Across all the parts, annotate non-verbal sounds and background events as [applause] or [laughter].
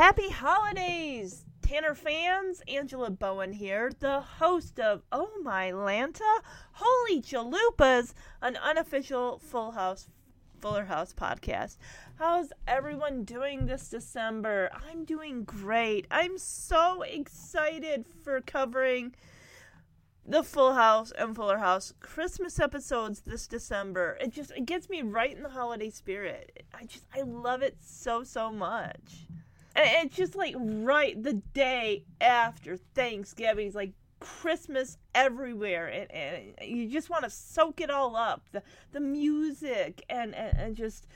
Happy holidays, Tanner fans. Angela Bowen here, the host of Oh My Lanta, Holy Chalupas, an unofficial Full House, Fuller House podcast. How's everyone doing this December? I'm doing great. I'm so excited for covering the Full House and Fuller House Christmas episodes this December. It just it gets me right in the holiday spirit. I just I love it so so much. And it's just like right the day after Thanksgiving. It's like Christmas everywhere, and, and you just want to soak it all up. The the music and and, and just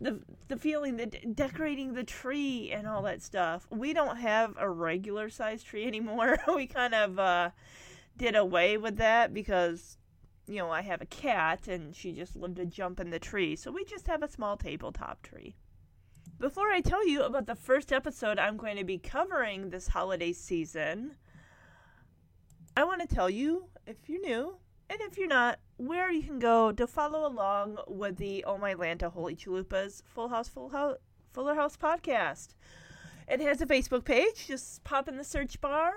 the the feeling that decorating the tree and all that stuff. We don't have a regular size tree anymore. [laughs] we kind of uh, did away with that because you know I have a cat and she just loved to jump in the tree, so we just have a small tabletop tree. Before I tell you about the first episode I'm going to be covering this holiday season, I want to tell you, if you're new, and if you're not, where you can go to follow along with the Oh My Lanta Holy Chalupas Full House, Full House, Fuller House podcast. It has a Facebook page. Just pop in the search bar.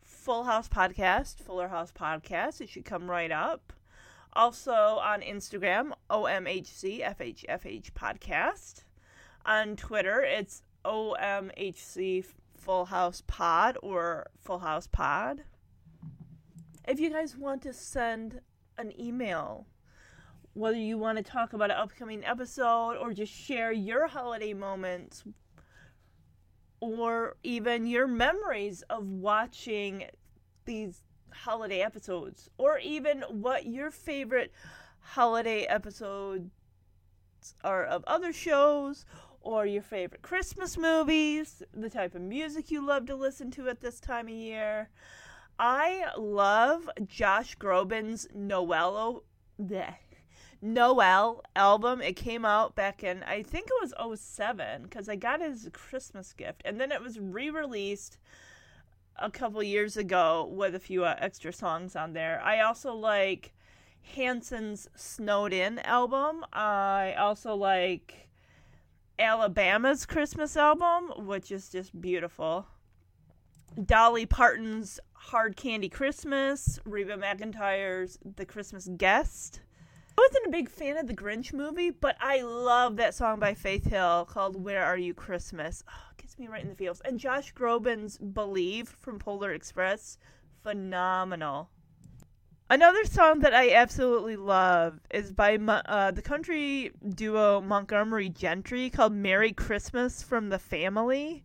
Full House Podcast, Fuller House Podcast. It should come right up. Also on Instagram, OMHC FHFH Podcast. On Twitter, it's OMHC Full House Pod or Full House Pod. If you guys want to send an email, whether you want to talk about an upcoming episode or just share your holiday moments or even your memories of watching these holiday episodes or even what your favorite holiday episodes are of other shows or your favorite Christmas movies, the type of music you love to listen to at this time of year. I love Josh Groban's Noel bleh, Noel album. It came out back in I think it was 07 cuz I got it as a Christmas gift and then it was re-released a couple years ago with a few uh, extra songs on there. I also like Hanson's Snowed In album. I also like Alabama's Christmas album, which is just beautiful. Dolly Parton's Hard Candy Christmas, Reba McEntire's The Christmas Guest. I wasn't a big fan of the Grinch movie, but I love that song by Faith Hill called Where Are You Christmas. Oh, it gets me right in the feels. And Josh Groban's Believe from Polar Express, phenomenal. Another song that I absolutely love is by uh, the country duo Montgomery Gentry called Merry Christmas from the Family.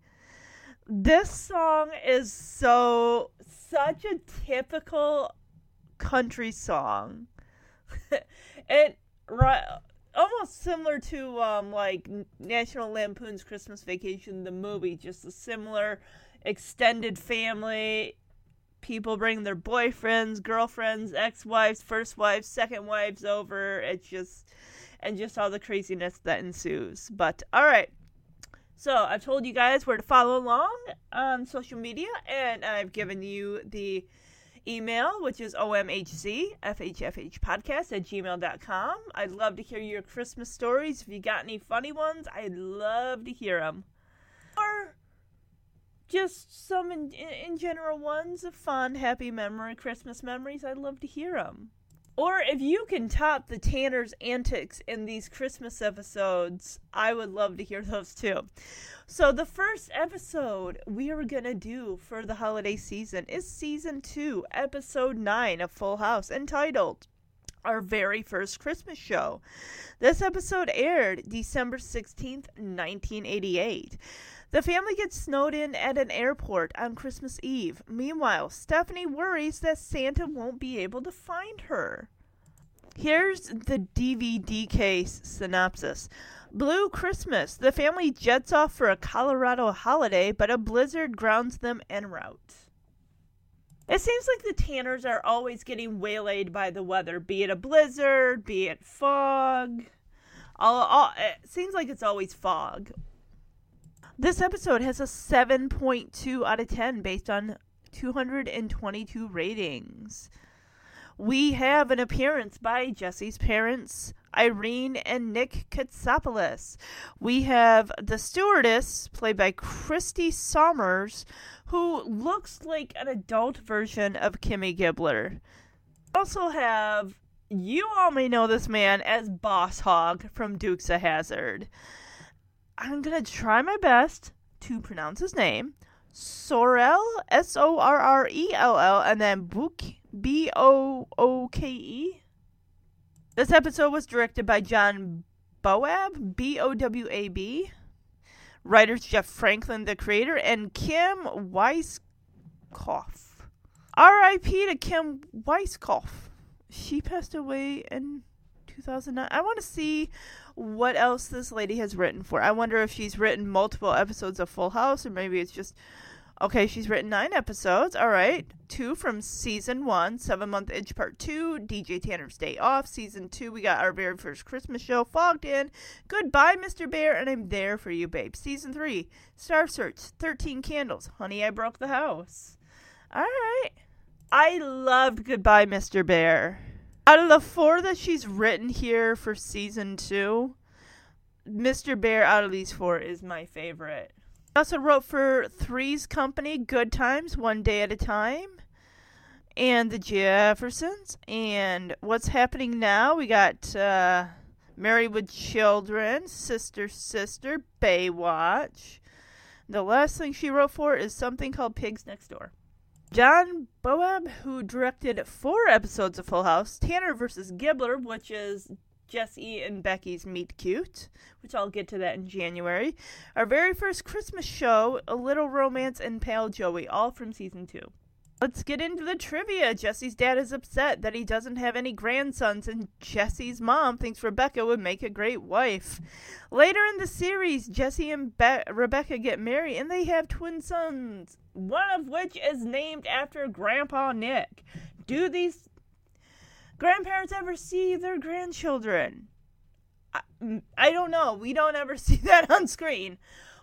This song is so, such a typical country song. [laughs] it, almost similar to um, like National Lampoon's Christmas Vacation, the movie, just a similar extended family people bring their boyfriends, girlfriends, ex-wives, first wives, second wives over. It's just and just all the craziness that ensues. But all right. So, I've told you guys where to follow along on social media and I've given you the email, which is omhc fhfh podcast at gmail.com. I'd love to hear your Christmas stories. If you got any funny ones, I'd love to hear them. Or just some in, in general ones of fun, happy memory, Christmas memories. I'd love to hear them. Or if you can top the Tanner's antics in these Christmas episodes, I would love to hear those too. So, the first episode we are going to do for the holiday season is season two, episode nine of Full House, entitled Our Very First Christmas Show. This episode aired December 16th, 1988. The family gets snowed in at an airport on Christmas Eve. Meanwhile, Stephanie worries that Santa won't be able to find her. Here's the DVD case synopsis. Blue Christmas. The family jets off for a Colorado holiday, but a blizzard grounds them en route. It seems like the Tanners are always getting waylaid by the weather, be it a blizzard, be it fog. All, all, it seems like it's always fog. This episode has a 7.2 out of 10 based on 222 ratings. We have an appearance by Jesse's parents, Irene and Nick Katsopolis. We have the stewardess, played by Christy Sommers, who looks like an adult version of Kimmy Gibbler. Also have you all may know this man as Boss Hogg from Dukes of Hazzard. I'm gonna try my best to pronounce his name. Sorrell, S O R R E L L, and then Booke, B O O K E. This episode was directed by John Bowab, B O W A B. Writers Jeff Franklin, the creator, and Kim Weiskopf. R.I.P. to Kim Weiskopf. She passed away in 2009. I want to see what else this lady has written for. I wonder if she's written multiple episodes of Full House, or maybe it's just Okay, she's written nine episodes. All right. Two from season one, Seven Month Itch Part Two, DJ Tanner's Day Off. Season two, we got our very first Christmas show, Fogged In. Goodbye, Mr. Bear, and I'm there for you, babe. Season three, Star Search, 13 Candles. Honey, I Broke the House. All right. I loved Goodbye, Mr. Bear. Out of the four that she's written here for season two, Mr. Bear out of these four is my favorite also wrote for Three's Company, Good Times, One Day at a Time, and The Jeffersons. And what's happening now? We got uh, Married with Children, Sister Sister, Baywatch. The last thing she wrote for is something called Pigs Next Door. John Bowab, who directed four episodes of Full House, Tanner versus Gibbler, which is Jesse and Becky's Meet Cute, which I'll get to that in January. Our very first Christmas show, A Little Romance and Pale Joey, all from season two. Let's get into the trivia. Jesse's dad is upset that he doesn't have any grandsons, and Jesse's mom thinks Rebecca would make a great wife. Later in the series, Jesse and Be- Rebecca get married, and they have twin sons, one of which is named after Grandpa Nick. Do these grandparents ever see their grandchildren? I, mm, I don't know. We don't ever [laughs] see that on screen.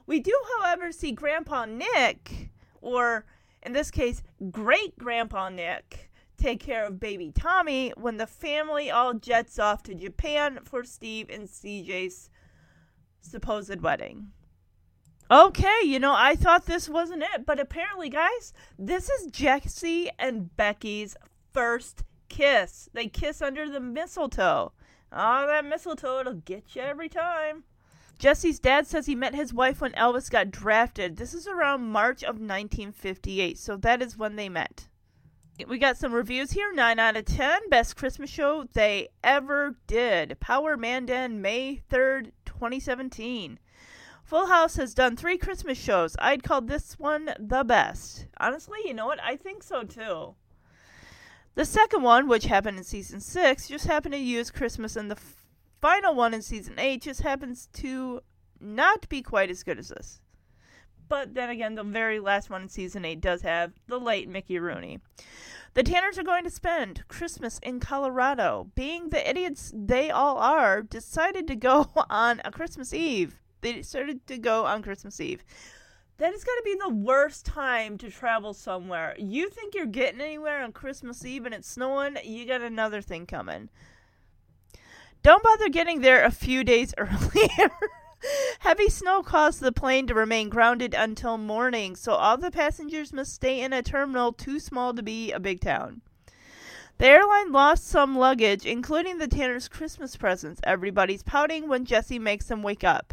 We do, however, see Grandpa Nick, or in this case, great Grandpa Nick, take care of baby Tommy when the family all jets off to Japan for Steve and CJ's supposed wedding. Okay, you know, I thought this wasn't it, but apparently, guys, this is Jesse and Becky's first kiss. They kiss under the mistletoe. Oh, that mistletoe, it'll get you every time. Jesse's dad says he met his wife when Elvis got drafted. This is around March of 1958, so that is when they met. We got some reviews here 9 out of 10. Best Christmas show they ever did. Power Mandan, May 3rd, 2017. Full House has done three Christmas shows. I'd call this one the best. Honestly, you know what? I think so too. The second one, which happened in season six, just happened to use Christmas, and the f- final one in season eight just happens to not be quite as good as this. But then again, the very last one in season eight does have the late Mickey Rooney. The Tanners are going to spend Christmas in Colorado. Being the idiots they all are, decided to go [laughs] on a Christmas Eve. They started to go on Christmas Eve that is going to be the worst time to travel somewhere. You think you're getting anywhere on Christmas Eve and it's snowing, you got another thing coming. Don't bother getting there a few days [laughs] earlier. Heavy snow caused the plane to remain grounded until morning, so all the passengers must stay in a terminal too small to be a big town. The airline lost some luggage, including the Tanner's Christmas presents. Everybody's pouting when Jesse makes them wake up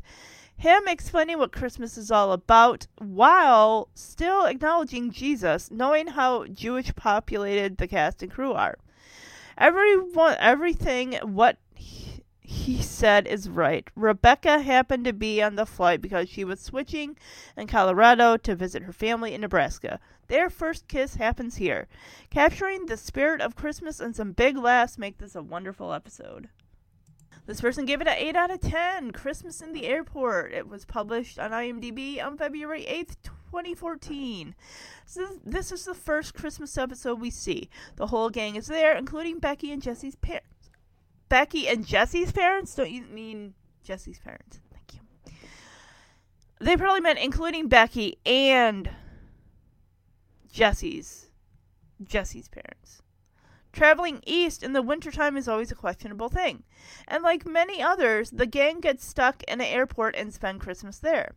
him explaining what Christmas is all about while still acknowledging Jesus, knowing how Jewish populated the cast and crew are. Everyone, everything what he, he said is right. Rebecca happened to be on the flight because she was switching in Colorado to visit her family in Nebraska. Their first kiss happens here. Capturing the spirit of Christmas and some big laughs make this a wonderful episode. This person gave it an 8 out of 10. Christmas in the Airport. It was published on IMDb on February 8th, 2014. So this is the first Christmas episode we see. The whole gang is there, including Becky and Jesse's parents. Becky and Jesse's parents? Don't you mean Jesse's parents? Thank you. They probably meant including Becky and Jesse's Jesse's parents. Traveling east in the wintertime is always a questionable thing, and like many others, the gang gets stuck in an airport and spend Christmas there.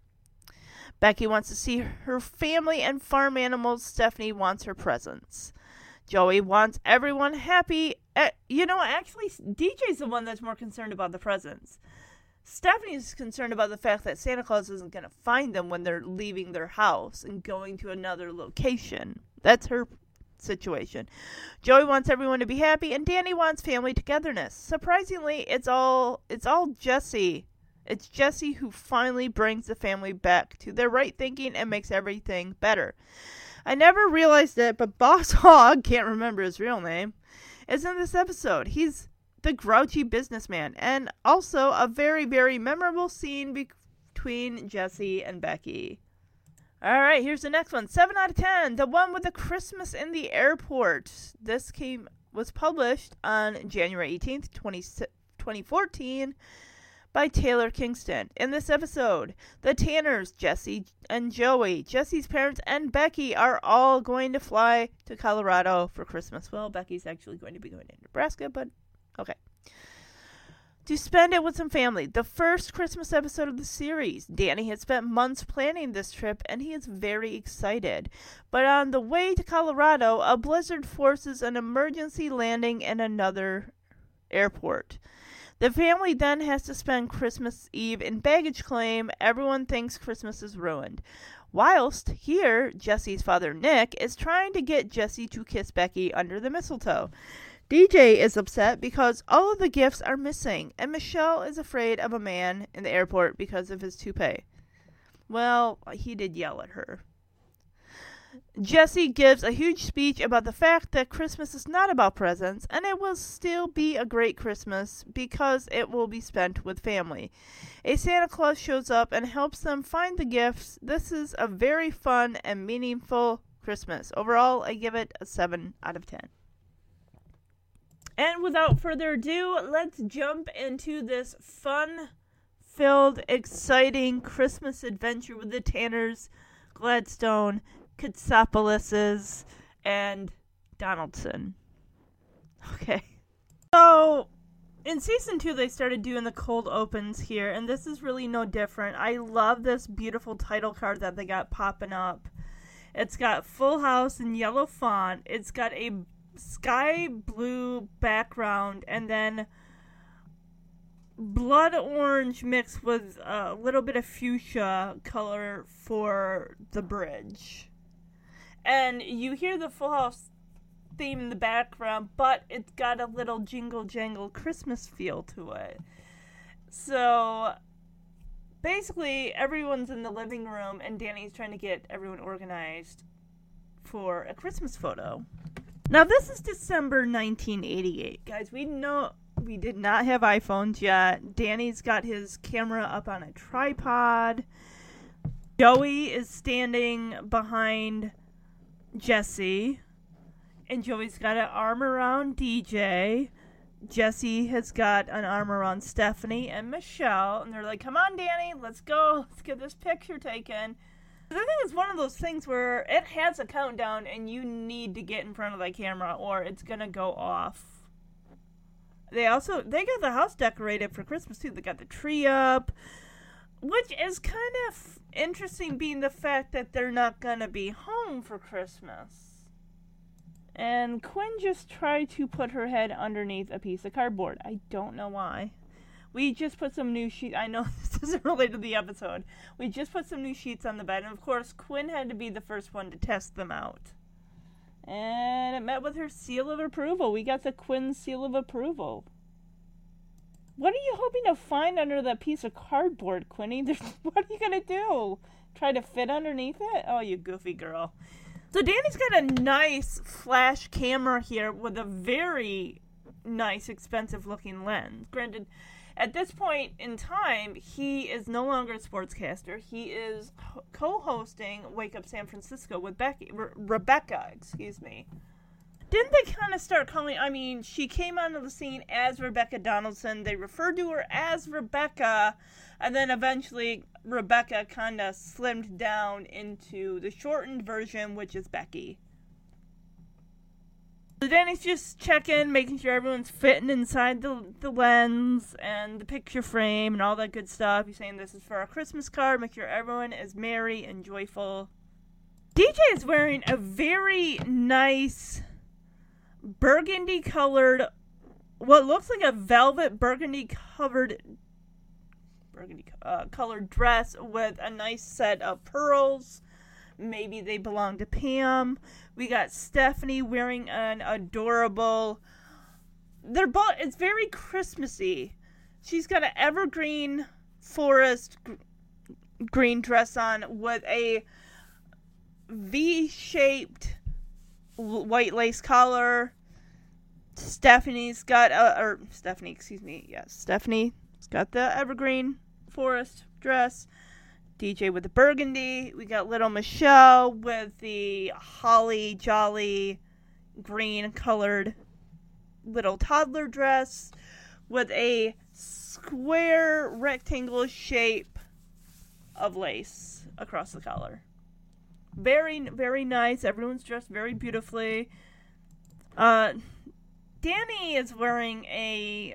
Becky wants to see her family and farm animals. Stephanie wants her presents. Joey wants everyone happy. Uh, you know, actually, DJ's the one that's more concerned about the presents. Stephanie's concerned about the fact that Santa Claus isn't going to find them when they're leaving their house and going to another location. That's her situation. Joey wants everyone to be happy and Danny wants family togetherness. Surprisingly, it's all it's all Jesse. It's Jesse who finally brings the family back to their right thinking and makes everything better. I never realized it, but Boss [laughs] Hogg can't remember his real name, is in this episode. He's the grouchy businessman and also a very very memorable scene be- between Jesse and Becky. All right, here's the next one. 7 out of 10. The one with the Christmas in the airport. This came was published on January 18th, 20, 2014 by Taylor Kingston. In this episode, the Tanners, Jesse and Joey, Jesse's parents and Becky are all going to fly to Colorado for Christmas. Well, Becky's actually going to be going to Nebraska, but okay to spend it with some family. The first Christmas episode of the series. Danny had spent months planning this trip and he is very excited. But on the way to Colorado, a blizzard forces an emergency landing in another airport. The family then has to spend Christmas Eve in baggage claim. Everyone thinks Christmas is ruined. Whilst here, Jesse's father Nick is trying to get Jesse to kiss Becky under the mistletoe. DJ is upset because all of the gifts are missing, and Michelle is afraid of a man in the airport because of his toupee. Well, he did yell at her. Jesse gives a huge speech about the fact that Christmas is not about presents and it will still be a great Christmas because it will be spent with family. A Santa Claus shows up and helps them find the gifts. This is a very fun and meaningful Christmas. Overall, I give it a 7 out of 10. And without further ado, let's jump into this fun filled, exciting Christmas adventure with the Tanners, Gladstone, Katsopolis's, and Donaldson. Okay. So, in season two, they started doing the cold opens here, and this is really no different. I love this beautiful title card that they got popping up. It's got Full House in yellow font. It's got a sky blue background and then blood orange mixed with a little bit of fuchsia color for the bridge. And you hear the Full House theme in the background, but it's got a little jingle jangle Christmas feel to it. So basically, everyone's in the living room, and Danny's trying to get everyone organized for a Christmas photo. Now this is December 1988, guys. We know we did not have iPhones yet. Danny's got his camera up on a tripod. Joey is standing behind Jesse, and Joey's got an arm around DJ. Jesse has got an arm around Stephanie and Michelle, and they're like, "Come on, Danny, let's go. Let's get this picture taken." I think it's one of those things where it has a countdown and you need to get in front of the camera or it's gonna go off. They also they got the house decorated for Christmas too. They got the tree up, which is kind of interesting, being the fact that they're not gonna be home for Christmas. And Quinn just tried to put her head underneath a piece of cardboard. I don't know why. We just put some new sheets. I know [laughs] this isn't related to the episode. We just put some new sheets on the bed, and of course, Quinn had to be the first one to test them out. And it met with her seal of approval. We got the Quinn seal of approval. What are you hoping to find under that piece of cardboard, Quinny? [laughs] what are you gonna do? Try to fit underneath it? Oh, you goofy girl. So Danny's got a nice flash camera here with a very nice, expensive looking lens. Granted, At this point in time, he is no longer a sportscaster. He is co-hosting Wake Up San Francisco with Becky, Re- Rebecca, excuse me. Didn't they kind of start calling? I mean, she came onto the scene as Rebecca Donaldson. They referred to her as Rebecca, and then eventually Rebecca kind of slimmed down into the shortened version, which is Becky. So Danny's just checking, making sure everyone's fitting inside the the lens and the picture frame and all that good stuff. He's saying this is for our Christmas card. Make sure everyone is merry and joyful. DJ is wearing a very nice burgundy colored, what looks like a velvet burgundy covered burgundy uh, colored dress with a nice set of pearls. Maybe they belong to Pam. We got Stephanie wearing an adorable. They're both. It's very Christmassy. She's got an evergreen forest gr- green dress on with a V-shaped white lace collar. Stephanie's got a or Stephanie, excuse me, yes, Stephanie's got the evergreen forest dress. DJ with the burgundy. We got little Michelle with the holly jolly green colored little toddler dress with a square rectangle shape of lace across the collar. Very very nice. Everyone's dressed very beautifully. Uh Danny is wearing a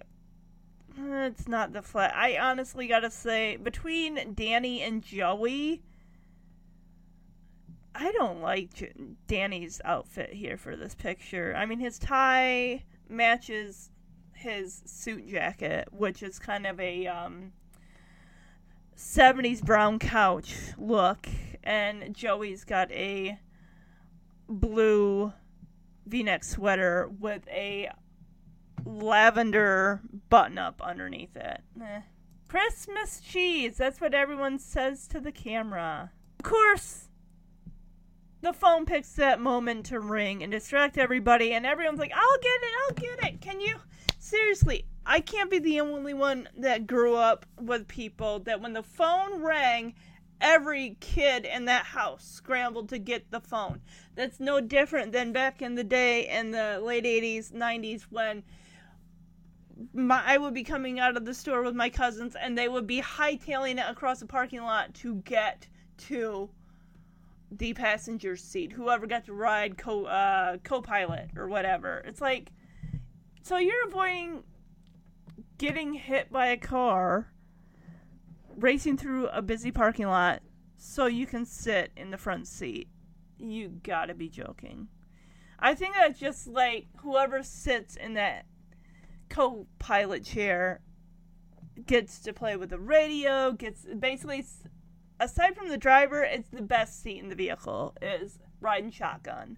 it's not the flat. I honestly gotta say, between Danny and Joey, I don't like J- Danny's outfit here for this picture. I mean, his tie matches his suit jacket, which is kind of a um, 70s brown couch look, and Joey's got a blue v-neck sweater with a lavender button up underneath it. Eh. Christmas cheese. That's what everyone says to the camera. Of course, the phone picks that moment to ring and distract everybody, and everyone's like, I'll get it, I'll get it. Can you? Seriously, I can't be the only one that grew up with people that when the phone rang, every kid in that house scrambled to get the phone. That's no different than back in the day in the late 80s, 90s when my, I would be coming out of the store with my cousins and they would be hightailing it across the parking lot to get to the passenger seat. Whoever got to ride co uh, co-pilot or whatever. It's like so you're avoiding getting hit by a car racing through a busy parking lot so you can sit in the front seat. You gotta be joking. I think that's just like whoever sits in that co pilot chair gets to play with the radio, gets basically, aside from the driver, it's the best seat in the vehicle, is riding shotgun.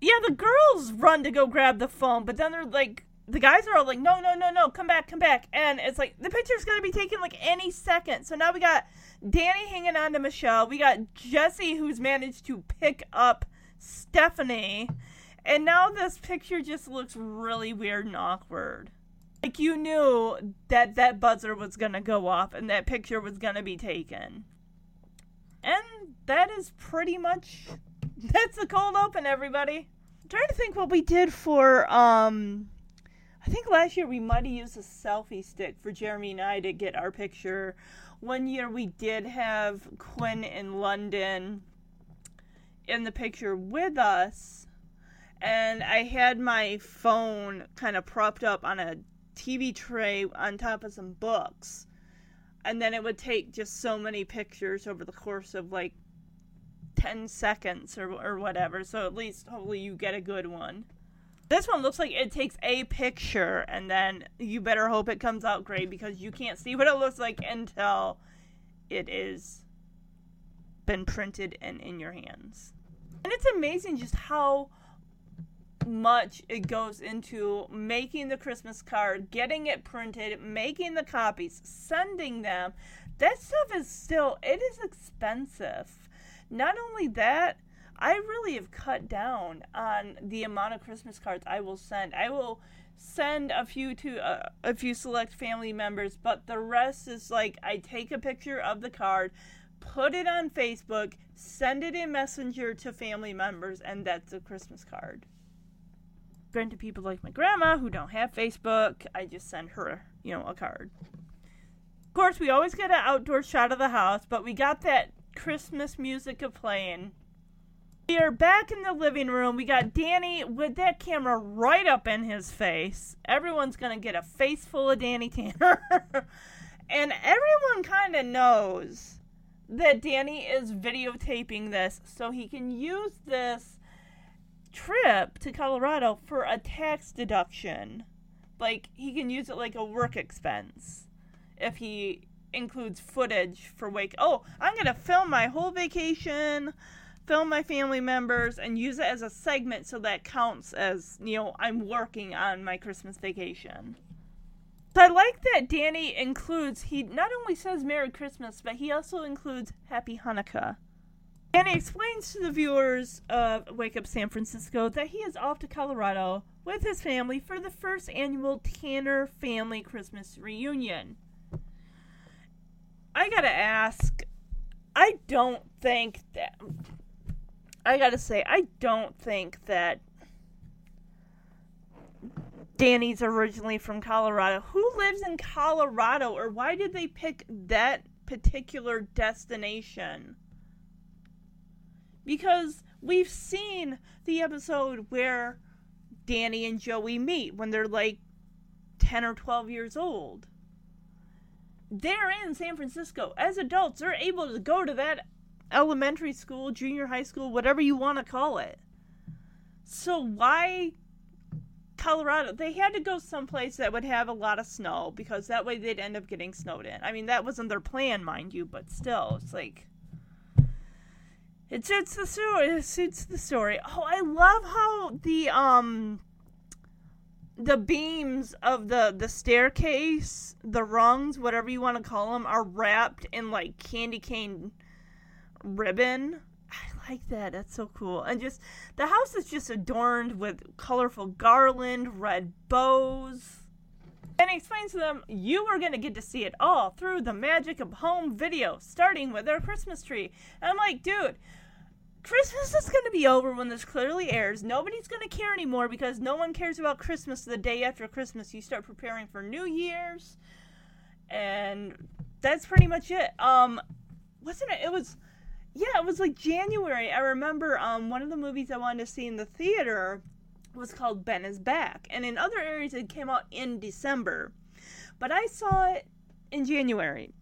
Yeah, the girls run to go grab the phone, but then they're like, the guys are all like, no, no, no, no, come back, come back. And it's like, the picture's going to be taken like any second. So now we got Danny hanging on to Michelle. We got Jesse, who's managed to pick up Stephanie. And now this picture just looks really weird and awkward. Like you knew that that buzzer was going to go off and that picture was going to be taken. And that is pretty much [laughs] that's the cold open everybody. I'm trying to think what we did for um I think last year we might have used a selfie stick for Jeremy and I to get our picture. One year we did have Quinn in London in the picture with us, and I had my phone kind of propped up on a TV tray on top of some books. And then it would take just so many pictures over the course of like 10 seconds or, or whatever. So at least hopefully you get a good one. This one looks like it takes a picture and then you better hope it comes out great because you can't see what it looks like until it is been printed and in your hands. And it's amazing just how much it goes into making the Christmas card, getting it printed, making the copies, sending them. That stuff is still it is expensive. Not only that, I really have cut down on the amount of Christmas cards I will send. I will send a few to uh, a few select family members, but the rest is like I take a picture of the card, put it on Facebook, send it in Messenger to family members, and that's a Christmas card. Granted, people like my grandma who don't have Facebook, I just send her, you know, a card. Of course, we always get an outdoor shot of the house, but we got that Christmas music a playing. We are back in the living room. We got Danny with that camera right up in his face. Everyone's going to get a face full of Danny Tanner. [laughs] and everyone kind of knows that Danny is videotaping this so he can use this trip to Colorado for a tax deduction. Like, he can use it like a work expense if he includes footage for Wake. Oh, I'm to film my whole vacation film my family members and use it as a segment so that counts as, you know, I'm working on my Christmas vacation. So I like that Danny includes, he not only says Merry Christmas, but he also includes Happy Hanukkah. And he explains to the viewers of Wake Up San Francisco that he is off to Colorado with his family for the first annual Tanner Family Christmas Reunion. I gotta ask, I don't think that I gotta say, I don't think that Danny's originally from Colorado. Who lives in Colorado, or why did they pick that particular destination? Because we've seen the episode where Danny and Joey meet when they're like 10 or 12 years old. They're in San Francisco. As adults, they're able to go to that elementary school, junior high school, whatever you want to call it. So why Colorado? They had to go someplace that would have a lot of snow because that way they'd end up getting snowed in. I mean, that wasn't their plan, mind you, but still, it's like it suits the story. It suits the story. Oh, I love how the um the beams of the the staircase, the rungs, whatever you want to call them, are wrapped in like candy cane ribbon. I like that. That's so cool. And just the house is just adorned with colorful garland, red bows. And explains to them, you are going to get to see it all through the magic of home video, starting with our Christmas tree. And I'm like, dude, Christmas is going to be over when this clearly airs. Nobody's going to care anymore because no one cares about Christmas the day after Christmas. You start preparing for New Year's. And that's pretty much it. Um, wasn't it? It was yeah, it was like January. I remember um, one of the movies I wanted to see in the theater was called Ben is Back. And in other areas, it came out in December. But I saw it in January.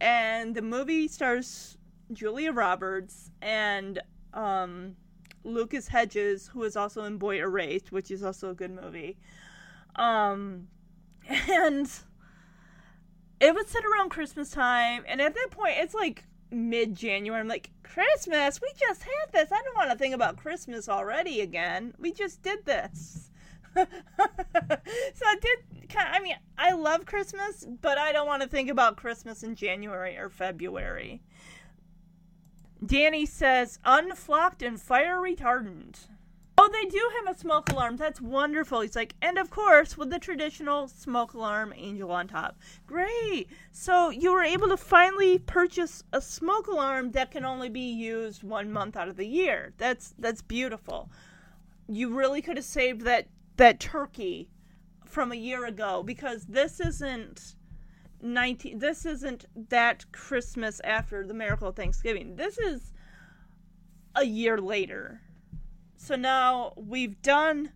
And the movie stars Julia Roberts and um, Lucas Hedges, who is also in Boy Erased, which is also a good movie. Um, [laughs] and it was set around Christmas time. And at that point, it's like mid January. I'm like, Christmas? We just had this. I don't want to think about Christmas already again. We just did this. [laughs] so I did. Kind I mean, I love Christmas, but I don't want to think about Christmas in January or February. Danny says, unflocked and fire retardant. Oh, they do have a smoke alarm. That's wonderful. He's like, and of course, with the traditional smoke alarm angel on top. Great. So you were able to finally purchase a smoke alarm that can only be used one month out of the year. That's that's beautiful. You really could have saved that that turkey from a year ago because this isn't 19 this isn't that Christmas after the miracle of Thanksgiving. This is a year later so now we've done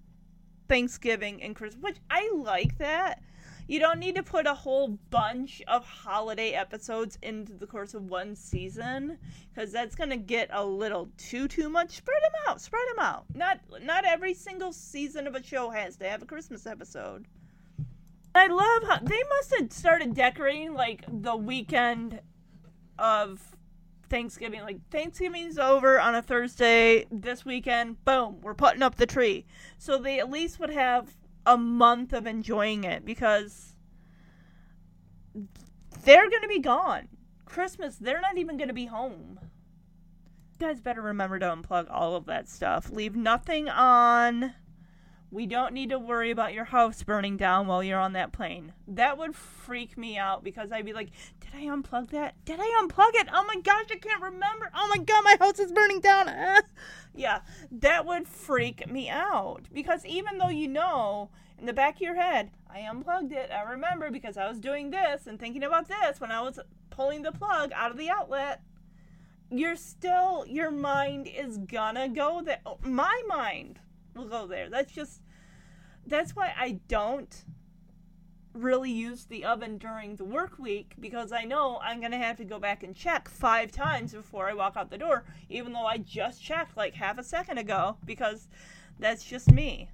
Thanksgiving and Christmas, which I like that. You don't need to put a whole bunch of holiday episodes into the course of one season because that's going to get a little too too much. Spread them out, spread them out. Not not every single season of a show has to have a Christmas episode. I love how they must have started decorating like the weekend of Thanksgiving. Like Thanksgiving's over on a Thursday this weekend. Boom, we're putting up the tree. So they at least would have a month of enjoying it because they're going to be gone. Christmas, they're not even going to be home. You guys better remember to unplug all of that stuff. Leave nothing on We don't need to worry about your house burning down while you're on that plane. That would freak me out because I'd be like, Did I unplug that? Did I unplug it? Oh my gosh, I can't remember. Oh my god, my house is burning down. Ah. [laughs] Yeah, that would freak me out because even though you know in the back of your head, I unplugged it, I remember because I was doing this and thinking about this when I was pulling the plug out of the outlet you're still your mind is gonna go there my mind go there that's just that's why i don't really use the oven during the work week because i know i'm gonna have to go back and check five times before i walk out the door even though i just checked like half a second ago because that's just me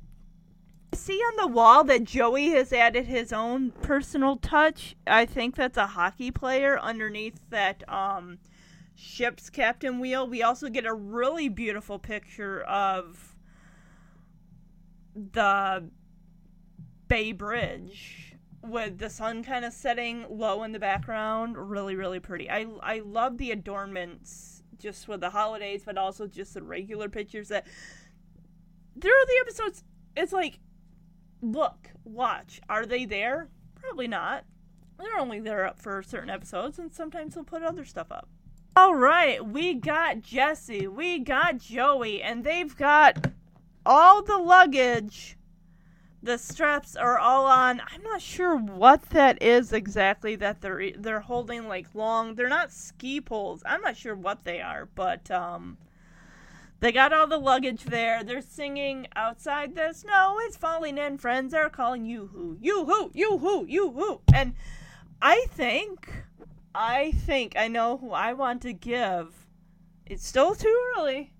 see on the wall that Joey has added his own personal touch. I think that's a hockey player underneath that um, ship's captain wheel. We also get a really beautiful picture of the Bay Bridge with the sun kind of setting low in the background. Really, really pretty. I I love the adornments just with the holidays, but also just the regular pictures that through the episodes. It's like look, watch. Are they there? Probably not. They're only there up for certain episodes, and sometimes they'll put other stuff up. All right, we got Jesse, we got Joey, and they've got all the luggage. The straps are all on. I'm not sure what that is exactly that they're they're holding like long. They're not ski poles. I'm not sure what they are, but um they got all the luggage there. They're singing outside the snow is falling and friends are calling you who, you who, you who, you who. And I think, I think I know who I want to give. It's still too early,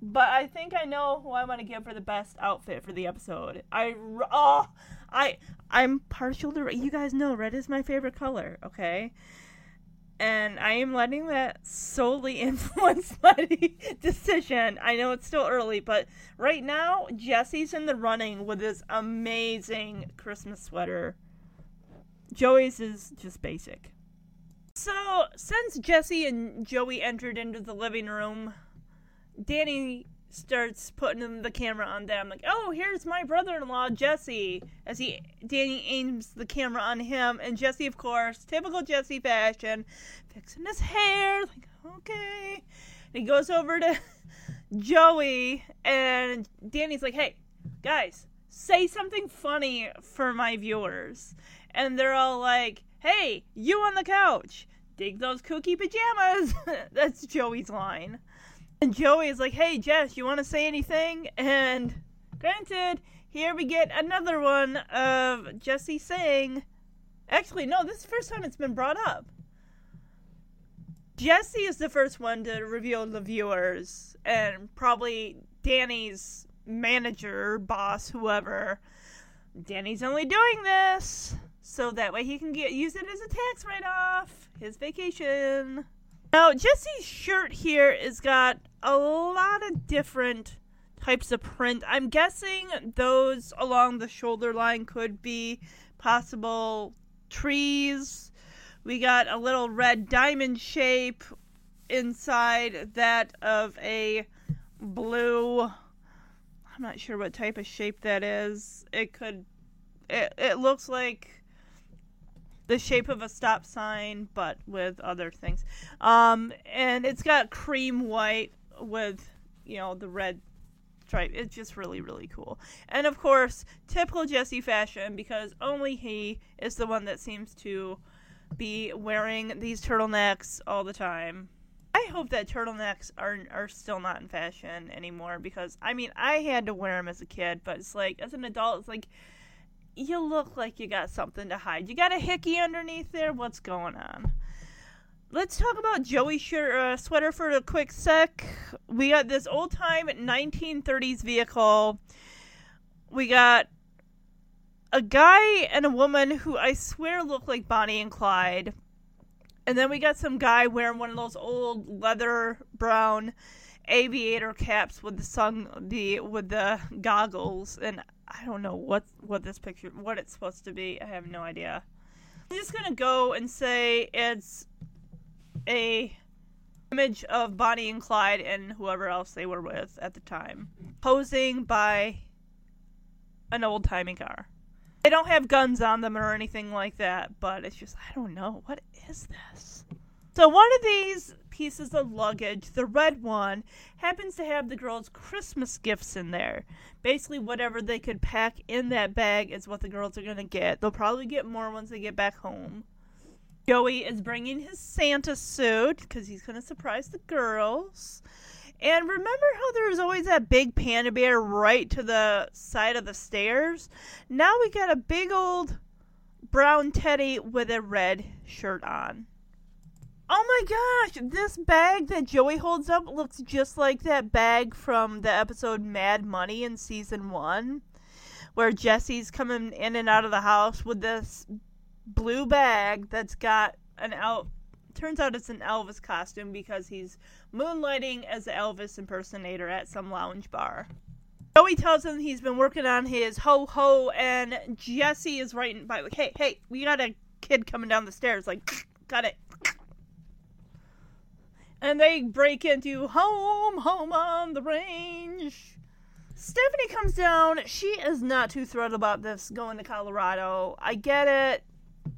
but I think I know who I want to give for the best outfit for the episode. I, oh, I, I'm partial to, you guys know red is my favorite color, okay? and I am letting that solely [laughs] influence my [laughs] decision. I know it's still early, but right now Jesse's in the running with this amazing Christmas sweater. Joey's is just basic. So, since Jesse and Joey entered into the living room, Danny starts putting the camera on them like oh here's my brother-in-law jesse as he danny aims the camera on him and jesse of course typical jesse fashion fixing his hair like okay. And he goes over to [laughs] joey and danny's like hey guys say something funny for my viewers. And they're all like hey you on the couch. Dig those kooky pajamas. [laughs] That's joey's line and Joey is like, hey, Jess, you want to say anything? And granted, here we get another one of Jesse saying, actually, no, this is the first time it's been brought up. Jesse is the first one to reveal the viewers, and probably Danny's manager, boss, whoever. Danny's only doing this so that way he can get use it as a tax write off, his vacation. Now, Jesse's shirt here has got a lot of different types of print. I'm guessing those along the shoulder line could be possible trees. We got a little red diamond shape inside that of a blue. I'm not sure what type of shape that is. It could. It, it looks like the shape of a stop sign, but with other things. Um, and it's got cream white with, you know, the red stripe. It's just really, really cool. And of course, typical Jesse fashion because only he is the one that seems to be wearing these turtlenecks all the time. I hope that turtlenecks are are still not in fashion anymore because I mean I had to wear them as a kid, but it's like as an adult, it's like you look like you got something to hide. You got a hickey underneath there. What's going on? Let's talk about Joey's shirt, uh, sweater for a quick sec. We got this old time 1930s vehicle. We got a guy and a woman who I swear look like Bonnie and Clyde. And then we got some guy wearing one of those old leather brown aviator caps with the sun the with the goggles and I don't know what what this picture what it's supposed to be. I have no idea. I'm just gonna go and say it's a image of Bonnie and Clyde and whoever else they were with at the time, posing by an old timey car. They don't have guns on them or anything like that, but it's just, I don't know. What is this? So, one of these pieces of luggage, the red one, happens to have the girls' Christmas gifts in there. Basically, whatever they could pack in that bag is what the girls are going to get. They'll probably get more once they get back home. Joey is bringing his Santa suit because he's going to surprise the girls. And remember how there was always that big panda bear right to the side of the stairs? Now we got a big old brown teddy with a red shirt on. Oh my gosh, this bag that Joey holds up looks just like that bag from the episode Mad Money in season one, where Jesse's coming in and out of the house with this blue bag that's got an out. Turns out it's an Elvis costume because he's moonlighting as an Elvis impersonator at some lounge bar. Joey tells him he's been working on his ho ho, and Jesse is writing by "Hey, hey, we got a kid coming down the stairs." Like, [sniffs] got it and they break into home, home on the range. Stephanie comes down. She is not too thrilled about this going to Colorado. I get it.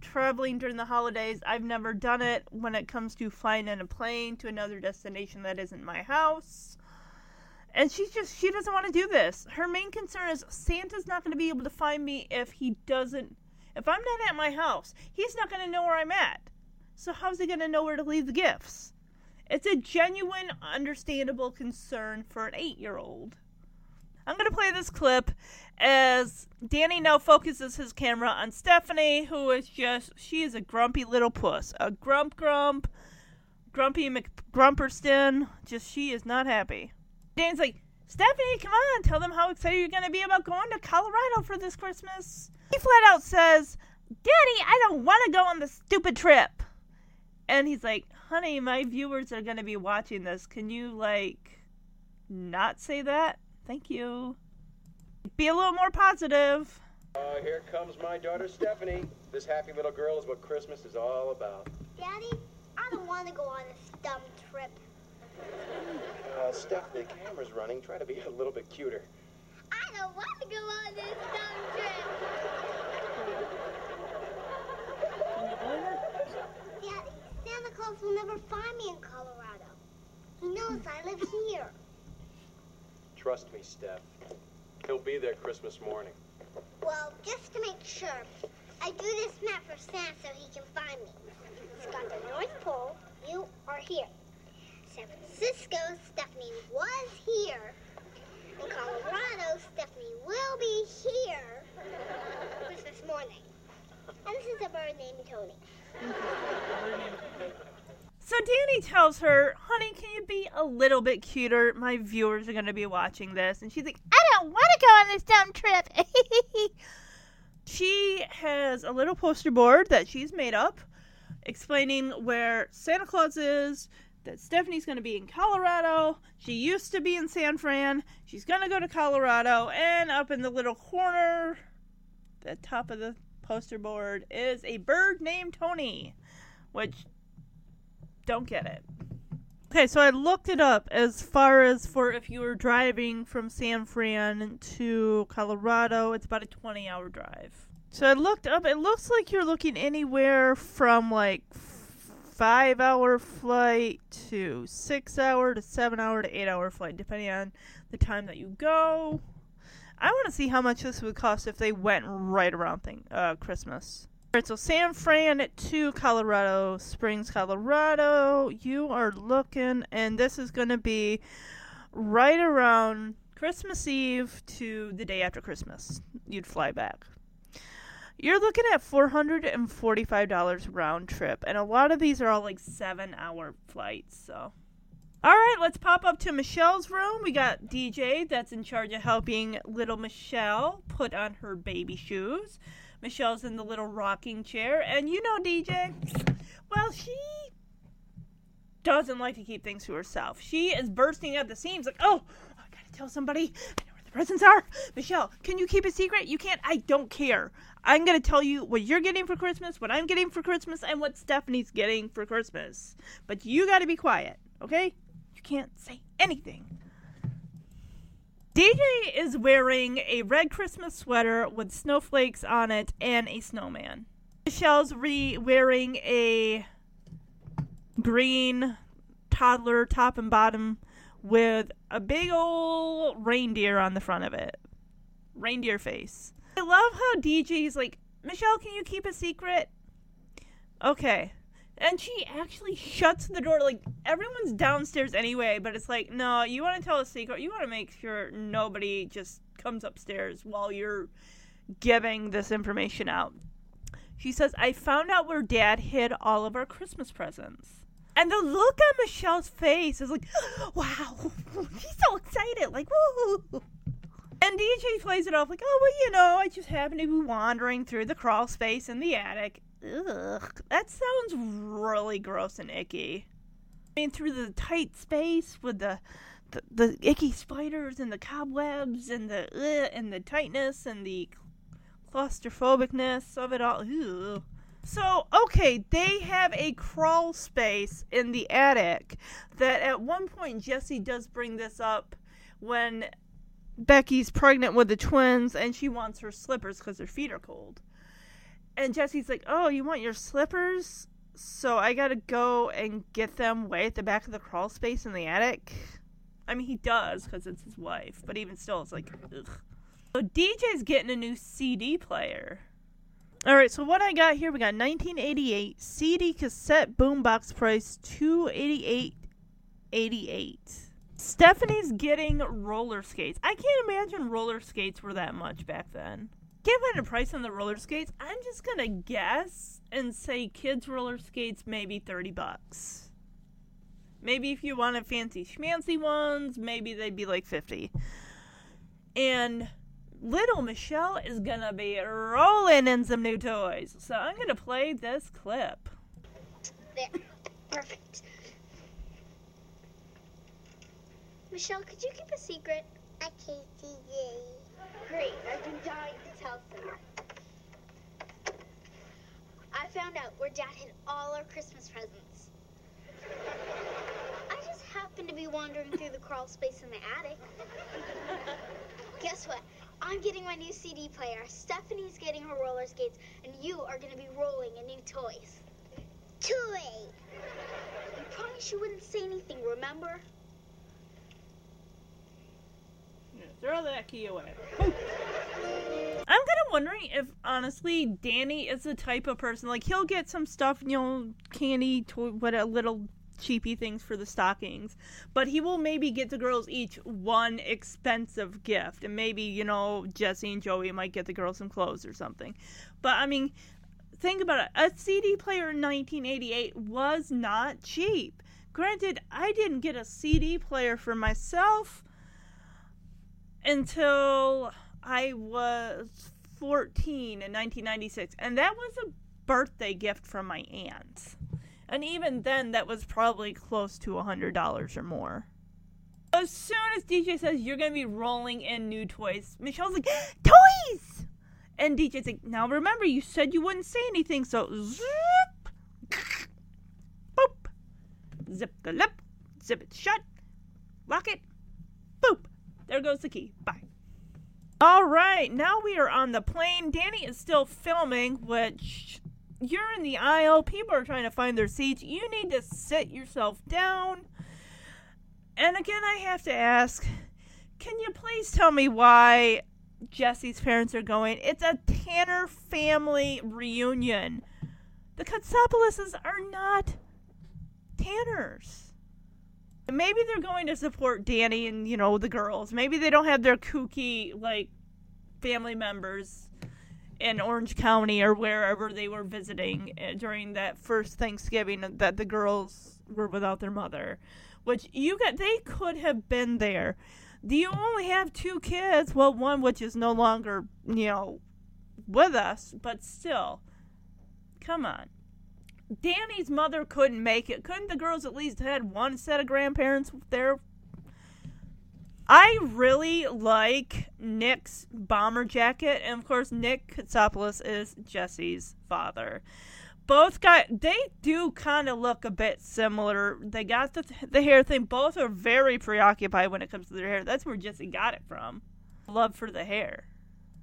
Traveling during the holidays, I've never done it when it comes to flying in a plane to another destination that isn't my house. And she's just, she doesn't want to do this. Her main concern is Santa's not going to be able to find me if he doesn't, if I'm not at my house. He's not going to know where I'm at. So, how's he going to know where to leave the gifts? It's a genuine, understandable concern for an eight year old. I'm going to play this clip as Danny now focuses his camera on Stephanie, who is just, she is a grumpy little puss. A grump grump, grumpy McGrumperston. Just, she is not happy. Danny's like, Stephanie, come on, tell them how excited you're going to be about going to Colorado for this Christmas. He flat out says, Daddy, I don't want to go on this stupid trip. And he's like, honey, my viewers are going to be watching this. Can you, like, not say that? Thank you. Be a little more positive. Uh, here comes my daughter Stephanie. This happy little girl is what Christmas is all about. Daddy, I don't want to go on this dumb trip. Uh, Steph, the camera's running. Try to be a little bit cuter. I don't want to go on this dumb trip. Daddy, Santa Claus will never find me in Colorado. He knows I live here. Trust me, Steph. He'll be there Christmas morning. Well, just to make sure, I drew this map for Santa so he can find me. It's got the North Pole. You are here. San Francisco, Stephanie was here. In Colorado, Stephanie will be here Christmas morning. And named Tony. So Danny tells her, honey, can you be a little bit cuter? My viewers are going to be watching this. And she's like, I don't want to go on this dumb trip. [laughs] she has a little poster board that she's made up explaining where Santa Claus is, that Stephanie's going to be in Colorado. She used to be in San Fran. She's going to go to Colorado. And up in the little corner, the top of the poster board, is a bird named Tony, which don't get it. Okay, so I looked it up as far as for if you were driving from San Fran to Colorado, it's about a 20 hour drive. So I looked up, it looks like you're looking anywhere from like five hour flight to six hour to seven hour to eight hour flight, depending on the time that you go. I want to see how much this would cost if they went right around thing uh, Christmas. All right, so San Fran to Colorado Springs, Colorado. You are looking, and this is going to be right around Christmas Eve to the day after Christmas. You'd fly back. You're looking at $445 round trip, and a lot of these are all like seven hour flights, so. All right, let's pop up to Michelle's room. We got DJ that's in charge of helping little Michelle put on her baby shoes. Michelle's in the little rocking chair, and you know DJ. Well, she doesn't like to keep things to herself. She is bursting at the seams, like, oh, I gotta tell somebody. I know where the presents are. Michelle, can you keep a secret? You can't. I don't care. I'm gonna tell you what you're getting for Christmas, what I'm getting for Christmas, and what Stephanie's getting for Christmas. But you gotta be quiet, okay? Can't say anything. DJ is wearing a red Christmas sweater with snowflakes on it and a snowman. Michelle's re wearing a green toddler top and bottom with a big old reindeer on the front of it. Reindeer face. I love how DJ's like, Michelle, can you keep a secret? Okay. And she actually shuts the door. Like, everyone's downstairs anyway, but it's like, no, you want to tell a secret. You want to make sure nobody just comes upstairs while you're giving this information out. She says, I found out where dad hid all of our Christmas presents. And the look on Michelle's face is like, [gasps] wow, [laughs] she's so excited. Like, woo. And DJ plays it off like, oh, well, you know, I just happened to be wandering through the crawl space in the attic. Ugh, that sounds really gross and icky. I mean, through the tight space with the the, the icky spiders and the cobwebs and the and the tightness and the claustrophobicness of it all. So, okay, they have a crawl space in the attic that at one point Jesse does bring this up when Becky's pregnant with the twins and she wants her slippers because her feet are cold. And Jesse's like, Oh, you want your slippers? So I gotta go and get them way at the back of the crawl space in the attic. I mean, he does because it's his wife, but even still, it's like, ugh. So DJ's getting a new CD player. All right, so what I got here, we got 1988 CD cassette boombox price 288.88. Stephanie's getting roller skates. I can't imagine roller skates were that much back then. I can't find a price on the roller skates. I'm just gonna guess and say kids roller skates maybe 30 bucks. Maybe if you wanted fancy schmancy ones, maybe they'd be like 50. And little Michelle is gonna be rolling in some new toys. So I'm gonna play this clip. There. Perfect. Michelle, could you keep a secret? I can't see Great. I've been dying I found out where Dad hid all our Christmas presents. I just happened to be wandering through the crawl space in the attic. Guess what? I'm getting my new CD player. Stephanie's getting her roller skates, and you are going to be rolling in new toys. Toy! You promised you wouldn't say anything, remember? Throw that key away. I'm kind of wondering if, honestly, Danny is the type of person like he'll get some stuff, you know, candy, toy, what a little cheapy things for the stockings, but he will maybe get the girls each one expensive gift, and maybe you know Jesse and Joey might get the girls some clothes or something. But I mean, think about it: a CD player in 1988 was not cheap. Granted, I didn't get a CD player for myself until I was 14 in 1996, and that was a birthday gift from my aunt. And even then, that was probably close to a $100 or more. As soon as DJ says you're going to be rolling in new toys, Michelle's like, Toys! And DJ's like, Now remember, you said you wouldn't say anything, so zip, boop, zip the lip, zip it shut, lock it, boop. There goes the key. Bye. All right, now we are on the plane. Danny is still filming, which you're in the aisle. People are trying to find their seats. You need to sit yourself down. And again, I have to ask can you please tell me why Jesse's parents are going? It's a Tanner family reunion. The Katsopolis are not Tanners. Maybe they're going to support Danny and, you know, the girls. Maybe they don't have their kooky, like, family members in Orange County or wherever they were visiting uh, during that first Thanksgiving that the girls were without their mother. Which you got, they could have been there. Do you only have two kids? Well, one which is no longer, you know, with us, but still. Come on. Danny's mother couldn't make it. Couldn't the girls at least had one set of grandparents there? I really like Nick's bomber jacket, and of course, Nick Katsopolis is Jesse's father. both got they do kind of look a bit similar. They got the the hair thing. Both are very preoccupied when it comes to their hair. That's where Jesse got it from. Love for the hair.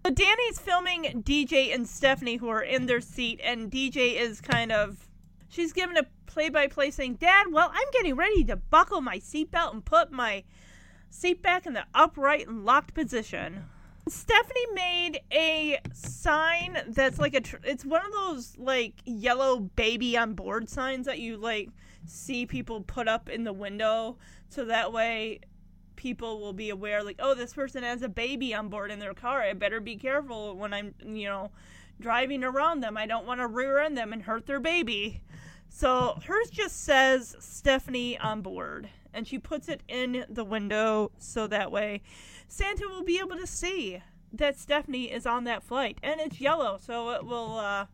So Danny's filming DJ and Stephanie who are in their seat and DJ is kind of she's giving a play by play saying, "Dad, well, I'm getting ready to buckle my seatbelt and put my seat back in the upright and locked position." Stephanie made a sign that's like a tr- it's one of those like yellow baby on board signs that you like see people put up in the window. So that way people will be aware like oh this person has a baby on board in their car. I better be careful when I'm you know driving around them. I don't want to rear end them and hurt their baby so hers just says Stephanie on board and she puts it in the window so that way Santa will be able to see that Stephanie is on that flight. And it's yellow, so it will uh,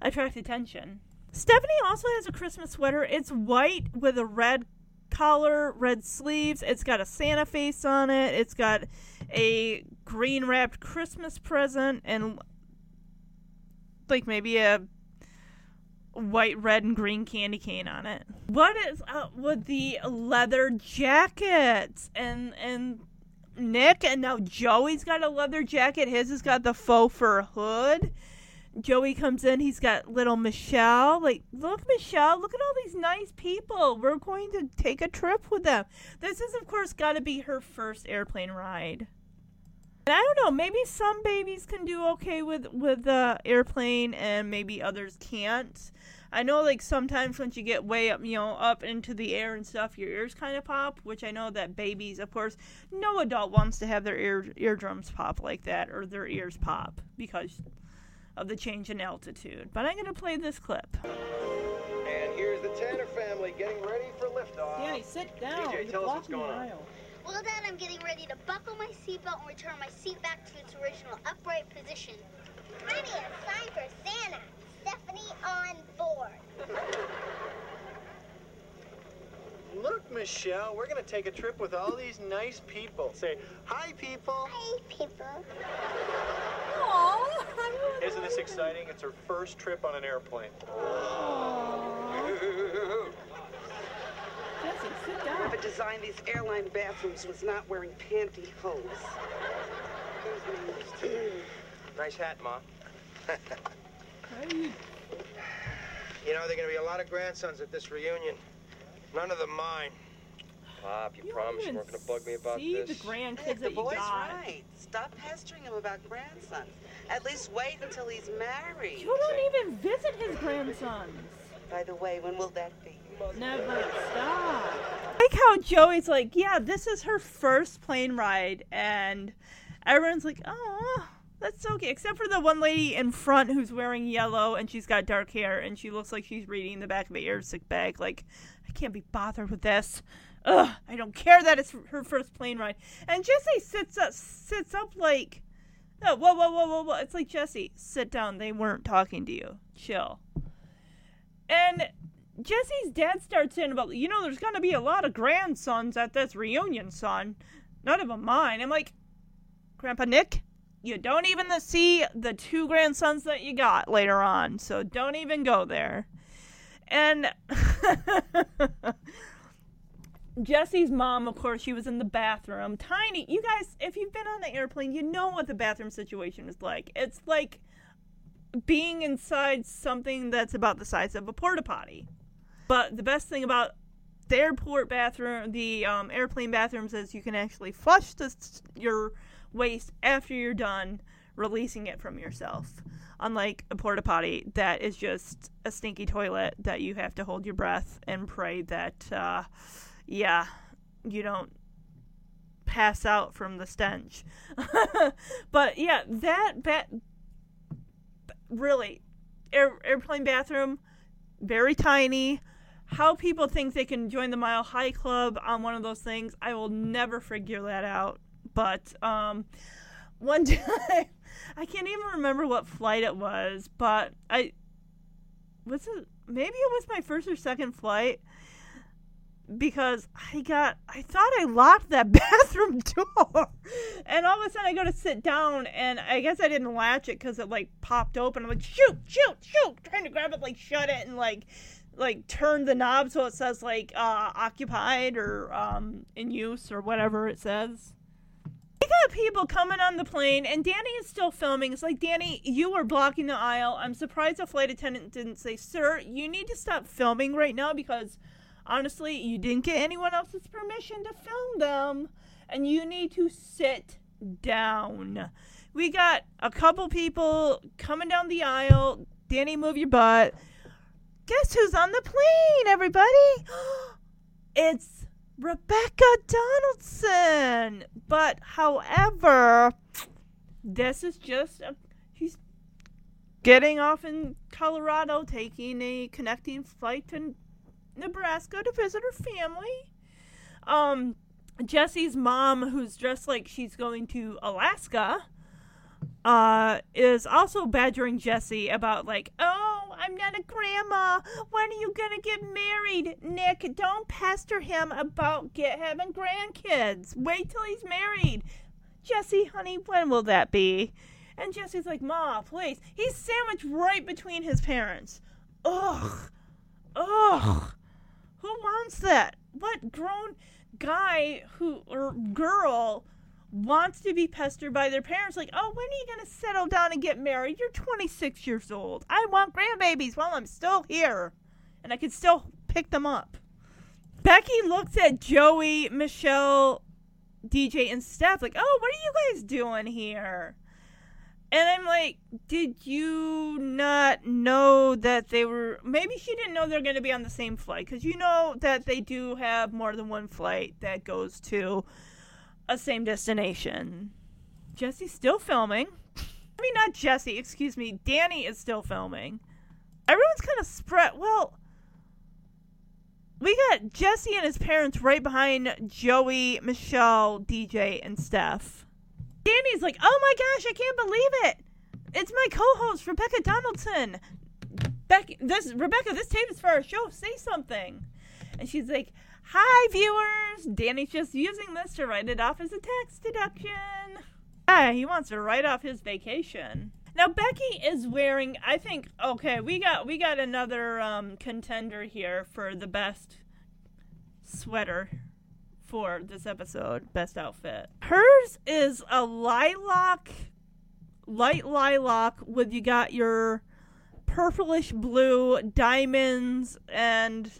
attract attention. Stephanie also has a Christmas sweater. It's white with a red collar, red sleeves. It's got a Santa face on it. It's got a green wrapped Christmas present and like maybe a white, red, and green candy cane on it. What is up with the leather jackets and and Nick, and now Joey's got a leather jacket. His has got the faux fur hood. Joey comes in, he's got little Michelle. Like, look, Michelle, look at all these nice people. We're going to take a trip with them. This is, of course, got to be her first airplane ride. And I don't know, maybe some babies can do okay with with the airplane, and maybe others can't. I know, like sometimes once you get way up, you know, up into the air and stuff, your ears kind of pop. Which I know that babies, of course, no adult wants to have their ear eardrums pop like that or their ears pop because of the change in altitude. But I'm gonna play this clip. And here's the Tanner family getting ready for liftoff. Danny, sit down. DJ, You're tell us what's going on. Well, Dad, I'm getting ready to buckle my seatbelt and return my seat back to its original upright position. I need a sign for Santa. Stephanie on board. Look, Michelle, we're gonna take a trip with all these nice people. Say, hi, people. Hi, people. Aww. Isn't this exciting? It's her first trip on an airplane. Jesse, sit down. Whoever designed these airline bathrooms was not wearing pantyhose. Nice hat, Ma. [laughs] You know, there are going to be a lot of grandsons at this reunion. None of them mine. Pop, you, You promise you weren't going to bug me about see this? the grandkids Hey, that the you boy's got. right. Stop pestering him about grandsons. At least wait until he's married. You don't even visit his grandsons. By the way, when will that be? Never stop. Like how Joey's like, yeah, this is her first plane ride, and everyone's like, oh, that's cute. Except for the one lady in front who's wearing yellow and she's got dark hair and she looks like she's reading the back of a airsick bag. Like, I can't be bothered with this. Ugh, I don't care that it's her first plane ride. And Jesse sits up, sits up like, oh, whoa, whoa, whoa, whoa, whoa. It's like Jesse, sit down. They weren't talking to you. Chill. And Jesse's dad starts in about, you know, there's to be a lot of grandsons at this reunion, son. None of them mine. I'm like, Grandpa Nick, you don't even see the two grandsons that you got later on, so don't even go there. And [laughs] Jesse's mom, of course, she was in the bathroom. Tiny, you guys, if you've been on the airplane, you know what the bathroom situation is like. It's like being inside something that's about the size of a porta potty. But the best thing about the airport bathroom, the um, airplane bathrooms, is you can actually flush this, your waste after you're done releasing it from yourself. Unlike a porta potty that is just a stinky toilet that you have to hold your breath and pray that, uh, yeah, you don't pass out from the stench. [laughs] but yeah, that bat really air, airplane bathroom very tiny how people think they can join the mile high club on one of those things i will never figure that out but um one [laughs] time i can't even remember what flight it was but i was it maybe it was my first or second flight because I got I thought I locked that [laughs] bathroom door, and all of a sudden I go to sit down, and I guess I didn't latch it because it like popped open. I'm like shoot, shoot, shoot, trying to grab it, like shut it, and like like turn the knob so it says like uh, occupied or um, in use or whatever it says. Got people coming on the plane, and Danny is still filming. It's like, Danny, you were blocking the aisle. I'm surprised the flight attendant didn't say, Sir, you need to stop filming right now because honestly, you didn't get anyone else's permission to film them, and you need to sit down. We got a couple people coming down the aisle. Danny, move your butt. Guess who's on the plane, everybody? [gasps] it's Rebecca Donaldson. But however, this is just a, he's getting off in Colorado, taking a connecting flight to Nebraska to visit her family. Um, Jesse's mom, who's dressed like she's going to Alaska, uh, is also badgering Jesse about like, oh, I'm not a grandma. When are you gonna get married, Nick? Don't pester him about get having grandkids. Wait till he's married. Jesse, honey, when will that be? And Jesse's like, Ma, please. He's sandwiched right between his parents. Ugh. Ugh. Who wants that? What grown guy who or girl wants to be pestered by their parents like, "Oh, when are you going to settle down and get married? You're 26 years old. I want grandbabies while I'm still here and I can still pick them up." Becky looks at Joey, Michelle, DJ and Steph like, "Oh, what are you guys doing here?" And I'm like, did you not know that they were? Maybe she didn't know they're going to be on the same flight because you know that they do have more than one flight that goes to a same destination. Jesse's still filming. [laughs] I mean, not Jesse, excuse me. Danny is still filming. Everyone's kind of spread. Well, we got Jesse and his parents right behind Joey, Michelle, DJ, and Steph. Danny's like, oh my gosh, I can't believe it. It's my co-host Rebecca Donaldson. Becky, this Rebecca, this tape is for our show. Say something. And she's like, hi viewers. Danny's just using this to write it off as a tax deduction. Ah, he wants to write off his vacation. Now Becky is wearing, I think, okay, we got we got another um, contender here for the best sweater for this episode, best outfit. Hers is a lilac, light lilac with you got your purplish blue diamonds and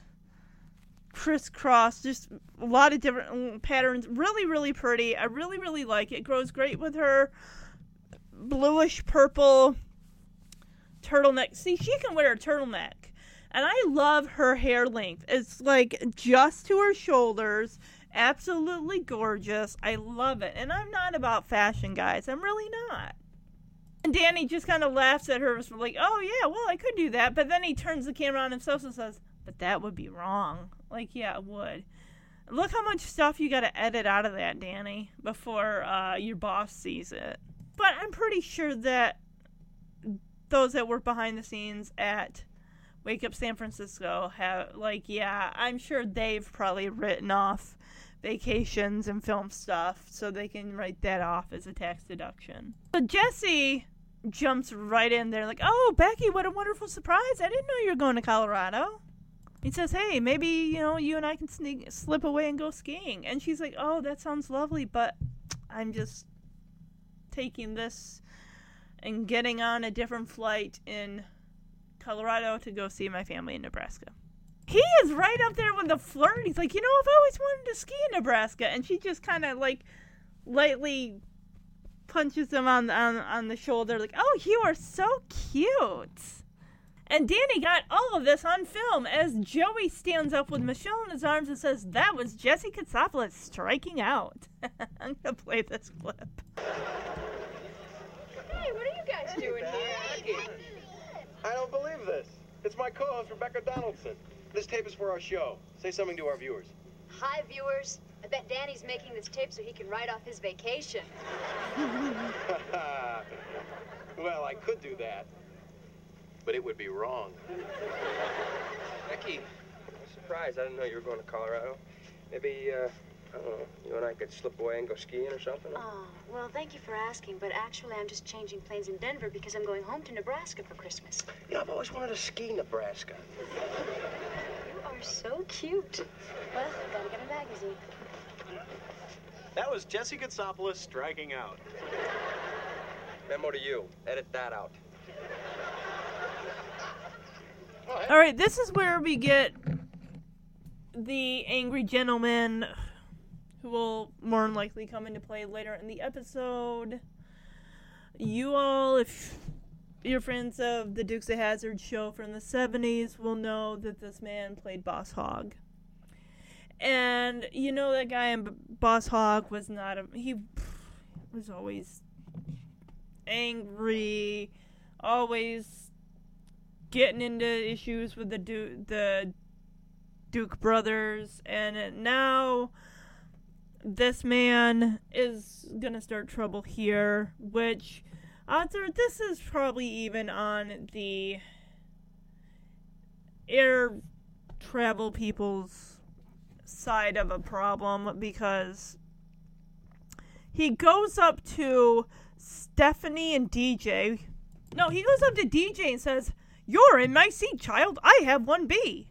crisscross, just a lot of different mm, patterns. Really, really pretty. I really, really like it. it grows great with her bluish purple turtleneck. See, she can wear a turtleneck. And I love her hair length. It's like just to her shoulders absolutely gorgeous. I love it. And I'm not about fashion, guys. I'm really not. And Danny just kind of laughs at her, like, oh, yeah, well, I could do that. But then he turns the camera on himself and says, but that would be wrong. Like, yeah, it would. Look how much stuff you got to edit out of that, Danny, before uh, your boss sees it. But I'm pretty sure that those that work behind the scenes at Wake Up San Francisco have, like, yeah, I'm sure they've probably written off vacations and film stuff so they can write that off as a tax deduction. But Jesse jumps right in there, like, oh, Becky, what a wonderful surprise. I didn't know you were going to Colorado. He says, hey, maybe, you know, you and I can sneak, slip away and go skiing. And she's like, oh, that sounds lovely, but I'm just taking this and getting on a different flight in Colorado to go see my family in Nebraska. He is right up there with the flirt. He's like, you know, I've always wanted to ski in Nebraska, and she just kind of like lightly punches him on on on the shoulder, like, oh, you are so cute. And Danny got all of this on film as Joey stands up with Michelle in his arms and says, That was Jesse Katsopolis striking out. [laughs] I'm going to play this clip. Hey, what are you guys doing here? I don't believe this. It's my co-host, Rebecca Donaldson. This tape is for our show. Say something to our viewers. Hi, viewers. I bet Danny's making this tape so he can write off his vacation. [laughs] well, I could do that, but it would be wrong. Becky, I'm surprised. I didn't know you were going to Colorado. Maybe, uh, I don't know, you and I could slip away and go skiing or something? Oh, well, thank you for asking, but actually, I'm just changing planes in Denver because I'm going home to Nebraska for Christmas. Yeah, I've always wanted to ski Nebraska. You are so cute. Well, gotta get a magazine. That was Jesse Katsopolis striking out. Memo to you. Edit that out. All right, this is where we get the angry gentleman who will more than likely come into play later in the episode. You all, if you're friends of the Dukes of Hazzard show from the 70s, will know that this man played Boss Hogg. And you know that guy in Boss Hogg was not a he was always angry, always getting into issues with the Duke the Duke brothers, and now this man is gonna start trouble here, which odds are this is probably even on the air travel people's side of a problem because he goes up to Stephanie and DJ. No, he goes up to DJ and says, You're in my seat, child. I have 1B.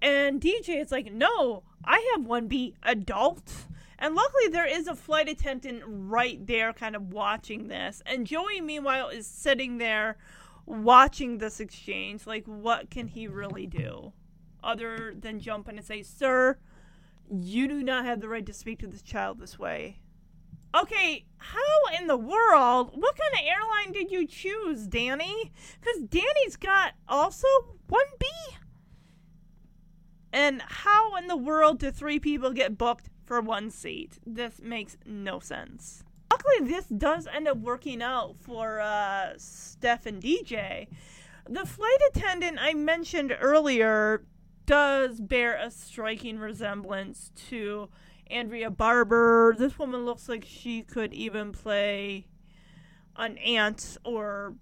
And DJ is like, No, I have 1B, adult. And luckily, there is a flight attendant right there, kind of watching this. And Joey, meanwhile, is sitting there watching this exchange. Like, what can he really do? Other than jump in and say, Sir, you do not have the right to speak to this child this way. Okay, how in the world? What kind of airline did you choose, Danny? Because Danny's got also 1B. And how in the world do three people get booked for one seat? This makes no sense. Luckily, this does end up working out for uh, Steph and DJ. The flight attendant I mentioned earlier does bear a striking resemblance to Andrea Barber. This woman looks like she could even play an aunt or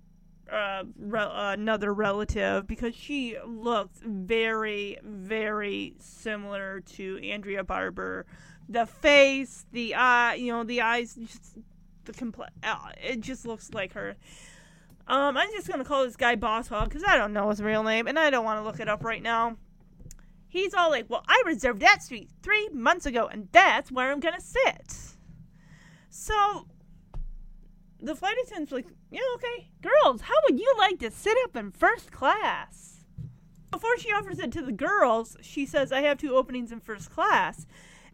uh, re- another relative because she looks very, very similar to Andrea Barber. The face, the eye, you know, the eyes, just the compl- uh, it just looks like her. Um, I'm just gonna call this guy Hogg because I don't know his real name and I don't want to look it up right now. He's all like, "Well, I reserved that seat three months ago, and that's where I'm gonna sit." So the flight attendant's like, "Yeah, okay, girls, how would you like to sit up in first class?" Before she offers it to the girls, she says, "I have two openings in first class,"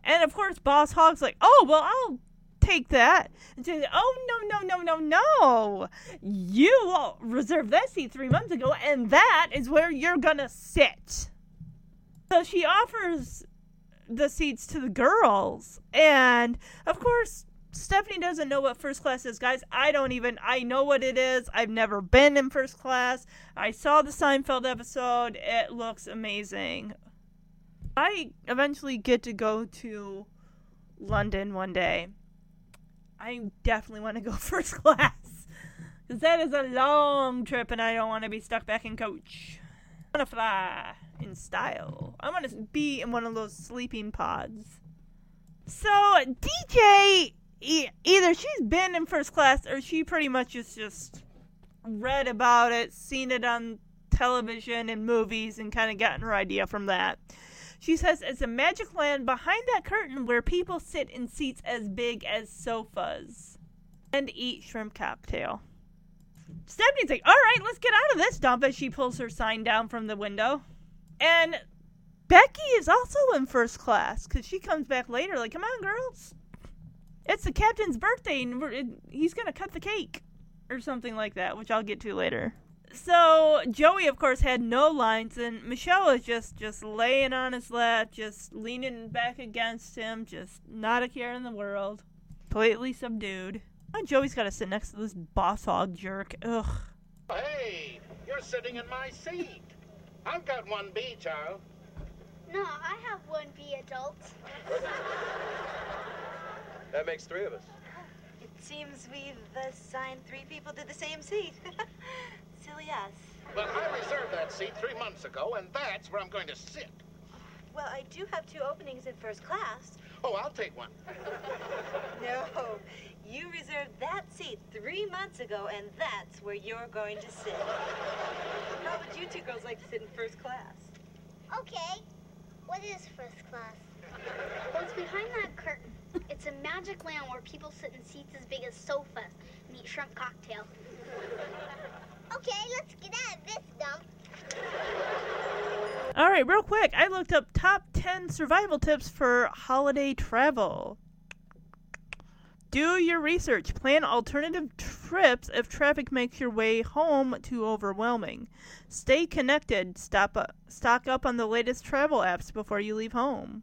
and of course, Boss Hogg's like, "Oh, well, I'll." Take that and say, oh no no no no no! You reserved that seat three months ago, and that is where you're gonna sit. So she offers the seats to the girls. And of course, Stephanie doesn't know what first class is, guys. I don't even I know what it is. I've never been in first class. I saw the Seinfeld episode. It looks amazing. I eventually get to go to London one day. I definitely want to go [laughs] first class. Cuz that is a long trip and I don't want to be stuck back in coach. I want to fly in style. I want to be in one of those sleeping pods. So DJ, e- either she's been in first class or she pretty much is just read about it, seen it on television and movies, and kind of gotten her idea from that. She says it's a magic land behind that curtain where people sit in seats as big as sofas and eat shrimp cocktail. Stephanie's like, all right, let's get out of this dump as she pulls her sign down from the window. And Becky is also in first class because she comes back later, like, come on, girls. It's the captain's birthday and it, he's to cut the cake or something like that, which I'll get to later. So Joey, of course, had no lines, and Michelle is just just laying on his lap, just leaning back against him, just not a care in the world, completely subdued. Oh, and Joey's got to sit next to this boss Hogg jerk. Ugh. Hey, you're sitting in my seat. I've got one B, child. No, I have one B adult. That makes three of us. It seems we've assigned three people to the same seat. [laughs] Silly us. Well, I reserved that seat three months ago, and that's where I'm going to sit. Well, I do have two openings in first class. Oh, I'll take one. [laughs] No, you reserved that seat three months ago, and that's where you're going to sit. How would you two girls like to sit in first class? Okay. What is first class? Well, it's behind that curtain. It's a magic land where people sit in seats as big as sofas and eat shrimp cocktail. Okay, let's get out of this dump. All right, real quick, I looked up top 10 survival tips for holiday travel. Do your research. Plan alternative trips if traffic makes your way home too overwhelming. Stay connected. Stop up, stock up on the latest travel apps before you leave home.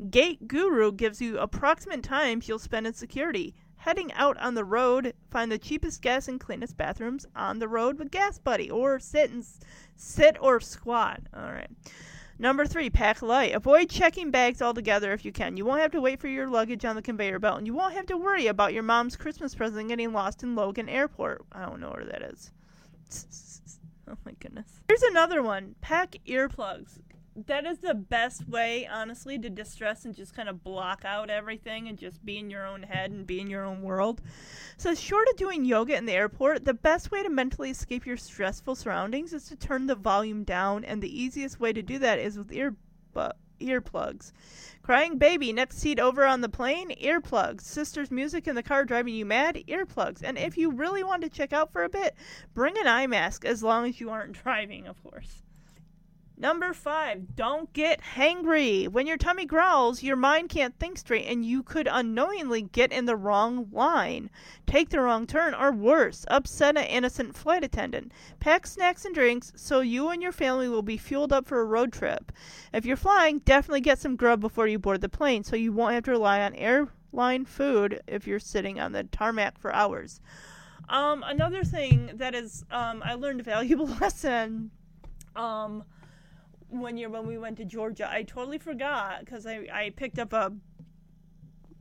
GateGuru gives you approximate times you'll spend in security. Heading out on the road, find the cheapest gas and cleanest bathrooms on the road with GasBuddy, or sit and sit or squat. All right. Number three, pack light. Avoid checking bags altogether if you can. You won't have to wait for your luggage on the conveyor belt, and you won't have to worry about your mom's Christmas present getting lost in Logan Airport. I don't know where that is. [laughs] Oh my goodness. Here's another one. Pack earplugs. That is the best way, honestly, to distress and just kind of block out everything and just be in your own head and be in your own world. So, short of doing yoga in the airport, the best way to mentally escape your stressful surroundings is to turn the volume down, and the easiest way to do that is with ear earplugs. Crying baby next seat over on the plane, earplugs. Sister's music in the car driving you mad, earplugs. And if you really want to check out for a bit, bring an eye mask as long as you aren't [laughs] driving, of course. Number five, don't get hangry. When your tummy growls, your mind can't think straight and you could unknowingly get in the wrong line, take the wrong turn, or worse, upset an innocent flight attendant. Pack snacks and drinks so you and your family will be fueled up for a road trip. If you're flying, definitely get some grub before you board the plane so you won't have to rely on airline food if you're sitting on the tarmac for hours. Um, another thing that is, um, I learned a valuable [laughs] lesson. Um, one year when we went to Georgia, I totally forgot because I, I picked up a,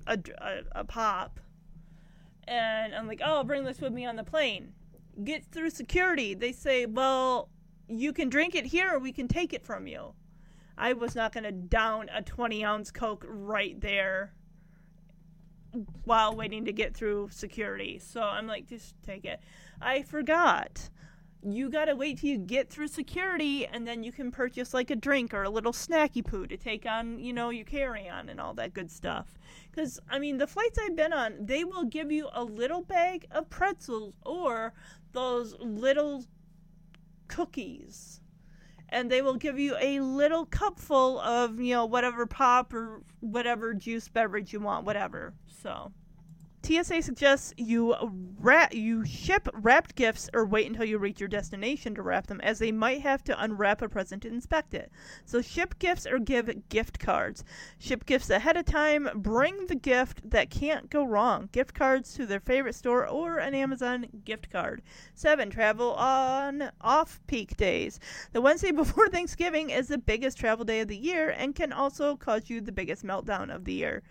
a a pop, and I'm like, oh, I'll bring this with me on the plane. Get through security. They say, well, you can drink it here, or we can take it from you. I was not gonna down a 20 ounce Coke right there while waiting to get through security. So I'm like, just take it. I forgot you gotta wait till you get through security and then you can purchase like a drink or a little snacky poo to take on you know your carry-on and all that good stuff. Because i mean the flights i've been on they will give you a little bag of pretzels or those little cookies. And they will give you a little cup full of you know whatever pop or whatever juice beverage you want whatever. So TSA suggests you wrap, you ship wrapped gifts or wait until you reach your destination to wrap them, as they might have to unwrap a present to inspect it. So ship gifts or give gift cards. Ship gifts ahead of time. Bring the gift that can't go wrong. Gift cards to their favorite store or an Amazon gift card. Seven. Travel on off-peak days. The Wednesday [laughs] before Thanksgiving is the biggest travel day of the year and can also cause you the biggest meltdown of the year.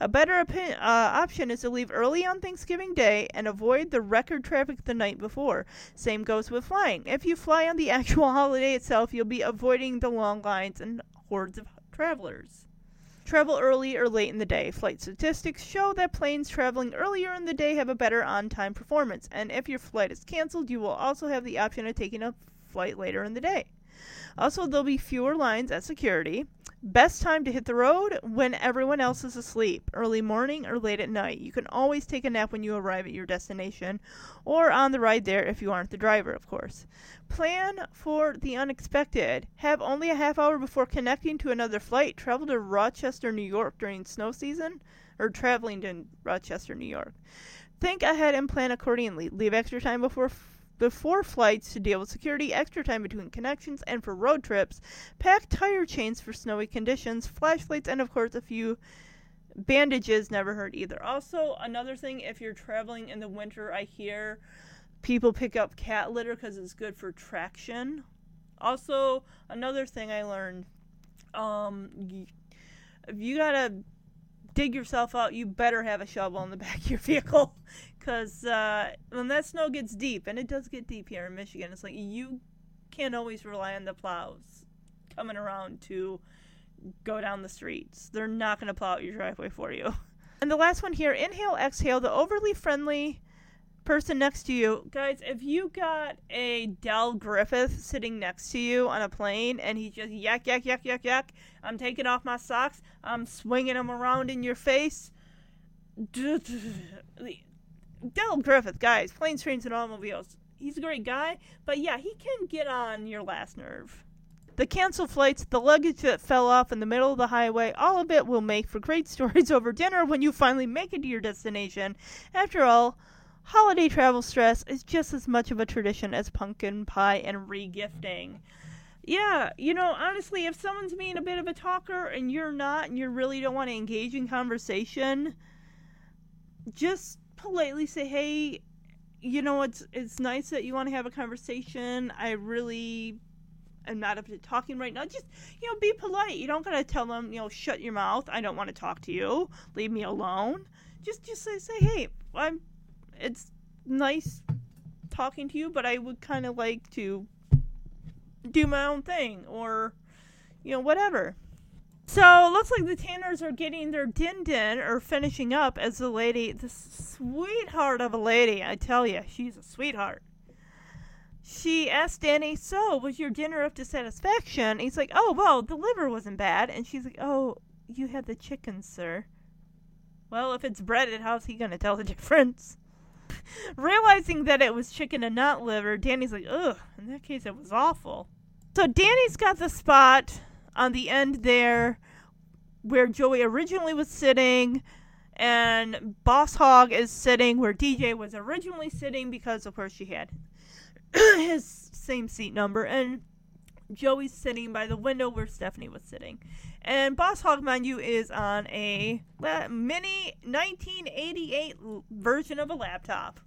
A better opi- uh, option is to leave early on Thanksgiving Day and avoid the record traffic the night before. Same goes with flying. If you fly on the [laughs] actual holiday itself, you'll be avoiding the long lines and hordes of travelers. Travel early or late in the day. Flight statistics show that planes traveling earlier in the day have a better on time performance, and if your flight is canceled, you will also have the option of taking a flight later in the day. Also, there'll be fewer lines at security. Best time to hit the road when everyone else is asleep, early morning or late at night. You can always take a nap when you arrive at your destination or on the ride there if you aren't the driver, of course. Plan for the unexpected. Have only a half hour before connecting to another flight. Travel to Rochester, New York during snow season or traveling to Rochester, New York. Think ahead and plan accordingly. Leave extra time before before flights to deal with security, extra time between connections, and for road trips. Pack tire chains for snowy conditions, flashlights, and of course a few bandages never hurt either. Also, another thing, if you're traveling in the winter, I hear people pick up cat litter because it's good for traction. Also, another thing I learned, um, if you gotta dig yourself out, you better have a shovel in the back of your vehicle. [laughs] Because uh, when that snow gets deep, and it does get deep here in Michigan, it's like you can't always rely on the plows coming around to go down the streets. They're not going to plow out your driveway for you. [laughs] And the last one here inhale, exhale, the overly friendly person next to you. Guys, if you got a Del Griffith sitting next to you on a plane and he just yak, yak, yak, yak, yak, I'm taking off my socks, I'm swinging them around in your face. Del Griffith, guys, planes, trains, and automobiles. He's a great guy, but yeah, he can get on your last nerve. The canceled flights, the luggage that fell off in the middle of the highway, all of it will make for great [laughs] stories over dinner when you finally make it to your destination. After all, holiday travel stress is just as much of a tradition as pumpkin pie and regifting. Yeah, you know, honestly, if someone's being a bit of a talker and you're not, and you really don't want to engage in conversation, just politely say, "Hey, you know, it's it's nice that you want to have a conversation. I really am not up to talking right now. Just you know, be polite. You don't gotta tell them, you know, shut your mouth. I don't want to talk to you. Leave me alone. Just just say, say, hey, I'm. It's nice talking to you, but I would kind of like to do my own thing, or you know, whatever. So it looks like the Tanners are getting their din din or finishing up as the lady, the sweetheart of a lady. I tell you, she's a sweetheart. She asked Danny, "So was your dinner up to satisfaction?" He's like, "Oh well, the liver wasn't bad." And she's like, "Oh, you had the chicken, sir." Well, if it's breaded, how's he gonna tell the [laughs] difference? [laughs] Realizing that it was chicken and not liver, Danny's like, "Ugh." In that case, it was awful. So Danny's got the spot on the end there where Joey originally was sitting and Boss Hogg is sitting where DJ was originally sitting because of course she had [coughs] his same seat number and Joey's sitting by the window where Stephanie was sitting. And Boss Hogg menu is on a mini 1988 version of a laptop.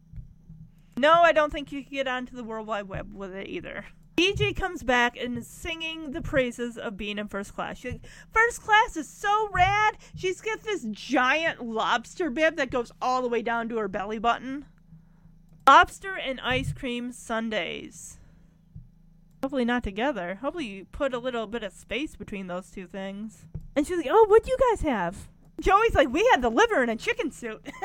No, I don't think you can get onto the World Wide Web with it either. DJ comes back and is singing the praises of being in first class. She's first class is so rad. She's got this giant lobster bib that goes all the way down to her belly button. Lobster and ice cream sundaes. Hopefully not together. Hopefully you put a little bit of space between those two things. And she's like, oh, what do you guys have? Joey's like, we had the liver in a chicken suit. [laughs]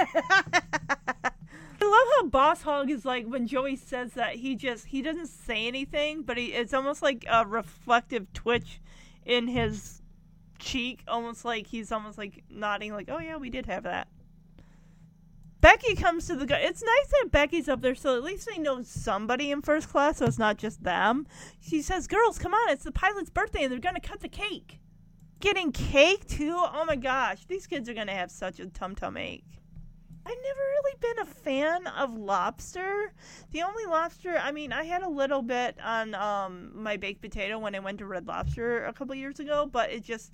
I love how Boss Hogg is like when Joey says that he just he doesn't say anything, but he it's almost like a reflective twitch in his cheek, almost like he's almost like nodding, like, "Oh yeah, we did have that." Becky comes to the guy. It's nice that Becky's up there, so at least they know somebody in first class, so it's not just them. She says, "Girls, come on! It's the pilot's birthday, and they're gonna cut the cake." Getting cake too? Oh my gosh, these kids are gonna have such a tum tum ache. I've never really been a fan of lobster. The only lobster, I mean, I had a little bit on um, my baked potato when I went to Red Lobster a couple years ago, but it just,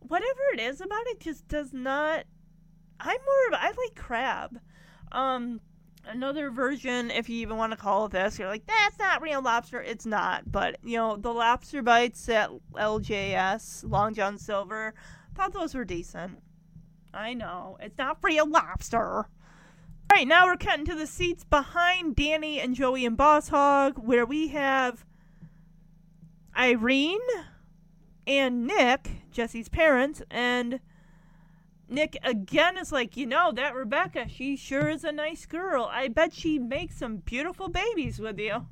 whatever it is about it, just does not. I'm more of, I like crab. Um, another version, if you even want to call it this, you're like, that's not real lobster. It's not. But, you know, the lobster bites at LJS, Long John Silver, thought those were decent. I know. It's not real lobster. All right, now we're cutting to the seats behind Danny and Joey and Boss Hogg, where we have Irene and Nick, Jesse's parents, and Nick again is like, you know, that Rebecca, she sure is a nice girl. I bet she makes some beautiful babies with you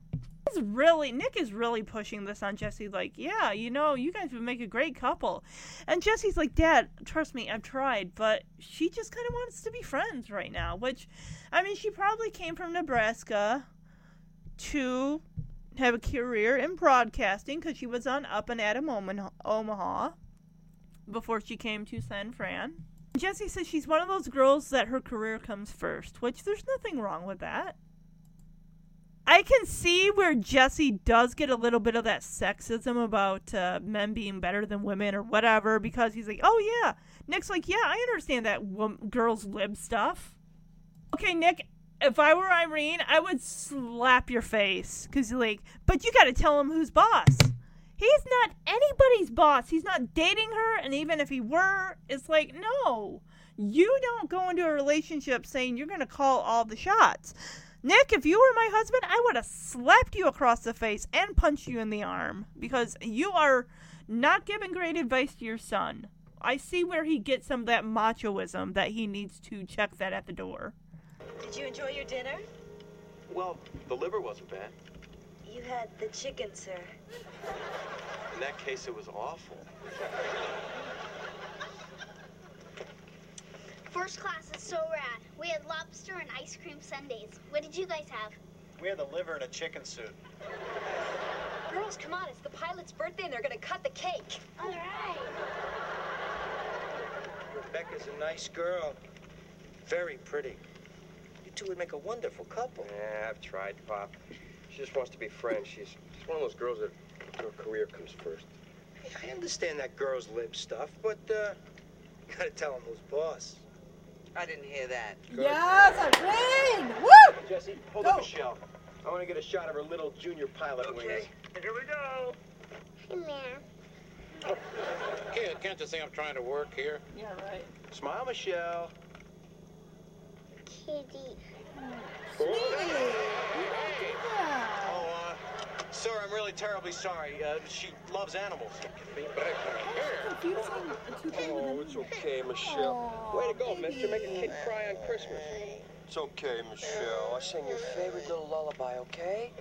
is really Nick is really pushing this on Jesse. Like, yeah, you know, you guys would make a great couple. And Jesse's like, Dad, trust me, I've tried, but she just kind of wants to be friends right now. Which, I mean, she probably came from Nebraska to have a career in broadcasting because she was on Up and Adam Omaha before she came to San Fran. Jesse says she's one of those girls that her career comes first, which there's nothing wrong with that. I can see where Jesse does get a little bit of that sexism about uh, men being better than women or whatever because he's like, oh yeah. Nick's like, yeah, I understand that girls lib stuff. Okay, Nick, if I were Irene, I would slap your face because you're like, but you got to tell him who's boss. He's not anybody's boss. He's not dating her, and even if he were, it's like, no, you don't go into a relationship saying you're going to call all the shots. Nick, if you were my husband, I would have slapped you across the face and punched you in the arm because you are not giving great advice to your son. I see where he gets some of that machoism that he needs to check that at the door. Did you enjoy your dinner? Well, the liver wasn't bad. You had the chicken, sir. In that case, it was awful. First class is so rad. We had lobster and ice cream sundaes. What did you guys have? We had the liver and a chicken suit. Girls, come on, it's the pilot's birthday and they're gonna cut the cake. All right. Rebecca's a nice girl. Very pretty. You two would make a wonderful couple. Yeah, I've tried, Pop. She just wants to be friends. She's, she's one of those girls that her career comes first. Hey, I understand that girls lib stuff, but uh, you gotta tell him who's boss. I didn't hear that. Yes, Irene! Woo! Jesse, hold Go. up Michelle. I want to get a shot of her little junior pilot wings. Okay, here we go. Hey, man. Kid, can't you see I'm trying to work here? Yeah, right. Smile, Michelle. Kitty. Oh, uh, sir, I'm really terribly sorry. Uh, she loves animals. Oh, it's okay, Michelle. Way to go, mister. Make a kid cry on Christmas. It's okay, Michelle. I sing your favorite little lullaby, okay?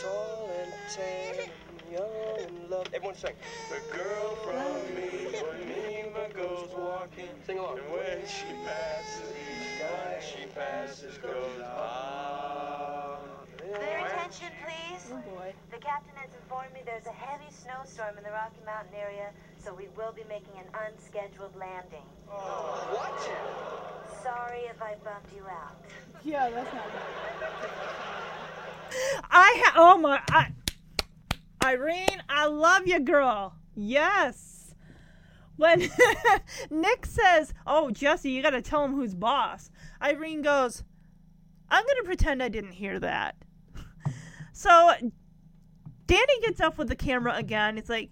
Tall and tan, young and loved. Everyone sing. The girl from me, Ipanema goes walking. Sing along. And when she passes each guy she passes goes by. Clear attention, please. Oh boy. The captain has informed me there's a heavy snowstorm in the Rocky Mountain area, so we will be making an unscheduled landing. Oh. What? Sorry if I bumped you out. Yeah, that's not I ha- oh my I Irene, I love you, girl. Yes. When [laughs] Nick says, "Oh, Jesse, you got to tell him who's boss," Irene goes, "I'm gonna pretend I didn't hear that." [laughs] So Danny gets up with the camera again. It's like,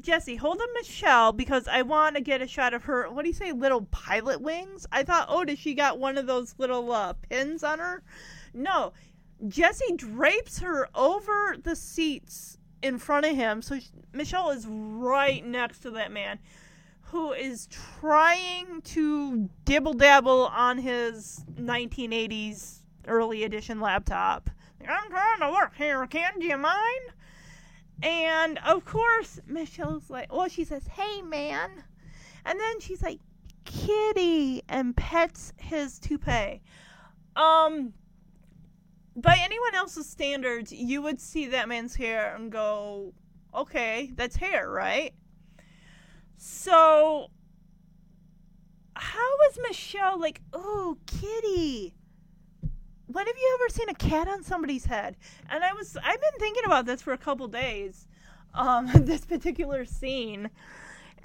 Jesse, hold on Michelle because I want to get a shot of her. What do you say, little pilot wings? I thought, oh, does she got one of those little uh, pins on her? No, Jesse drapes her over the seats in front of him, so sh- Michelle is right next to that man, who is trying to dibble dabble on his 1980s early edition laptop. I'm trying to work here, Ken. Do you mind? And of course, Michelle's like, well, she says, hey, man. And then she's like, kitty, and pets his toupee. Um, by anyone else's standards, you would see that man's hair and go, okay, that's hair, right? So, how is Michelle like, oh, kitty? When have you ever seen a cat on somebody's head? And I was, I've been thinking about this for a couple days, um, [laughs] this particular scene,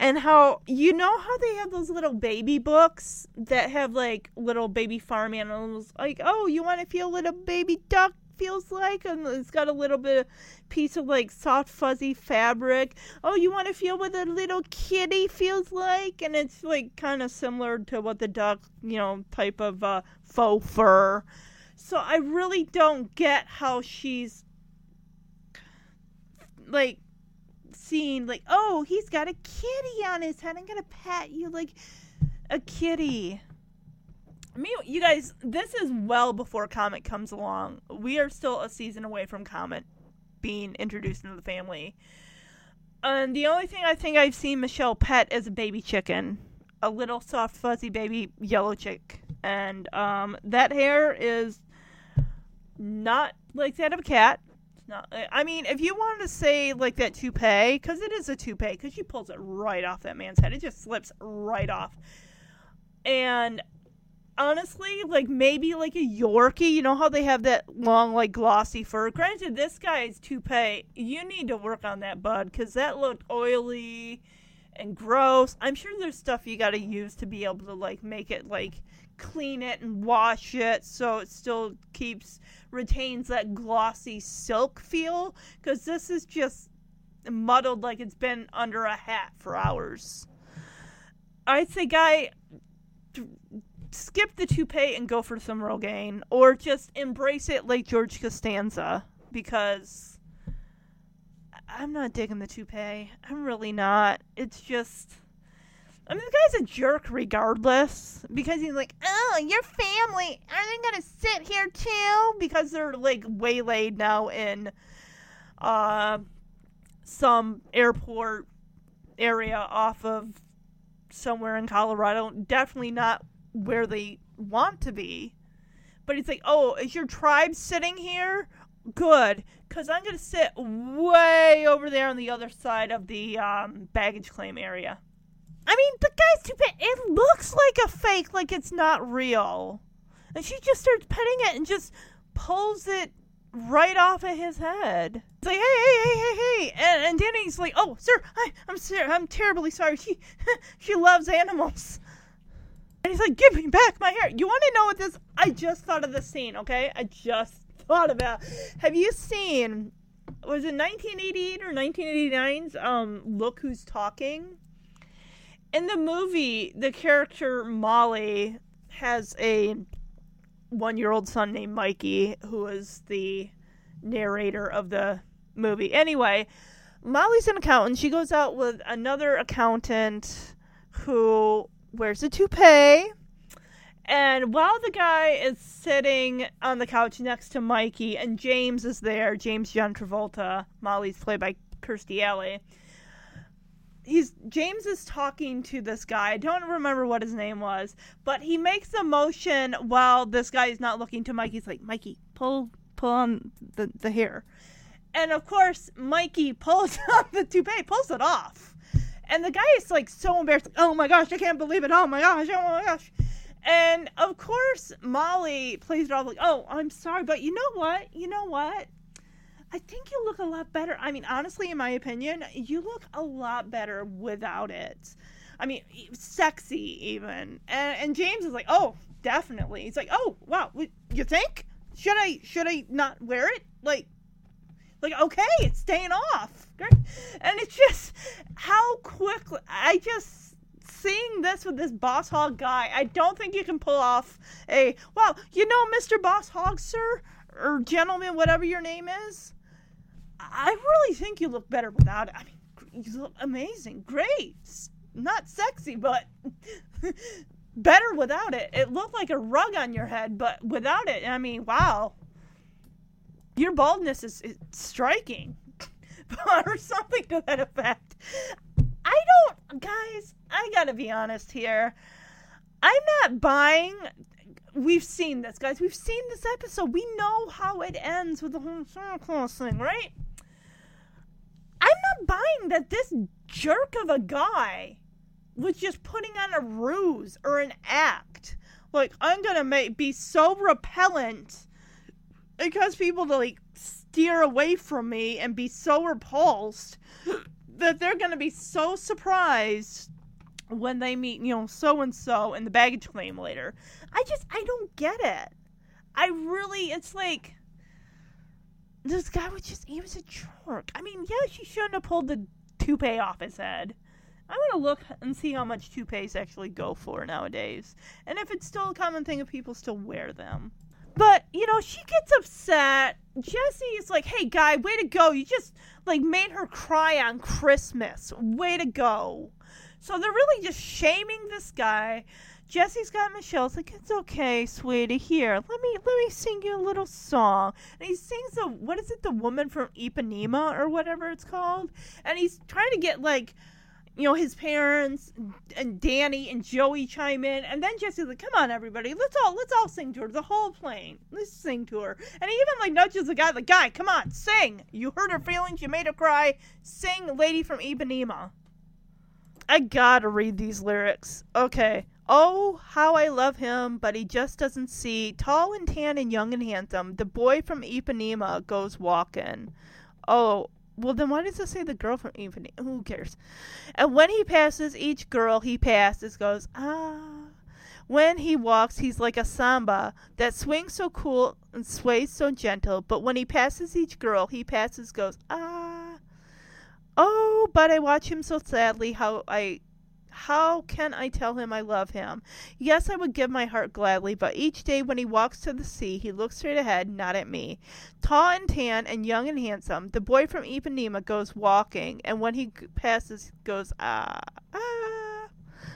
and how, you know how they have those little baby books that have like little baby farm animals, like, oh, you want to feel what a baby duck feels like? And it's got a little bit of piece of like soft, fuzzy fabric. Oh, you want to feel what a little kitty feels like? And it's like kind of similar to what the duck, you know, type of uh, faux fur. So I really don't get how she's like seeing like, oh, he's got a kitty on his head. I'm gonna pat you like a kitty. Me, you guys, this is well before Comet comes along. We are still a season away from Comet being introduced into the family. And the only thing I think I've seen Michelle pet is a baby chicken, a little soft, fuzzy baby yellow chick, and um, that hair is not like that of a cat. Not. Uh, I mean, if you wanted to say like that toupee, because it is a toupee, because she pulls it right off that man's head. It just slips right off. And honestly, like maybe like a Yorkie. You know how they have that long, like glossy fur. Granted, this guy's toupee. You need to work on that, bud, because that looked oily and gross. I'm sure there's stuff you got to use to be able to like make it like clean it and wash it so it still keeps retains that glossy silk feel because this is just muddled like it's been under a hat for hours. I'd say, guy, skip the toupee and go for some Rogaine, or just embrace it like George Costanza because I'm not digging the toupee. I'm really not. It's just. I mean, the guy's a jerk regardless because he's like, oh, your family, are they gonna sit here too? Because they're like waylaid now in uh, some airport area off of somewhere in Colorado. Definitely not where they want to be. But he's like, oh, is your tribe sitting here? Good, because I'm going to sit way over there on the other side of the um, baggage claim area. I mean, the guy's too big. It looks like a fake, like it's not real. And she just starts petting it and just pulls it right off of his head. It's like, hey, hey, hey, hey, hey. And, and Danny's like, oh, sir, I, I'm I'm terribly sorry. She, [laughs] she loves animals. And he's like, give me back my hair. You want to know what this? I just thought of the scene, okay? I just thought about. Have you seen? Was it 1988 or 1989's um, Look Who's Talking? In the movie, the character Molly has a one-year-old son named Mikey, who is the narrator of the movie. Anyway, Molly's an accountant. She goes out with another accountant who wears a toupee. And while the guy is sitting on the couch next to Mikey, and James is there, James John Travolta, Molly's played by Kirstie Alley. He's James is talking to this guy. I don't remember what his name was, but he makes a motion while this guy is not looking to Mikey. He's like, Mikey, pull pull on the, the hair. And of course, Mikey pulls [laughs] on the toupee, pulls it off. And the guy is like so embarrassed. Oh my gosh, I can't believe it. Oh my gosh, oh my gosh. And of course, Molly plays it off like, oh, I'm sorry, but you know what? You know what? I think you look a lot better. I mean, honestly, in my opinion, you look a lot better without it. I mean, sexy even. And, and James is like, oh, definitely. He's like, oh, wow, you think? Should I should I not wear it? Like, like okay, it's staying off. And it's just how quickly I just seeing this with this boss hog guy. I don't think you can pull off a well, you know, Mr. Boss Hogg, sir or gentleman, whatever your name is. I really think you look better without it. I mean, you look amazing, great, not sexy, but [laughs] better without it. It looked like a rug on your head, but without it, I mean, wow. Your baldness is, is striking, [laughs] [laughs] or something to that effect. I don't, guys. I gotta be honest here. I'm not buying. We've seen this, guys. We've seen this episode. We know how it ends with the whole Santa Claus thing, right? I'm not buying that this jerk of a guy was just putting on a ruse or an act. Like I'm gonna make be so repellent it people to like steer away from me and be so repulsed that they're gonna be so surprised when they meet, you know, so and so in the baggage claim later. I just I don't get it. I really it's like this guy was just he was a jerk. I mean, yeah, she shouldn't have pulled the toupee off his head. I'm gonna look and see how much toupees actually go for nowadays, and if it's still a common thing if people still wear them. But you know, she gets upset. Jesse is like, "Hey, guy, way to go! You just like made her cry on Christmas. Way to go!" So they're really just shaming this guy. Jesse's got Michelle's like, "It's okay, sweetie. Here, let me let me sing you a little song." And he sings the what is it, the woman from Ipanema or whatever it's called, and he's trying to get like you know, his parents and Danny and Joey chime in, and then Jesse's like, "Come on, everybody, let's all let's all sing to her." The whole plane, let's sing to her. And he even like nudges the guy, like, "Guy, come on, sing. You hurt her feelings. You made her cry. Sing, lady from Ipanema." I gotta read these lyrics. Okay. Oh, how I love him, but he just doesn't see. Tall and tan and young and handsome, the boy from Ipanema goes walking. Oh, well, then why does it say the girl from Ipanema? Who cares? And when he passes each girl he passes, goes, ah. When he walks, he's like a samba that swings so cool and sways so gentle. But when he passes each girl he passes, goes, ah. Oh, but I watch him so sadly how I How can I tell him I love him? Yes, I would give my heart gladly, but each day when he walks to the sea, he looks straight ahead, not at me. Tall and tan and young and handsome, the boy from Ipanema goes walking, and when he passes, goes, ah, ah.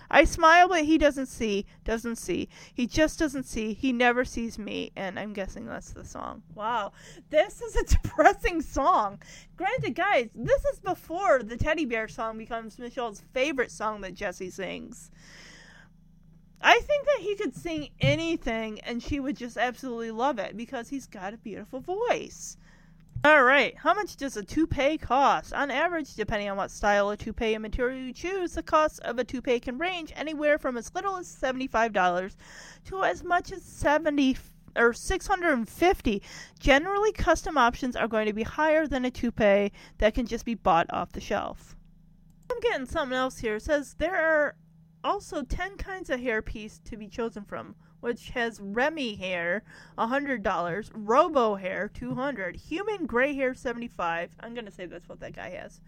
I smile, but he doesn't see, doesn't see. He just doesn't see. He never sees me, and I'm guessing that's the song. Wow, this is a [laughs] depressing song. Granted, guys, this is before the teddy bear song becomes Michelle's favorite song that Jesse sings. I think that he could sing anything and she would just absolutely love it because he's got a beautiful voice. All right, how much does a toupee cost? On average, depending on what style of toupee and material you choose, the cost of a toupee can range anywhere from as little as $75 to as much as 70 or 650. Generally, custom options are going to be higher than a toupee that can just be bought off the shelf. I'm getting something else here. It says there are also 10 kinds of hairpiece to be chosen from, which has Remy hair, $100, Robo hair, 200, human gray hair, 75. I'm going to say that's what that guy has.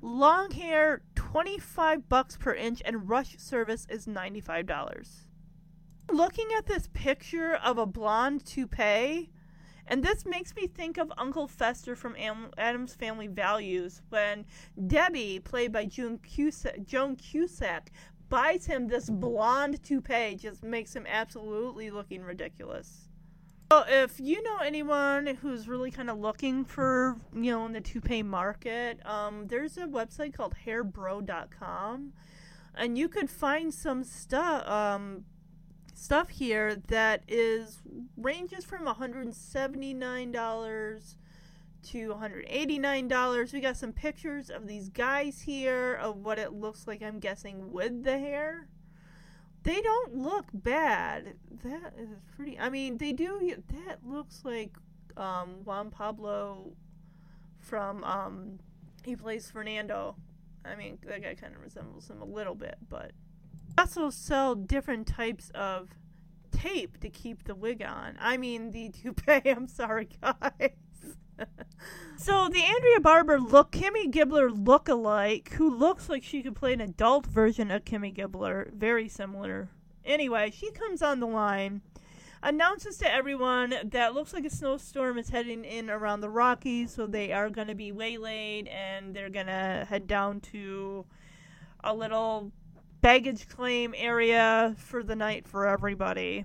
Long hair, 25 bucks per inch, and rush service is $95. Looking at this picture of a blonde toupee, and this makes me think of Uncle Fester from Am- Addams Family Values when Debbie, played by Joan Cusack, Joan Cusack, buys him this blonde toupee. Just makes him absolutely looking ridiculous. So if you know anyone who's really kind of looking for, you know, in the toupee market, um, there's a website called hairbro.com and you could find some stuff um, stuff here that is ranges from $179 to $189. We got some pictures of these guys here of what it looks like I'm guessing with the hair. They don't look bad. That is pretty I mean, they do that looks like um, Juan Pablo from um, he plays Fernando. I mean, that guy kind of resembles him a little bit, but also sell different types of tape to keep the wig on. I mean, the [laughs] toupee. I'm sorry, [laughs] guys. So the Andrea Barber look, Kimmy Gibbler look-alike, who looks like she could play an adult version of Kimmy Gibbler, very similar. Anyway, she comes on the line, announces to everyone that looks like a snowstorm is heading in around the Rockies, so they are going to be waylaid and they're going to head down to a little baggage claim area for the night for everybody.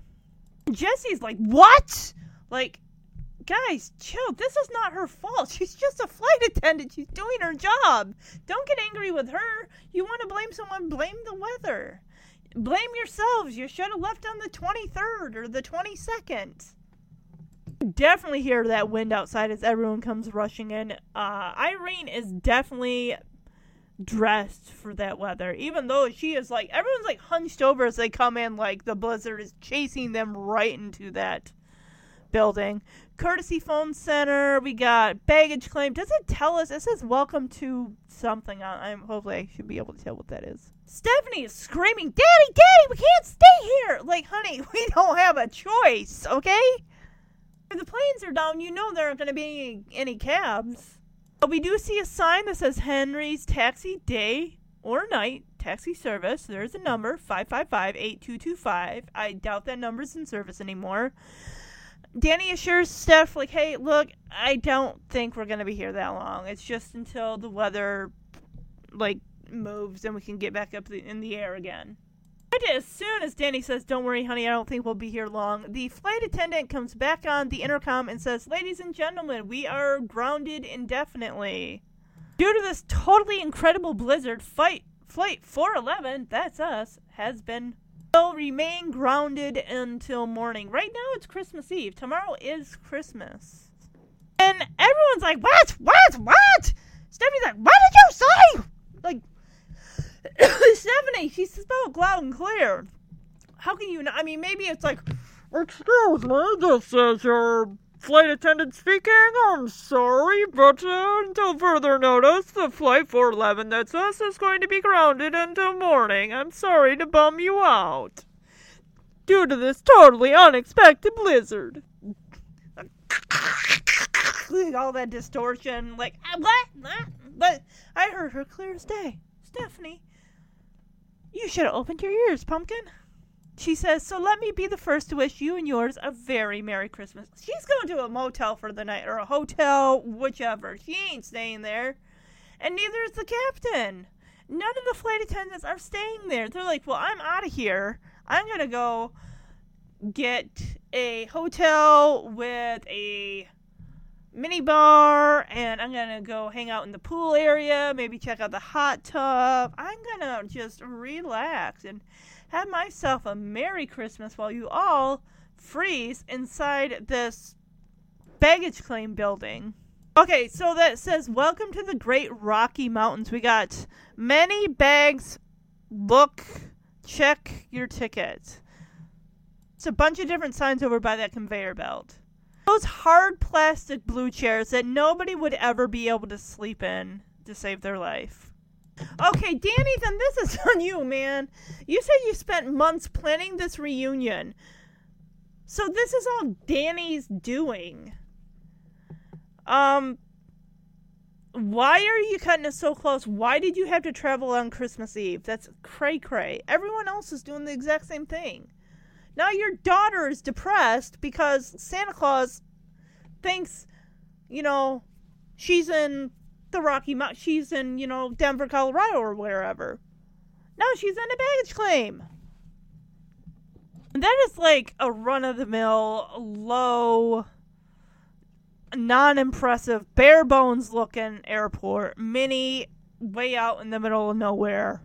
Jesse's like, "What?" Like, guys, chill. This is not her fault. [laughs] She's just a flight attendant. She's doing her job. Don't get angry with her. You want to blame someone? Blame the weather. Blame yourselves. You should have left on the 23rd or the 22nd. Definitely hear that wind outside as everyone comes rushing in. Uh, Irene is definitely dressed for that weather, even though she is like everyone's like hunched over as they come in, like the blizzard is chasing them right into that building. Courtesy phone center. We got baggage claim. Does it tell us? It says welcome to something. I- I'm hopefully I should be able to tell what that is. Stephanie is screaming, "Daddy, Daddy, we can't stay here!" Like, honey, [laughs] we don't have a choice, okay? If the planes are down, you know there aren't going to be any, any cabs. But we do see a sign that says Henry's Taxi Day or Night Taxi Service. There's a number 555-8225. I doubt that number's in service anymore. Danny assures Steph, like, hey, look, I don't think we're gonna be here that long. It's just until the weather, like, moves and we can get back up the, in the air again. As soon as Danny says, "Don't worry, honey, I don't think we'll be here long," the flight attendant comes back on the intercom and says, "Ladies and gentlemen, we are grounded indefinitely due to this totally incredible blizzard. Fight flight 411, that's us, has been." Will remain grounded until morning. Right now it's Christmas Eve. Tomorrow is Christmas. And everyone's like, What? What? What? Stephanie's like, What did you say? Like, [coughs] Stephanie, she spoke loud and clear. How can you not? I mean, maybe it's like, Excuse me, this is your flight attendant speaking. I'm sorry, but uh, until further notice, the flight 411 that's us is going to be grounded until morning. I'm sorry to bum you out. Due to this totally unexpected blizzard. All that distortion, like, "Ah, what? What? But I heard her clear as day. Stephanie, You should have opened your ears, Pumpkin. She says, So let me be the first to wish you and yours a very Merry Christmas. She's going to a motel for the night, or a hotel, whichever. She ain't staying there. And neither is the captain. None of the flight attendants are staying there. They're like, Well, I'm out of here. I'm going to go get a hotel with a mini bar and I'm gonna go hang out in the pool area, maybe check out the hot tub. I'm gonna just relax and have myself a Merry Christmas while you all freeze inside this baggage claim building. Okay, so that says, Welcome to the Great Rocky Mountains. We got many bags. Look, check your ticket. It's a bunch of different signs over by that conveyor belt. Those hard plastic blue chairs that nobody would ever be able to sleep in to save their life. Okay, Danny, then this is [laughs] on you, man. You said you spent months planning this reunion. So this is all Danny's doing. Um why are you cutting it so close? Why did you have to travel on Christmas Eve? That's cray cray. Everyone else is doing the exact same thing. Now your daughter is depressed because Santa Claus thinks, you know, she's in the Rocky Mountains. She's in, you know, Denver, Colorado, or wherever. No, she's in a baggage claim. And that is like a run of the mill, low, non impressive, bare bones looking airport. Mini, way out in the middle of nowhere.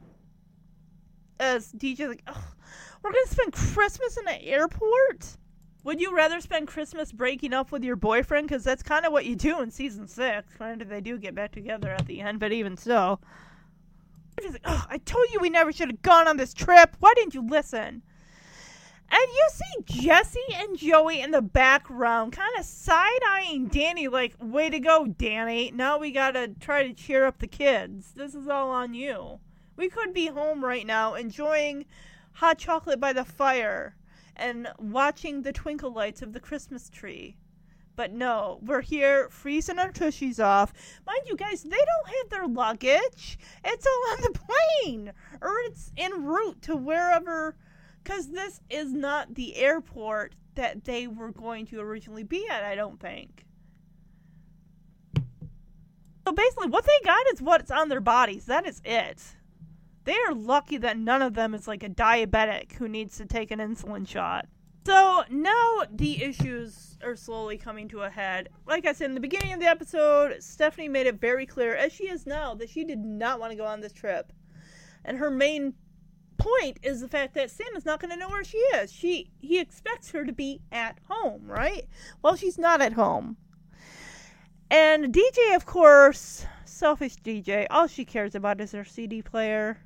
As DJ's like, we're gonna spend Christmas in an airport? Would you rather spend Christmas breaking up with your boyfriend? Because that's kind of what you do in season six. Granted, they do get back together at the end, but even so. Oh, I told you we never should have gone on this trip. Why didn't you listen? And you see Jesse and Joey in the background, kind of side eyeing Danny, like, way to go, Danny. Now we gotta try to cheer up the kids. This is all on you. We could be home right now enjoying hot chocolate by the fire and watching the twinkle lights of the Christmas tree. But no, we're here freezing our tushies off. Mind you guys, they don't have their luggage. It's all on the plane or it's en route to wherever cuz this is not the airport that they were going to originally be at, I don't think. So basically what they got is what's on their bodies. That is it. They are lucky that none of them is like a diabetic who needs to take an insulin shot. So now the issues are slowly coming to a head. Like I said in the beginning of the episode, Stephanie made it very clear, as she is now, that she did not want to go on this trip. And her main point is the fact that Sam is not going to know where she is. She he expects her to be at home, right? Well, she's not at home. And DJ, of course, selfish DJ, all she cares about is her CD player.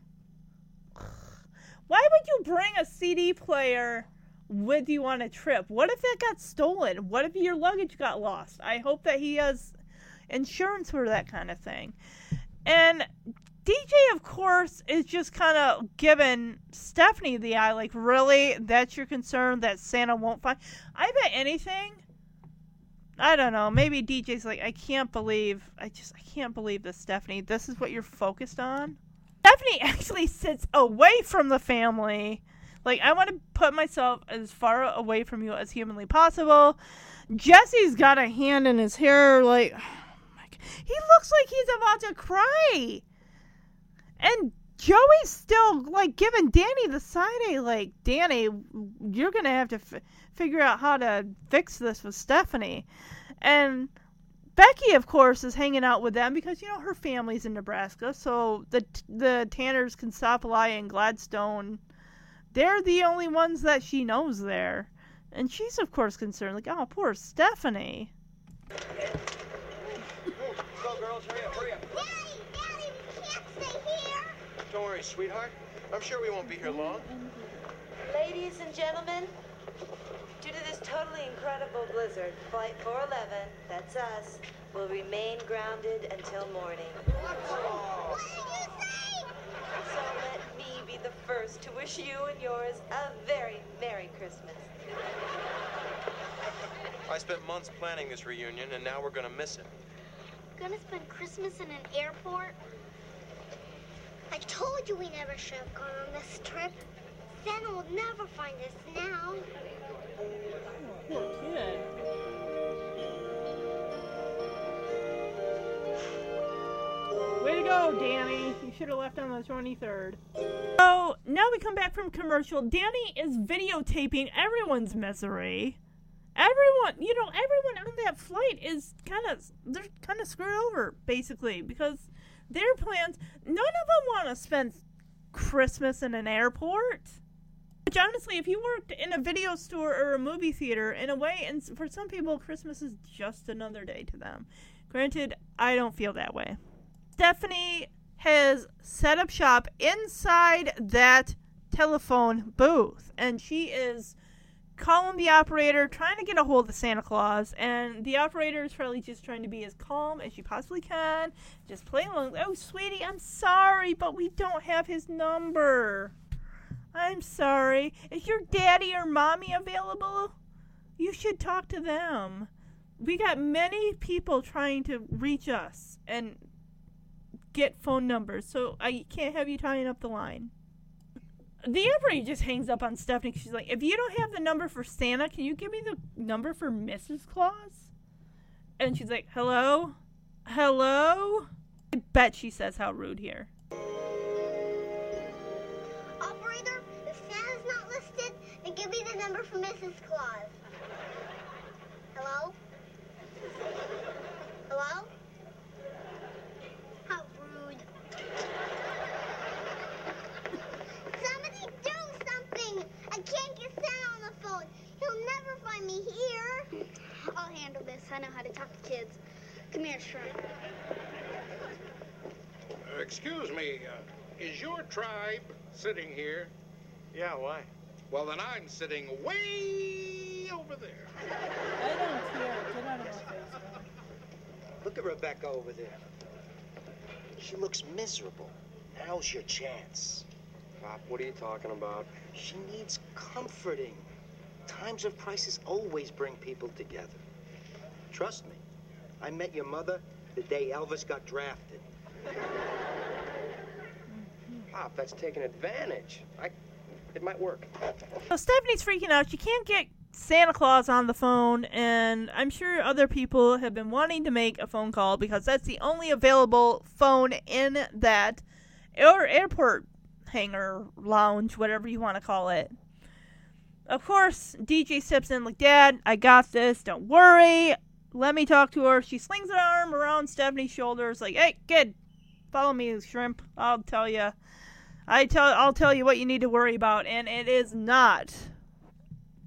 Why would you bring a CD player with you on a trip? What if it got stolen? What if your luggage got lost? I hope that he has insurance for that kind of thing. And DJ, of course, is just kind of giving Stephanie the eye. Like, really? That's your concern that Santa won't find? I bet anything. I don't know. Maybe DJ's like, I can't believe. I just, I can't believe this, Stephanie. This is what you're focused on. Stephanie [laughs] actually sits away from the family. Like, I want to put myself as far away from you as humanly possible. Jesse's got a hand in his hair, like, [sighs] oh he looks like he's about to cry. And Joey's still, like, giving Danny the side eye, like, Danny, you're going to have to f- figure out how to fix this with Stephanie. And Becky, of course, is hanging out with them because you know her family's in Nebraska, so the the Tanners, Katsopoli, and Gladstone, they're the only ones that she knows there, and she's of course concerned, like, oh, poor Stephanie. Go, girls, hurry up, hurry up. Daddy, Daddy, we can't stay here. Don't worry, sweetheart. I'm sure we won't be here long. Ladies and gentlemen, due to this totally incredible blizzard, Flight 411, that's us, will remain grounded until morning. What did you say? So let me be the first to wish you and yours a very Merry Christmas. I spent months planning this reunion, and now we're gonna miss it. Gonna spend Christmas in an airport? I I told you we never should have gone on this trip. Santa will never find us now. Poor kid. Way to go, Danny. You should have left on the 23rd. So now we come back from commercial. Danny is videotaping everyone's misery. Everyone, you know, everyone on that flight is kind of they're kind of screwed over basically because their plans. None of them want to spend Christmas in an airport. Which honestly, if you worked in a video store or a movie theater, in a way, and for some people, Christmas is just another day to them. Granted, I don't feel that way. Stephanie has set up shop inside that telephone booth, and she is calling the operator, trying to get a hold of Santa Claus, and the operator is probably just trying to be as calm as she possibly can, just playing along. Oh, sweetie, I'm sorry, but we don't have his number. I'm sorry. Is your daddy or mommy available? You should talk to them. We got many people trying to reach us and get phone numbers, so I can't have you tying up the line. The operator just hangs up on Stephanie. She's like, if you don't have the number for Santa, can you give me the number for Mrs. Claus? And she's like, hello? Hello? I bet she says how rude here. Number for Mrs. Claus. Hello? Hello? How rude. Somebody do something! I can't get Santa on the phone. He'll never find me here. I'll handle this. I know how to talk to kids. Come here. Uh, excuse me, uh, is your tribe sitting here? Yeah, why? Well, then I'm sitting way over there. I don't care. Get out of my face. Look at Rebecca over there. She looks miserable. Now's your chance. Pop, what are you talking about? She needs comforting. Times of crisis always bring people together. Trust me. I met your mother the day Elvis got drafted. Mm-hmm. Pop, that's taking advantage. I, it might work. So Stephanie's freaking out. She can't get Santa Claus on the phone, and I'm sure other people have been wanting to make a phone call because that's the only available phone in that or airport hangar lounge, whatever you want to call it. Of course, DJ steps in like, Dad, I got this. Don't worry. Let me talk to her. She slings her arm around Stephanie's shoulders, like, Hey, kid, follow me, shrimp. I'll tell you. I tell I'll tell you what you need to worry about, and it is not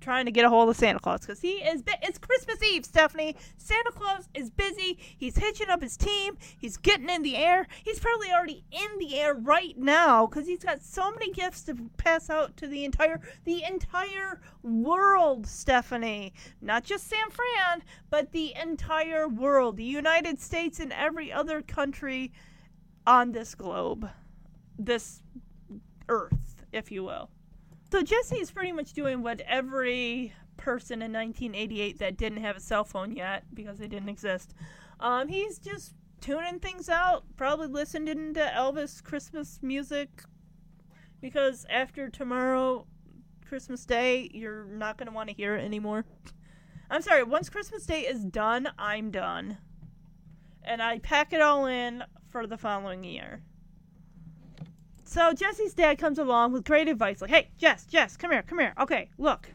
trying to get a hold of Santa Claus because he is. It's Christmas Eve, Stephanie. Santa Claus is busy. He's hitching up his team. He's getting in the air. He's probably already in the air right now because he's got so many gifts to pass out to the entire the entire world, Stephanie. Not just San Fran, but the entire world, the United States and every other country on this globe, this Earth, if you will. So Jesse is pretty much doing what every person in 1988 that didn't have a cell phone yet because they didn't exist. Um, he's just tuning things out, probably listening to Elvis Christmas music because after tomorrow, Christmas Day, you're not going to want to hear it anymore. I'm sorry, once Christmas Day is done, I'm done. And I pack it all in for the following year. So Jesse's dad comes along with great advice, like, "Hey, Jess, Jess, come here, come here. Okay, look.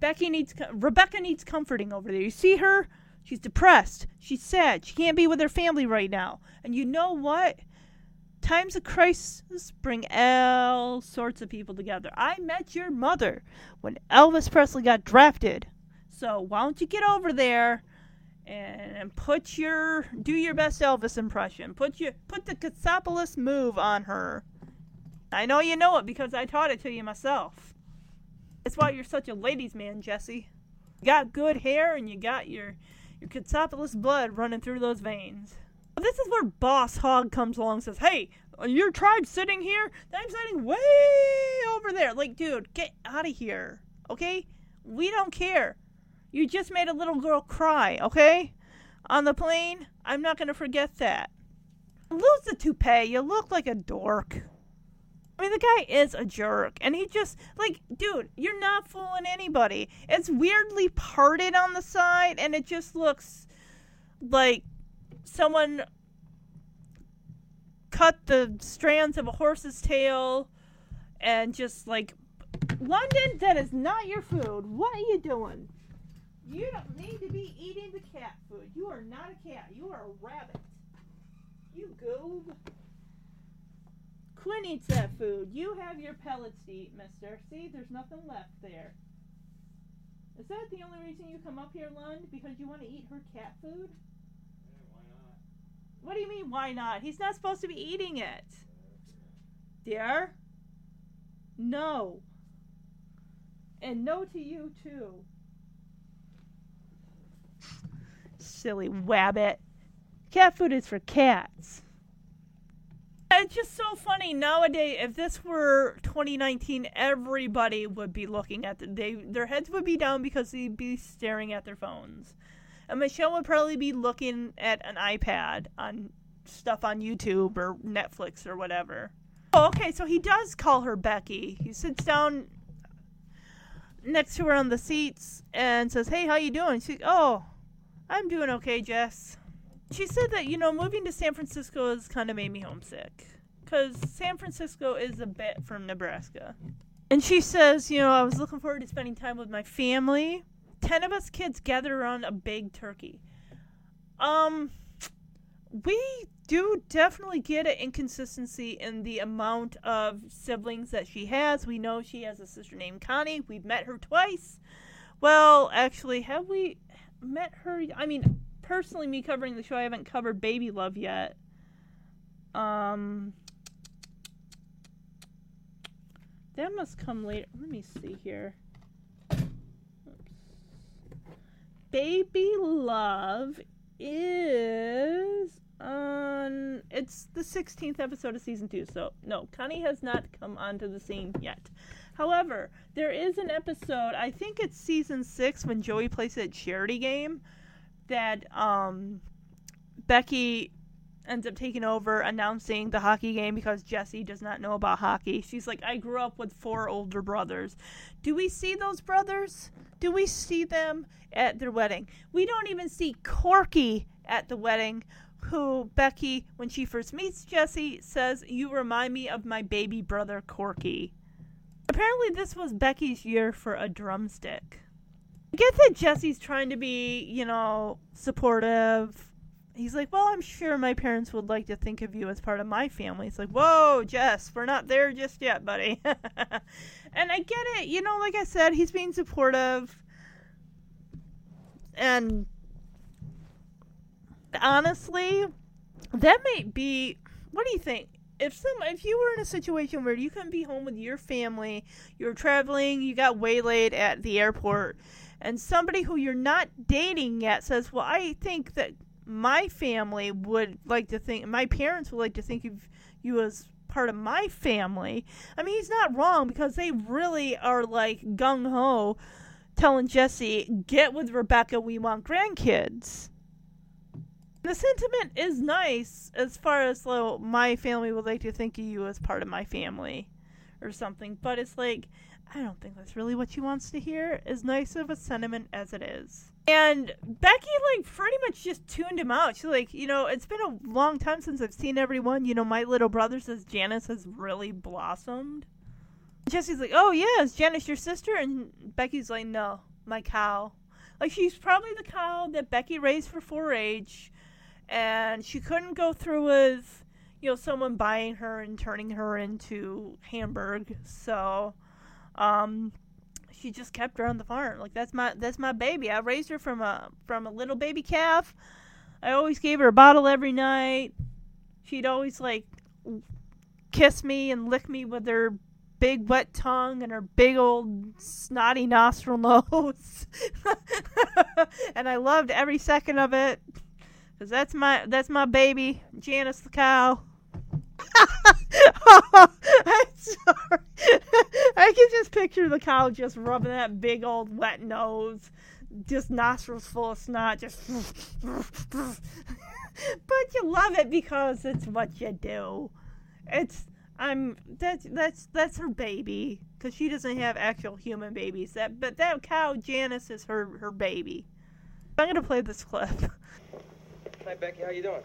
Becky needs, Rebecca needs comforting over there. You see her? She's depressed. She's sad. She can't be with her family right now. And you know what? Times of crisis bring all sorts of people together. I met your mother when Elvis Presley got drafted. So why don't you get over there and put your do your best Elvis impression. Put your put the Katsopolis move on her. I know you know it because I taught it to you myself. That's why you're such a ladies' man, Jesse. You got good hair and you got your your Katsopolis blood running through those veins. This is where Boss Hogg comes along and says, Hey, your tribe's sitting here? I'm sitting way over there. Like, dude, get out of here. Okay? We don't care. You just made a little girl cry, okay? On the plane. I'm not going to forget that. Lose the toupee. You look like a dork. I mean, the guy is a jerk, and he just like, dude, you're not fooling anybody. It's weirdly parted on the side, and it just looks like someone cut the strands of a horse's tail and just like London, that is not your food. What are you doing? You don't need to be eating the cat food. You are not a cat. You are a rabbit. You goob. Quinn eats that food. You have your pellets to eat, mister. See, there's nothing left there. Is that the only reason you come up here, Lund? Because you want to eat her cat food? Yeah, why not? What do you mean, why not? He's not supposed to be eating it. Dear? No. And no to you, too. Silly wabbit. Cat food is for cats. It's just so funny nowadays. If this were 2019, everybody would be looking at the, they their heads would be down because they'd be staring at their phones, and Michelle would probably be looking at an iPad on stuff on YouTube or Netflix or whatever. Oh, okay, so he does call her Becky. He sits down next to her on the seats and says, "Hey, how you doing?" She, "Oh, I'm doing okay, Jess." She said that you know moving to San Francisco has kind of made me homesick because San Francisco is a bit from Nebraska. And she says, you know, I was looking forward to spending time with my family. Ten of us kids gather around a big turkey. Um, we do definitely get an inconsistency in the amount of siblings that she has. We know she has a sister named Connie. We've met her twice. Well, actually, have we met her? I mean, personally, me covering the show, I haven't covered Baby Love yet. Um, that must come later. Let me see here. Oops. Baby Love is on. It's the 16th episode of season two. So, no, Connie has not come onto the scene yet. However, there is an episode, I think it's season six, when Joey plays that charity game, that um, Becky ends up taking over announcing the hockey game because Jesse does not know about hockey. She's like, I grew up with four older brothers. Do we see those brothers? Do we see them at their wedding? We don't even see Corky at the wedding, who Becky, when she first meets Jesse, says, You remind me of my baby brother Corky. Apparently, this was Becky's year for a drumstick. I get that Jesse's trying to be, you know, supportive. He's like, Well, I'm sure my parents would like to think of you as part of my family. It's like, Whoa, Jess, we're not there just yet, buddy. [laughs] and I get it. You know, like I said, he's being supportive. And honestly, that might be. What do you think? If some, if you were in a situation where you couldn't be home with your family, you're traveling, you got waylaid at the airport, and somebody who you're not dating yet says, "Well, I think that my family would like to think, my parents would like to think of you as part of my family." I mean, he's not wrong because they really are like gung ho, telling Jesse, "Get with Rebecca. We want grandkids." the sentiment is nice as far as like, my family would like to think of you as part of my family or something but it's like i don't think that's really what she wants to hear as nice of a sentiment as it is and becky like pretty much just tuned him out. She's like you know it's been a long time since i've seen everyone. You know my little brother says janice has really blossomed. Jesse's like oh yeah is janice your sister? And becky's like no my cow. Like she's probably the cow that becky raised for 4-h and she couldn't go through with you know someone buying her and turning her into Hamburg. So um she just kept her on the farm. Like that's my that's my baby. I raised her from a from a little baby calf. I always gave her a bottle every night. She'd always like kiss me and lick me with her big wet tongue and her big old snotty nostril [laughs] nose. and I loved every second of it. Cause that's my that's my baby, Janice the cow. [laughs] I'm sorry. [laughs] I can just picture the cow just rubbing that big old wet nose, just nostrils full of snot, just. [laughs] but you love it because it's what you do. It's I'm that's that's that's her baby because she doesn't have actual human babies. That but that cow Janice is her her baby. I'm gonna play this clip. Hi, Becky. How you doing?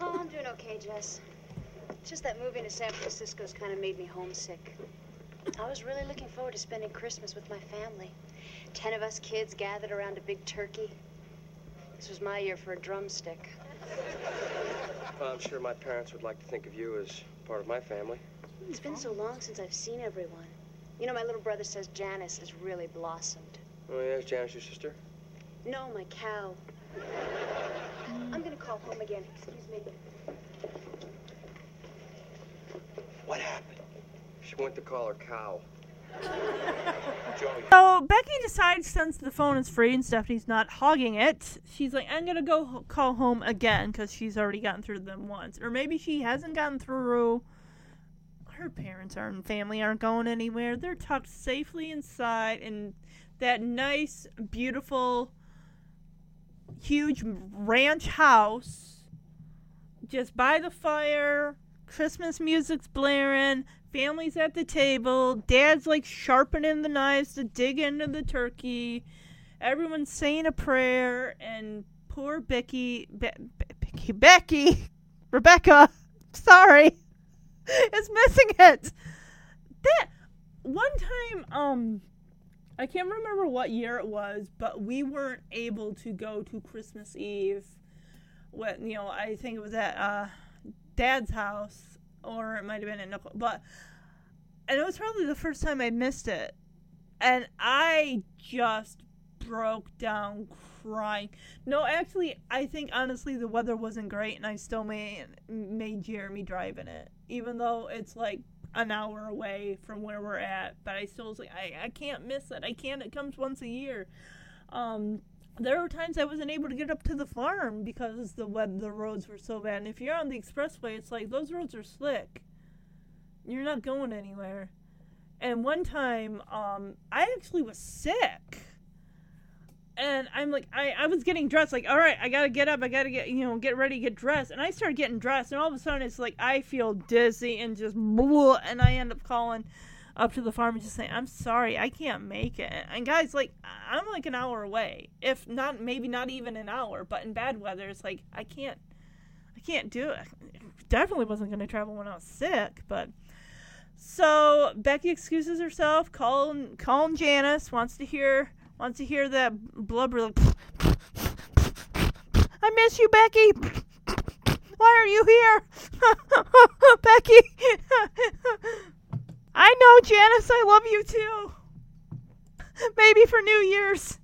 Oh, I'm doing okay, Jess. It's just that moving to San Francisco's kind of made me homesick. I was really looking forward to spending Christmas with my family. Ten of us kids gathered around a big turkey. This was my year for a drumstick. Well, I'm sure my parents would like to think of you as part of my family. It's been so long since I've seen everyone. You know, my little brother says Janice has really blossomed. Oh, yeah, is Janice your sister? No, my cow. I'm gonna call home again. Excuse me. What happened? She went to call her cow. [laughs] Joey. So Becky decides since the phone is free and Stephanie's not hogging it, she's like, I'm gonna go call home again because she's already gotten through them once, or maybe she hasn't gotten through. Her parents aren't family aren't going anywhere. They're tucked safely inside in that nice, beautiful, huge ranch house, just by the fire. Christmas music's blaring. Family's at the table. Dad's like sharpening the knives to dig into the turkey. Everyone's saying a prayer, and poor Becky, Be- Be- Becky, Becky, [laughs] Rebecca, [laughs] sorry, [laughs] is missing it. That one time, um, I can't remember what year it was, but we weren't able to go to Christmas Eve. When you know, I think it was at uh, Dad's house, or it might have been at Nicole, but and it was probably the first time I missed it, and I just broke down crying. No, actually, I think honestly the weather wasn't great, and I still made made Jeremy drive in it, even though it's like an hour away from where we're at. But I still was like, I, I can't miss it. I can't. It comes once a year. Um, there were times I wasn't able to get up to the farm because the web the roads were so bad. And if you're on the expressway, it's like those roads are slick. You're not going anywhere. And one time, um, I actually was sick. And I'm like, I, I was getting dressed, like, all right, I gotta get up, I gotta get, you know, get ready, get dressed. And I started getting dressed, and all of a sudden it's like, I feel dizzy and just and I end up calling up to the farm and just say, I'm sorry, I can't make it. And guys, like, I'm like an hour away. If not, maybe not even an hour, but in bad weather, it's like, I can't, I can't do it. Definitely wasn't gonna travel when I was sick, but. So Becky excuses herself, calling calling Janice, wants to hear wants to hear that blubber like I miss you, Becky. Why are you here? [laughs] Becky. [laughs] I know, Janice, I love you too. [laughs] Maybe for New Year's.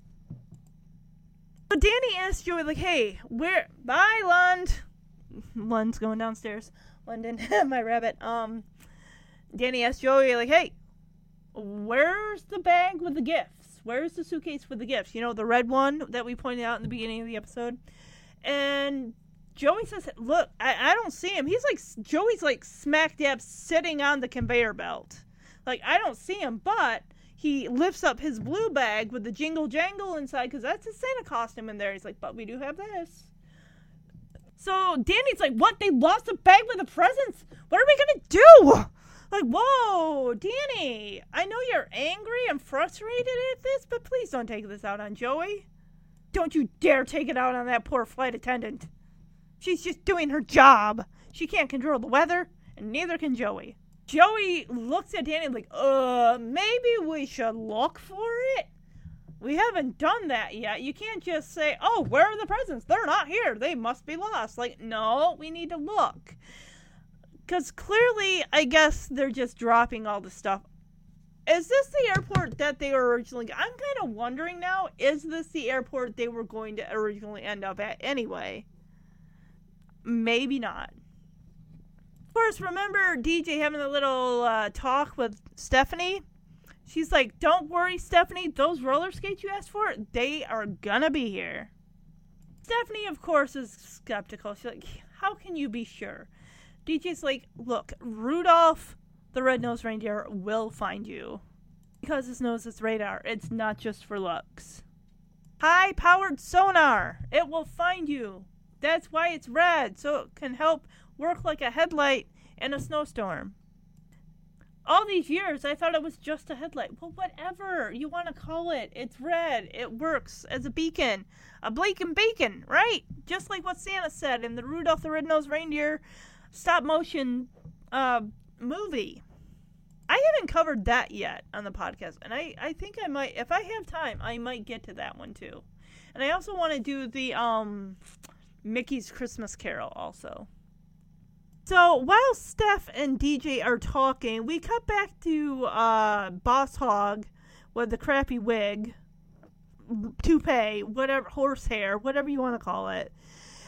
So Danny asked Joey, like, hey, where bye Lund. [laughs] Lund's going downstairs. London, [laughs] my rabbit. Um Danny asked Joey, like, hey, where's the bag with the gifts? Where's the suitcase with the gifts? You know, the red one that we pointed out in the beginning of the episode. And Joey says, look, I, I don't see him. He's like, Joey's like smack dab sitting on the conveyor belt. Like, I don't see him, but he lifts up his blue bag with the jingle jangle inside because that's his Santa costume in there. He's like, but we do have this. So Danny's like, what? They lost a bag with the presents? What are we to do? Like, whoa, Danny, I know you're angry and frustrated at this, but please don't take this out on Joey. Don't you dare take it out on that poor flight attendant. She's just doing her job. She can't control the weather, and neither can Joey. Joey looks at Danny like, uh, maybe we should look for it. We haven't done that yet. You can't just say, oh, where are the presents? They're not here. They must be lost. Like, no, we need to look because clearly, I guess they're just dropping all the stuff. Is this the airport that they were originally? I'm kind of wondering now. Is this the airport they were going to originally end up at anyway? Maybe not. Of course, remember DJ having a little uh, talk with Stephanie? She's like, "Don't worry, Stephanie. Those roller skates you asked for, they are gonna be here." Stephanie, of course, is skeptical. She's like, "How can you be sure?" DJ's like, look, Rudolph the red-nosed reindeer will find you because his nose is radar. It's not just for looks. High-powered sonar. It will find you. That's why it's red, so it can help work like a headlight in a snowstorm. All these years, I thought it was just a headlight. Well, whatever you want to call it, it's red. It works as a beacon, a blinking beacon, right? Just like what Santa said in the Rudolph the Red-Nosed Reindeer stop motion uh, movie. I haven't covered that yet on the podcast, and I, I think I might, if I have time, I might get to that one too. And I also want to do the um, Mickey's Christmas Carol also. So while Steph and DJ are talking, we cut back to uh, Boss Hogg with the crappy wig, toupee, whatever, horsehair, whatever you want to call it.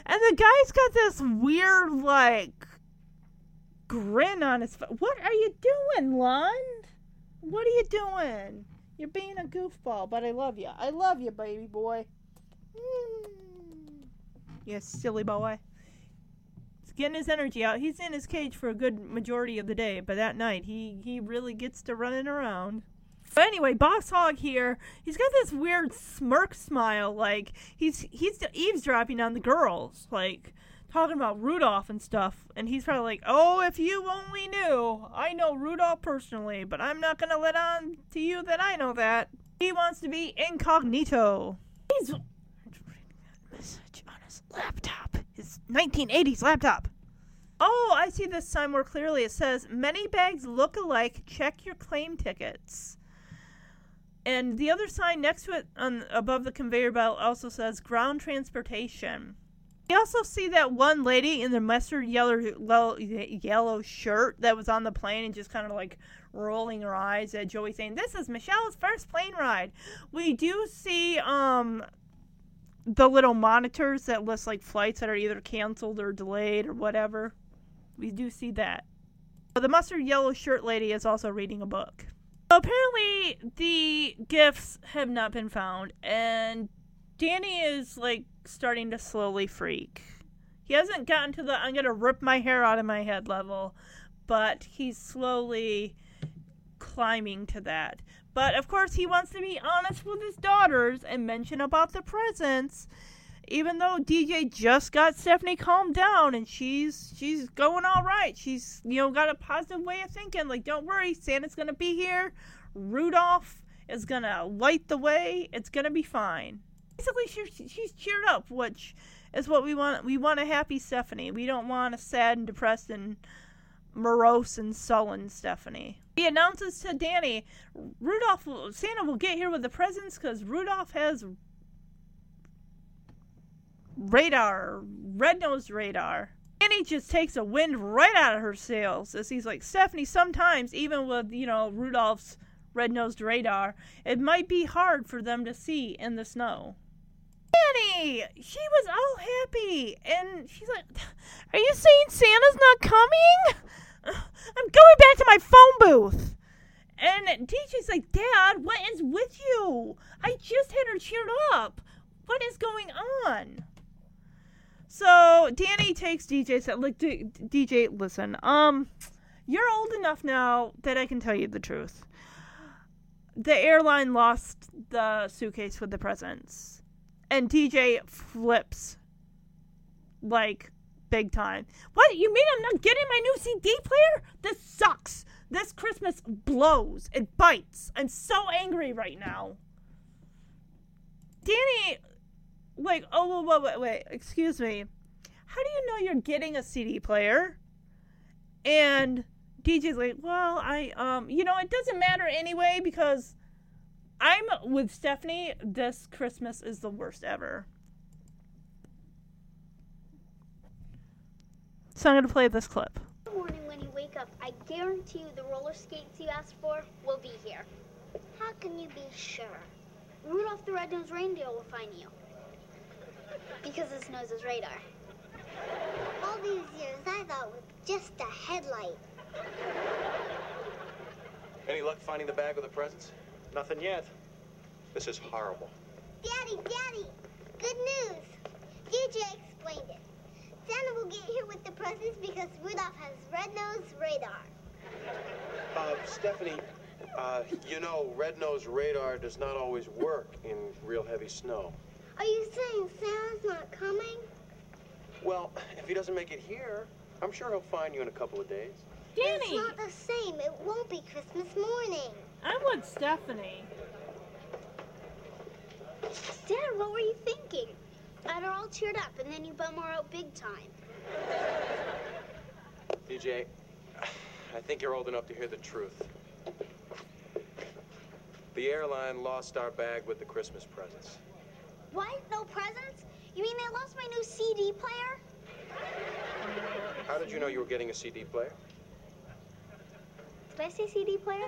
And the guy's got this weird, like, grin on his face. What are you doing, Lund? What are you doing? You're being a goofball, but I love you. I love you, baby boy. Mm. You silly boy. He's getting his energy out. He's in his cage for a good majority of the day, but that night he he really gets to running around. But anyway, Boss Hogg here, he's got this weird smirk smile, like he's he's eavesdropping on the girls, like talking about Rudolph and stuff. And he's probably like, "Oh, if you only knew, I know Rudolph personally, but I'm not gonna let on to you that I know that." He wants to be incognito. He's message his laptop, his 1980s laptop. Oh, I see this sign more clearly. It says, "Many bags look alike. Check your claim tickets." And the other sign next to it, on above the conveyor belt, also says "Ground Transportation." We also see that one lady in the mustard yellow yellow, yellow shirt that was on the plane and just kind of like rolling her eyes at Joey saying, "This is Michelle's first plane ride." We do see um the little monitors that list like flights that are either canceled or delayed or whatever. We do see that. The mustard yellow shirt lady is also reading a book. Apparently the gifts have not been found and Danny is like starting to slowly freak. He hasn't gotten to the I'm to rip my hair out of my head level, but he's slowly climbing to that. But of course, he wants to be honest with his daughters and mention about the presents. Even though DJ just got Stephanie calmed down and she's she's going all right. She's you know got a positive way of thinking. Like, don't worry, Santa's gonna be here. Rudolph is gonna light the way. It's gonna be fine basically she, she's cheered up, which is what we want. We want a happy Stephanie. We don't want a sad and depressed and morose and sullen Stephanie. He announces to Danny, Rudolph, Santa will get here with the presents because Rudolph has radar, red nosed radar. Danny just takes a wind right out of her sails as he's like, Stephanie, sometimes, even with, you know, Rudolph's red nosed radar, it might be hard for them to see in the snow. Danny! She was all happy. And she's like, Are you saying Santa's not coming? [laughs] I'm going back to my phone booth. And DJ's like, Dad, what is with you? I just had her cheered up. What is going on? So Danny takes DJ said, "Look, DJ, listen. Um, you're old enough now that I can tell you the truth. The airline lost the suitcase with the presents and DJ flips like big time. What? You mean I'm not getting my new CD player? This sucks. This Christmas blows. It bites. I'm so angry right now. Danny, like, oh, wait, wait, wait, excuse me. How do you know you're getting a CD player? And DJ's like, well, I, um, you know, it doesn't matter anyway because I'm with Stephanie. This Christmas is the worst ever. So I'm going to play this clip. In the morning when you wake up, I guarantee you the roller skates you asked for will be here. How can you be sure? Rudolph the Red-Nosed Reindeer will find you. Because his nose is radar. All these years, I thought with just a headlight. Any luck finding the bag with the presents? Nothing yet. This is horrible. Daddy, Daddy, good news. DJ explained it. Santa will get here with the presents because Rudolph has red nose radar. Uh, Stephanie, uh, you know, red nose radar does not always work in real heavy snow. Are you saying Santa's not coming? Well, if he doesn't make it here, I'm sure he'll find you in a couple of days. It's not the same. It won't be Christmas morning. I'm with Stephanie. Dad, what were you thinking? Had her all cheered up, and then you bum her out big time. DJ, I think you're old enough to hear the truth. The airline lost our bag with the Christmas presents. What? No presents? You mean they lost my new CD player? How did you know you were getting a CD player? Did I say CD player?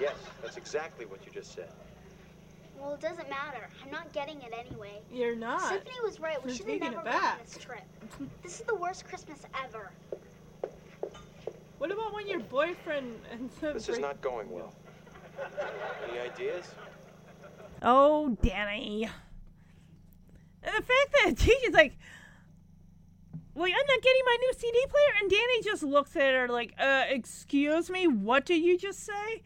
Yes, that's exactly what you just said. Well, it doesn't matter. I'm not getting it anyway. You're not. Stephanie was right. We You're should have taking never it gone on back. this trip. This is the worst Christmas ever. What about when your boyfriend ends [laughs] up This is not going well. Any ideas? Oh, Danny. And the fact that [laughs] teacher's like, like, I'm not getting my new CD player, and Danny just looks at her like, uh, excuse me, what did you just say?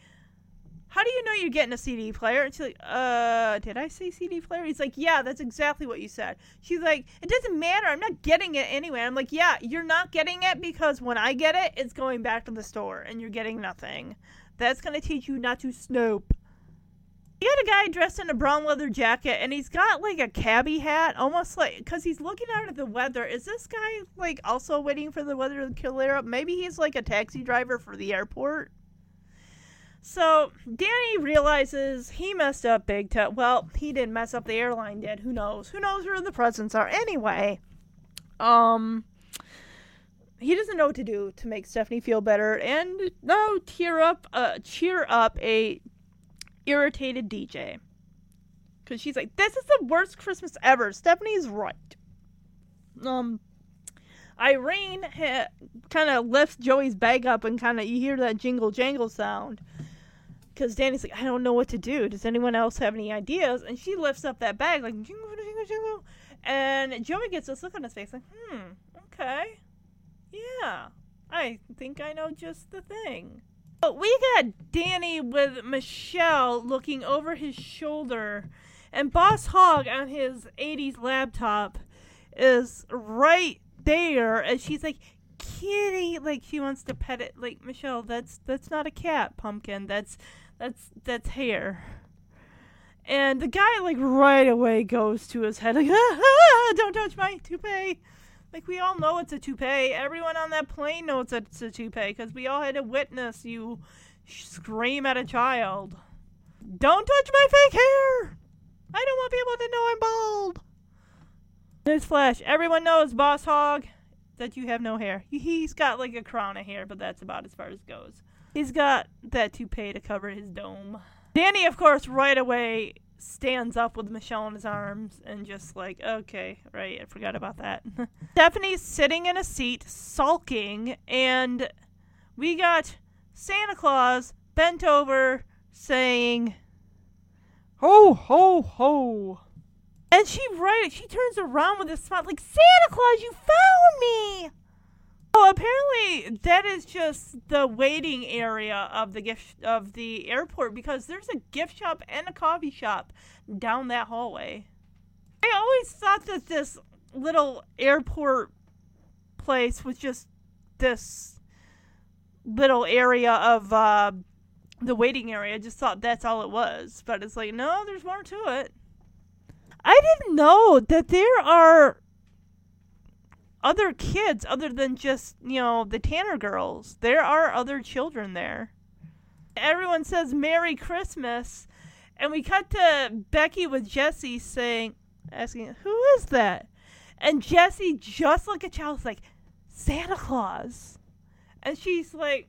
How do you know you're getting a CD player? And she's like, uh, did I say CD player? He's like, yeah, that's exactly what you said. She's like, it doesn't matter. I'm not getting it anyway. I'm like, yeah, you're not getting it because when I get it, it's going back to the store and you're getting nothing. That's going to teach you not to snoop. You got a guy dressed in a brown leather jacket and he's got like a cabbie hat, almost like because he's looking out at the weather. Is this guy like also waiting for the weather to clear up? Maybe he's like a taxi driver for the airport. So Danny realizes he messed up big time. Well, he didn't mess up. The airline did. Who knows? Who knows where the presents are? Anyway, um, he doesn't know what to do to make Stephanie feel better and no tear up, uh, cheer up a irritated DJ. Because she's like, this is the worst Christmas ever. Stephanie's right. Um, Irene ha- kind of lifts Joey's bag up and kind of, you hear that jingle jangle sound. Because Danny's like, I don't know what to do. Does anyone else have any ideas? And she lifts up that bag, like, jingle, jingle, jingle. And Joey gets this look on his face, like, hmm, okay. Yeah, I think I know just the thing. But we got Danny with Michelle looking over his shoulder, and Boss Hogg on his 80s laptop is right there, and she's like, "Kitty," like she wants to pet it. Like Michelle, that's that's not a cat, Pumpkin. That's that's that's hair. And the guy like right away goes to his head like, ah, [laughs] ah, "Don't touch my toupee." Like we all know it's a toupee. Everyone on that plane knows it's a toupee because we all had to witness you scream at a child. Don't touch my fake hair. I don't want people to know I'm bald. Newsflash: Everyone knows, Boss Hogg, that you have no hair. He's got like a crown of hair, but that's about as far as it goes. He's got that toupee to cover his dome. Danny, of course, right away stands up with Michelle in his arms and just like, okay, right, I forgot about that. [laughs] Stephanie's sitting in a seat, sulking, and we got Santa Claus bent over saying, Ho, ho, ho. And she right she turns around with a smile like Santa Claus, you found me. Oh, apparently that is just the waiting area of the gift of the airport because there's a gift shop and a coffee shop down that hallway. I always thought that this little airport place was just this little area of uh, the waiting area. I just thought that's all it was, but it's like no, there's more to it. I didn't know that there are other kids other than just, you know, the Tanner girls. There are other children there. Everyone says Merry Christmas, and we cut to Becky with Jesse saying, asking, Who is that? And Jesse, just like a child, is like, Santa Claus. And she's like,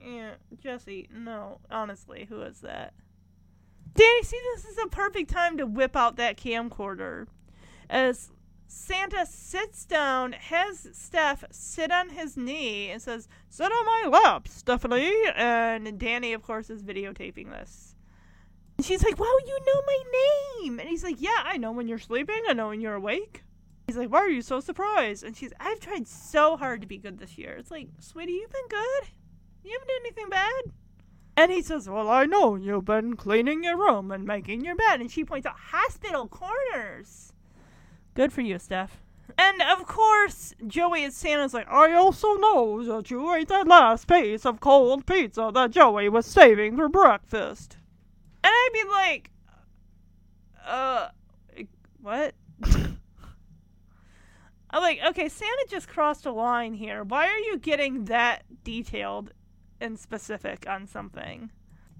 Yeah, Jesse, no, honestly, who is that? Danny, see, this is a perfect time to whip out that camcorder. As Santa sits down, has Steph sit on his knee, and says, Sit on my lap, Stephanie. And Danny, of course, is videotaping this. And she's like, Wow, you know my name. And he's like, Yeah, I know when you're sleeping, I know when you're awake. He's like, Why are you so surprised? And she's, I've tried so hard to be good this year. It's like, Sweetie, you've been good. You haven't done anything bad. And he says, Well, I know you've been cleaning your room and making your bed. And she points out hospital corners. Good for you, Steph. And of course, Joey as Santa's like, I also know that you ate that last piece of cold pizza that Joey was saving for breakfast. And I'd be like, uh, what? [laughs] I'm like, okay, Santa just crossed a line here. Why are you getting that detailed and specific on something?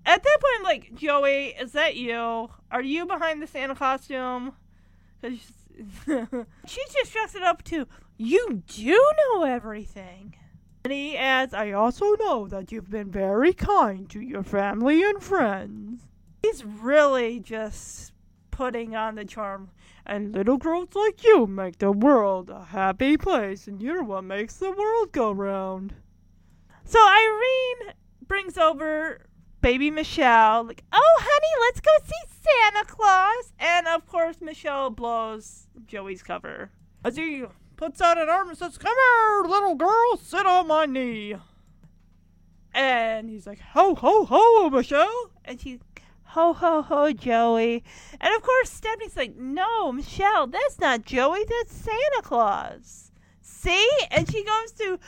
At that point, I'm like, Joey, is that you? Are you behind the Santa costume? Because she just shucks it up to, you do know everything. And he adds, I also know that you've been very kind to your family and friends. He's really just putting on the charm. And little girls like you make the world a happy place, and you're what makes the world go round. So Irene brings over baby Michelle, like, oh, honey, let's go see Santa Claus. And of course, Michelle blows Joey's cover. As he puts out an arm and says, Come here, little girl, sit on my knee. And he's like, Ho, ho, ho, Michelle. And she's, Ho, ho, ho, Joey. And of course, Stephanie's like, No, Michelle, that's not Joey, that's Santa Claus. See? And she goes to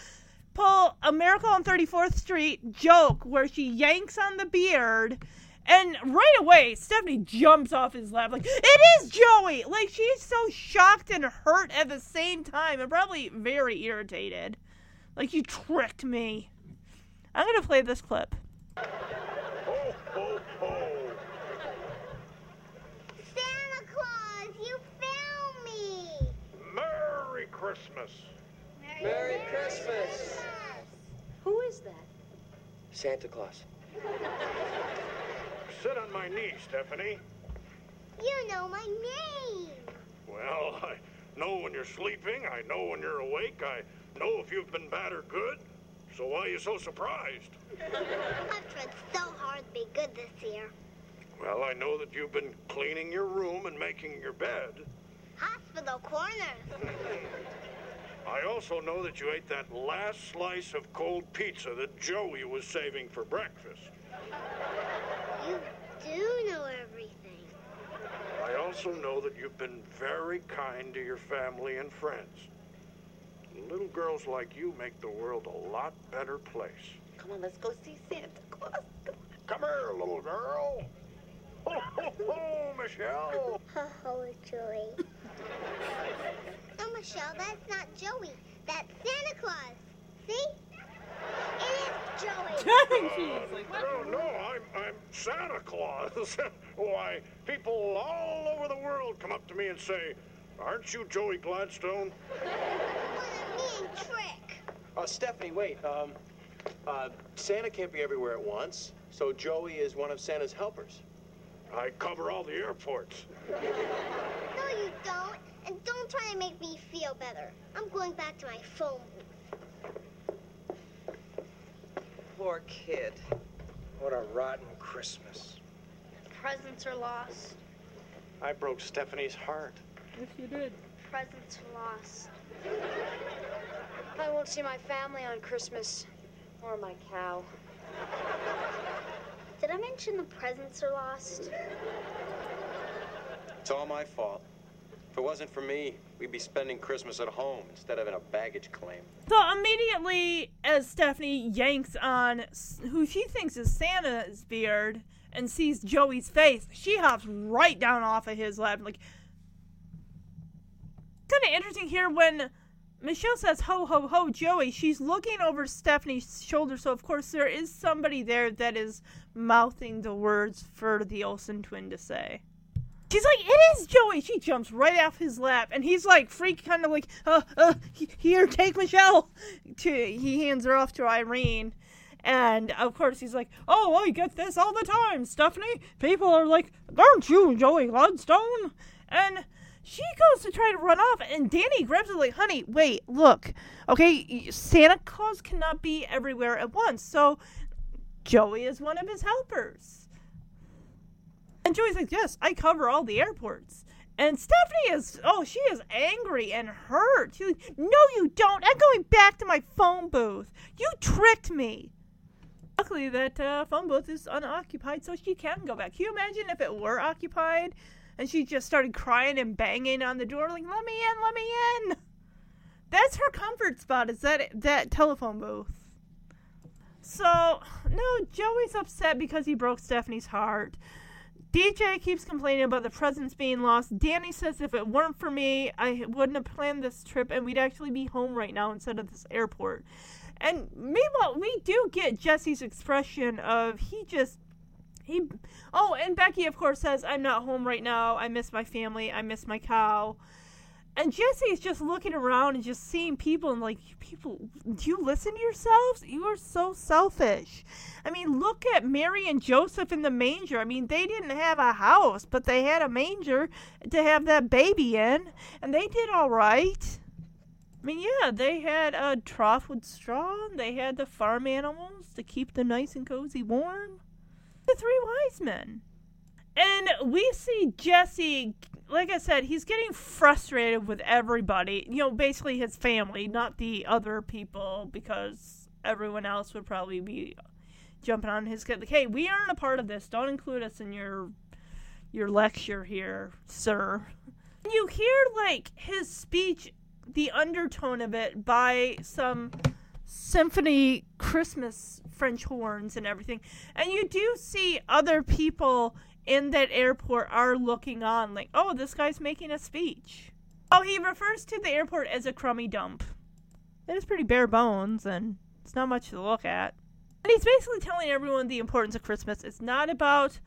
pull a Miracle on 34th Street joke where she yanks on the beard. And right away, Stephanie jumps off his lap, like, it is Joey! Like, she's so shocked and hurt at the same time, and probably very irritated. Like, you tricked me. I'm gonna play this clip. Ho, ho, ho. Santa Claus, you found me! Merry Christmas. Merry Christmas. Who is that? Santa Claus. [laughs] Sit on my knee, Stephanie. You know my name! Well, [laughs] I know when you're sleeping. I know when you're awake. I know if you've been bad or good. So why are you so surprised? I've tried so hard to be good this year. Well, I know that you've been cleaning your room and making your bed. Hospital corners. [laughs] I also know that you ate that last slice of cold pizza that Joey was saving for breakfast. You do know everything. I also know that you've been very kind to your family and friends. Little girls like you make the world a lot better place. Come on, let's go see Santa Claus. Come here, little girl. Ho, ho, ho, Michelle. Ho ho, Joey. [laughs] no, Michelle, that's not Joey. That's Santa Claus. See? It is Joey. [laughs] No, no, I'm, I'm Santa Claus. [laughs] Why, people all over the world come up to me and say, Aren't you Joey Gladstone? What a mean trick. Uh, Stephanie, wait. Um, uh, Santa can't be everywhere at once, so Joey is one of Santa's helpers. I cover all the airports. No, you don't. And don't try to make me feel better. I'm going back to my phone booth. Poor kid. What a rotten Christmas. Presents are lost. I broke Stephanie's heart. Yes, you did. Presents are lost. I won't see my family on Christmas. Or my cow. Did I mention the presents are lost? It's all my fault. If it wasn't for me, we'd be spending Christmas at home instead of in a baggage claim. So immediately, as Stephanie yanks on who she thinks is Santa's beard and sees Joey's face, she hops right down off of his lap. Like, kind of interesting here when Michelle says "ho ho ho, Joey." She's looking over Stephanie's shoulder, so of course there is somebody there that is mouthing the words for the Olsen twin to say. She's like, "It is Joey." She jumps right off his lap, and he's like, freak, kind of like, "Uh, uh, here, take Michelle." To he hands her off to Irene, and of course he's like, "Oh, I get this all the time, Stephanie. People are like, aren't you Joey Gladstone?" And she goes to try to run off, and Danny grabs her like, "Honey, wait, look, okay, Santa Claus cannot be everywhere at once, so Joey is one of his helpers." And Joey's like, Yes, I cover all the airports. And Stephanie is, oh, she is angry and hurt. She's like, no, you don't. I'm going back to my phone booth. You tricked me. Luckily, that uh, phone booth is unoccupied, so she can go back. Can you imagine if it were occupied and she just started crying and banging on the door, like, let me in, let me in? That's her comfort spot, is that, that telephone booth. So, no, Joey's upset because he broke Stephanie's heart. DJ keeps complaining about the presents being lost. Danny says if it weren't for me, I wouldn't have planned this trip and we'd actually be home right now instead of this airport. And meanwhile, we do get Jesse's expression of he just he Oh, and Becky of course says I'm not home right now. I miss my family. I miss my cow. And Jesse is just looking around and just seeing people and like, people, do you listen to yourselves? You are so selfish. I mean, look at Mary and Joseph in the manger. I mean, they didn't have a house, but they had a manger to have that baby in, and they did all right. I mean, yeah, they had a trough with straw. They had the farm animals to keep them nice and cozy warm. The three wise men. And we see Jesse, like I said, he's getting frustrated with everybody. You know, basically his family, not the other people, because everyone else would probably be jumping on his. Like, hey, we aren't a part of this. Don't include us in your your lecture here, sir. You hear like his speech, the undertone of it by some symphony Christmas French horns and everything. And you do see other people in that airport are looking on, like, oh, this guy's making a speech. Oh, he refers to the airport as a crummy dump. It is pretty bare bones, and it's not much to look at. And he's basically telling everyone the importance of Christmas. It's not about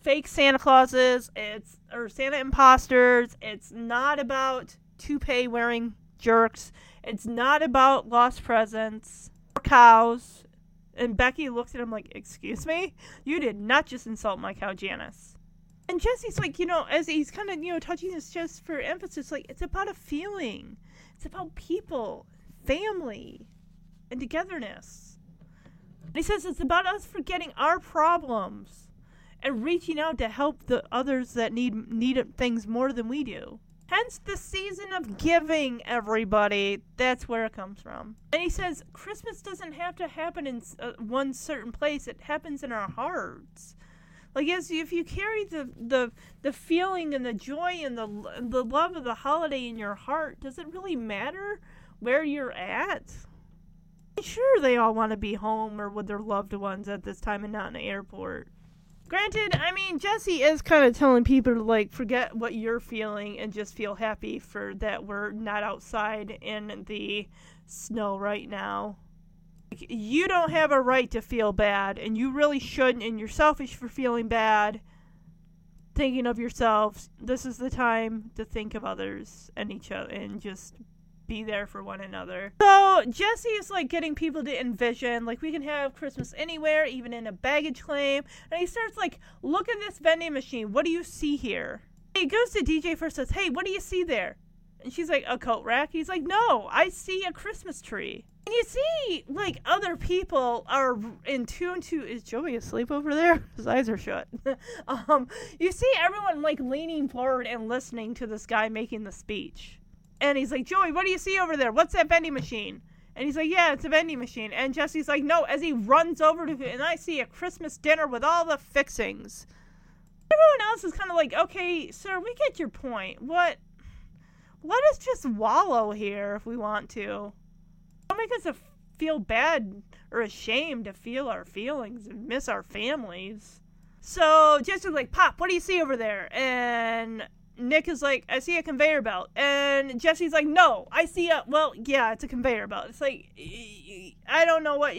fake Santa Clauses, it's or Santa imposters. It's not about toupee wearing jerks. It's not about lost presents or cows. And Becky looks at him like, Excuse me? You did not just insult my cow, Janice. And Jesse's like, you know, as he's kind of, you know, touching his chest for emphasis, like, it's about a feeling. It's about people, family, and togetherness. And he says it's about us forgetting our problems and reaching out to help the others that need need things more than we do. Hence the season of giving, everybody. That's where it comes from. And he says Christmas doesn't have to happen in uh, one certain place. It happens in our hearts. Like as if you carry the the the feeling and the joy and the the love of the holiday in your heart, does it really matter where you're at? Sure, they all want to be home or with their loved ones at this time and not in an airport. Granted, I mean, Jesse is kind of telling people to like forget what you're feeling and just feel happy for that we're not outside in the snow right now. Like, You don't have a right to feel bad, and you really shouldn't, and you're selfish for feeling bad, thinking of yourselves. This is the time to think of others and each other and just be there for one another. So Jesse is like getting people to envision like we can have Christmas anywhere, even in a baggage claim. And he starts like, look at this vending machine. What do you see here? He goes to DJ first says, Hey, what do you see there? And she's like, A coat rack? He's like, No, I see a Christmas tree. And you see, like, other people are in tune to. Is Joey asleep over there? [laughs] His eyes are shut. [laughs] um, you see everyone, like, leaning forward and listening to this guy making the speech. And he's like, Joey, what do you see over there? What's that vending machine? And he's like, Yeah, it's a vending machine. And Jesse's like, No, as he runs over to it, and I see a Christmas dinner with all the fixings. Everyone else is kind of like, Okay, sir, we get your point. What? Let us just wallow here if we want to. Don't make us feel bad or ashamed to feel our feelings and miss our families. So Jesse's like, Pop, what do you see over there? And Nick is like, I see a conveyor belt. And Jesse's like, no, I see a, well, yeah, it's a conveyor belt. It's like, I don't know what.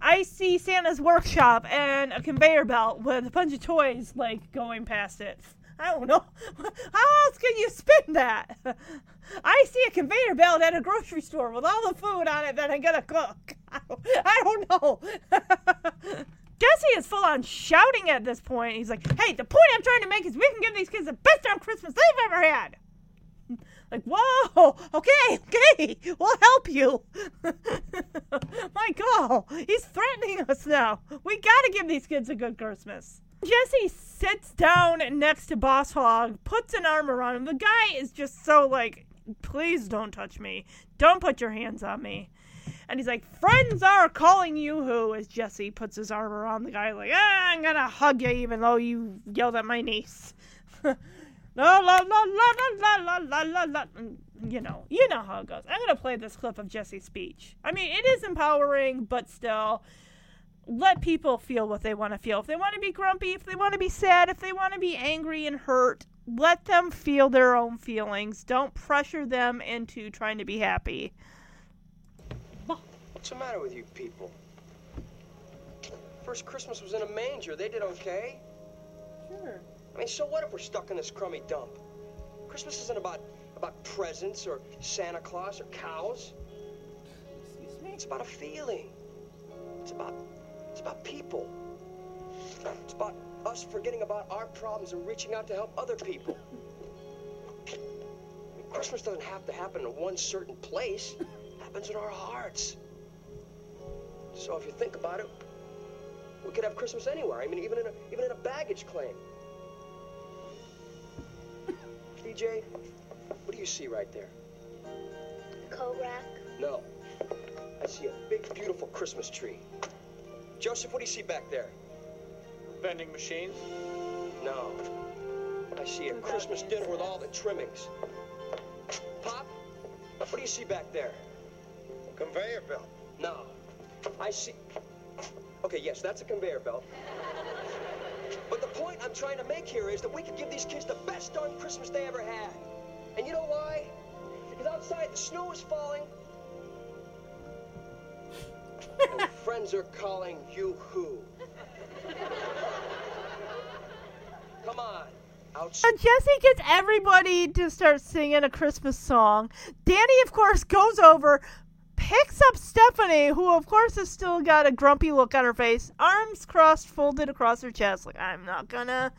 I see Santa's workshop and a conveyor belt with a bunch of toys, like, going past it. [laughs] I don't know. [laughs] How else can you spin that? [laughs] I see a conveyor belt at a grocery store with all the food on it that I'm gonna cook. I don't know. Jesse is full on shouting at this point. He's like, hey, the point I'm trying to make is we can give these kids the best damn Christmas they've ever had. [laughs] Like, whoa, okay, okay, we'll help you. [laughs] My God, he's threatening us now. We gotta give these kids a good Christmas. Jesse sits down next to Boss Hogg, puts an arm around him. The guy is just so like, please don't touch me. Don't put your hands on me. And he's like, friends are calling you who? As Jesse puts his arm around the guy, like, ah, I'm gonna hug you even though you yelled at my niece. [laughs] la la la la la la la la la. You know, you know how it goes. I'm gonna play this clip of Jesse's speech. I mean, it is empowering, but still, let people feel what they want to feel. If they want to be grumpy, if they want to be sad, if they want to be angry and hurt, let them feel their own feelings. Don't pressure them into trying to be happy. What's the matter with you people? First Christmas was in a manger. They did okay. Sure. I mean, so what if we're stuck in this crummy dump? Christmas isn't about about presents or Santa Claus or cows. Excuse me? It's about a feeling. It's about it's about people. It's about us forgetting about our problems and reaching out to help other people. I mean, Christmas doesn't have to happen in one certain place. It happens in our hearts. So if you think about it, we could have Christmas anywhere. I mean, even in a even in a baggage claim. [laughs] DJ, what do you see right there? Coat rack. No. I see a big, beautiful Christmas tree. Joseph, what do you see back there? Vending machines? No. I see a Christmas dinner with all the trimmings. Pop, what do you see back there? Conveyor belt. No. I see. Okay, yes, that's a conveyor belt. But the point I'm trying to make here is that we could give these kids the best darn Christmas they ever had. And you know why? Because outside the snow is falling. and [laughs] friends are calling you who? Come on. Outside. So Jesse gets everybody to start singing a Christmas song. Danny, of course, goes over, picks up Stephanie, who, of course, has still got a grumpy look on her face, arms crossed, folded across her chest, like, I'm not gonna.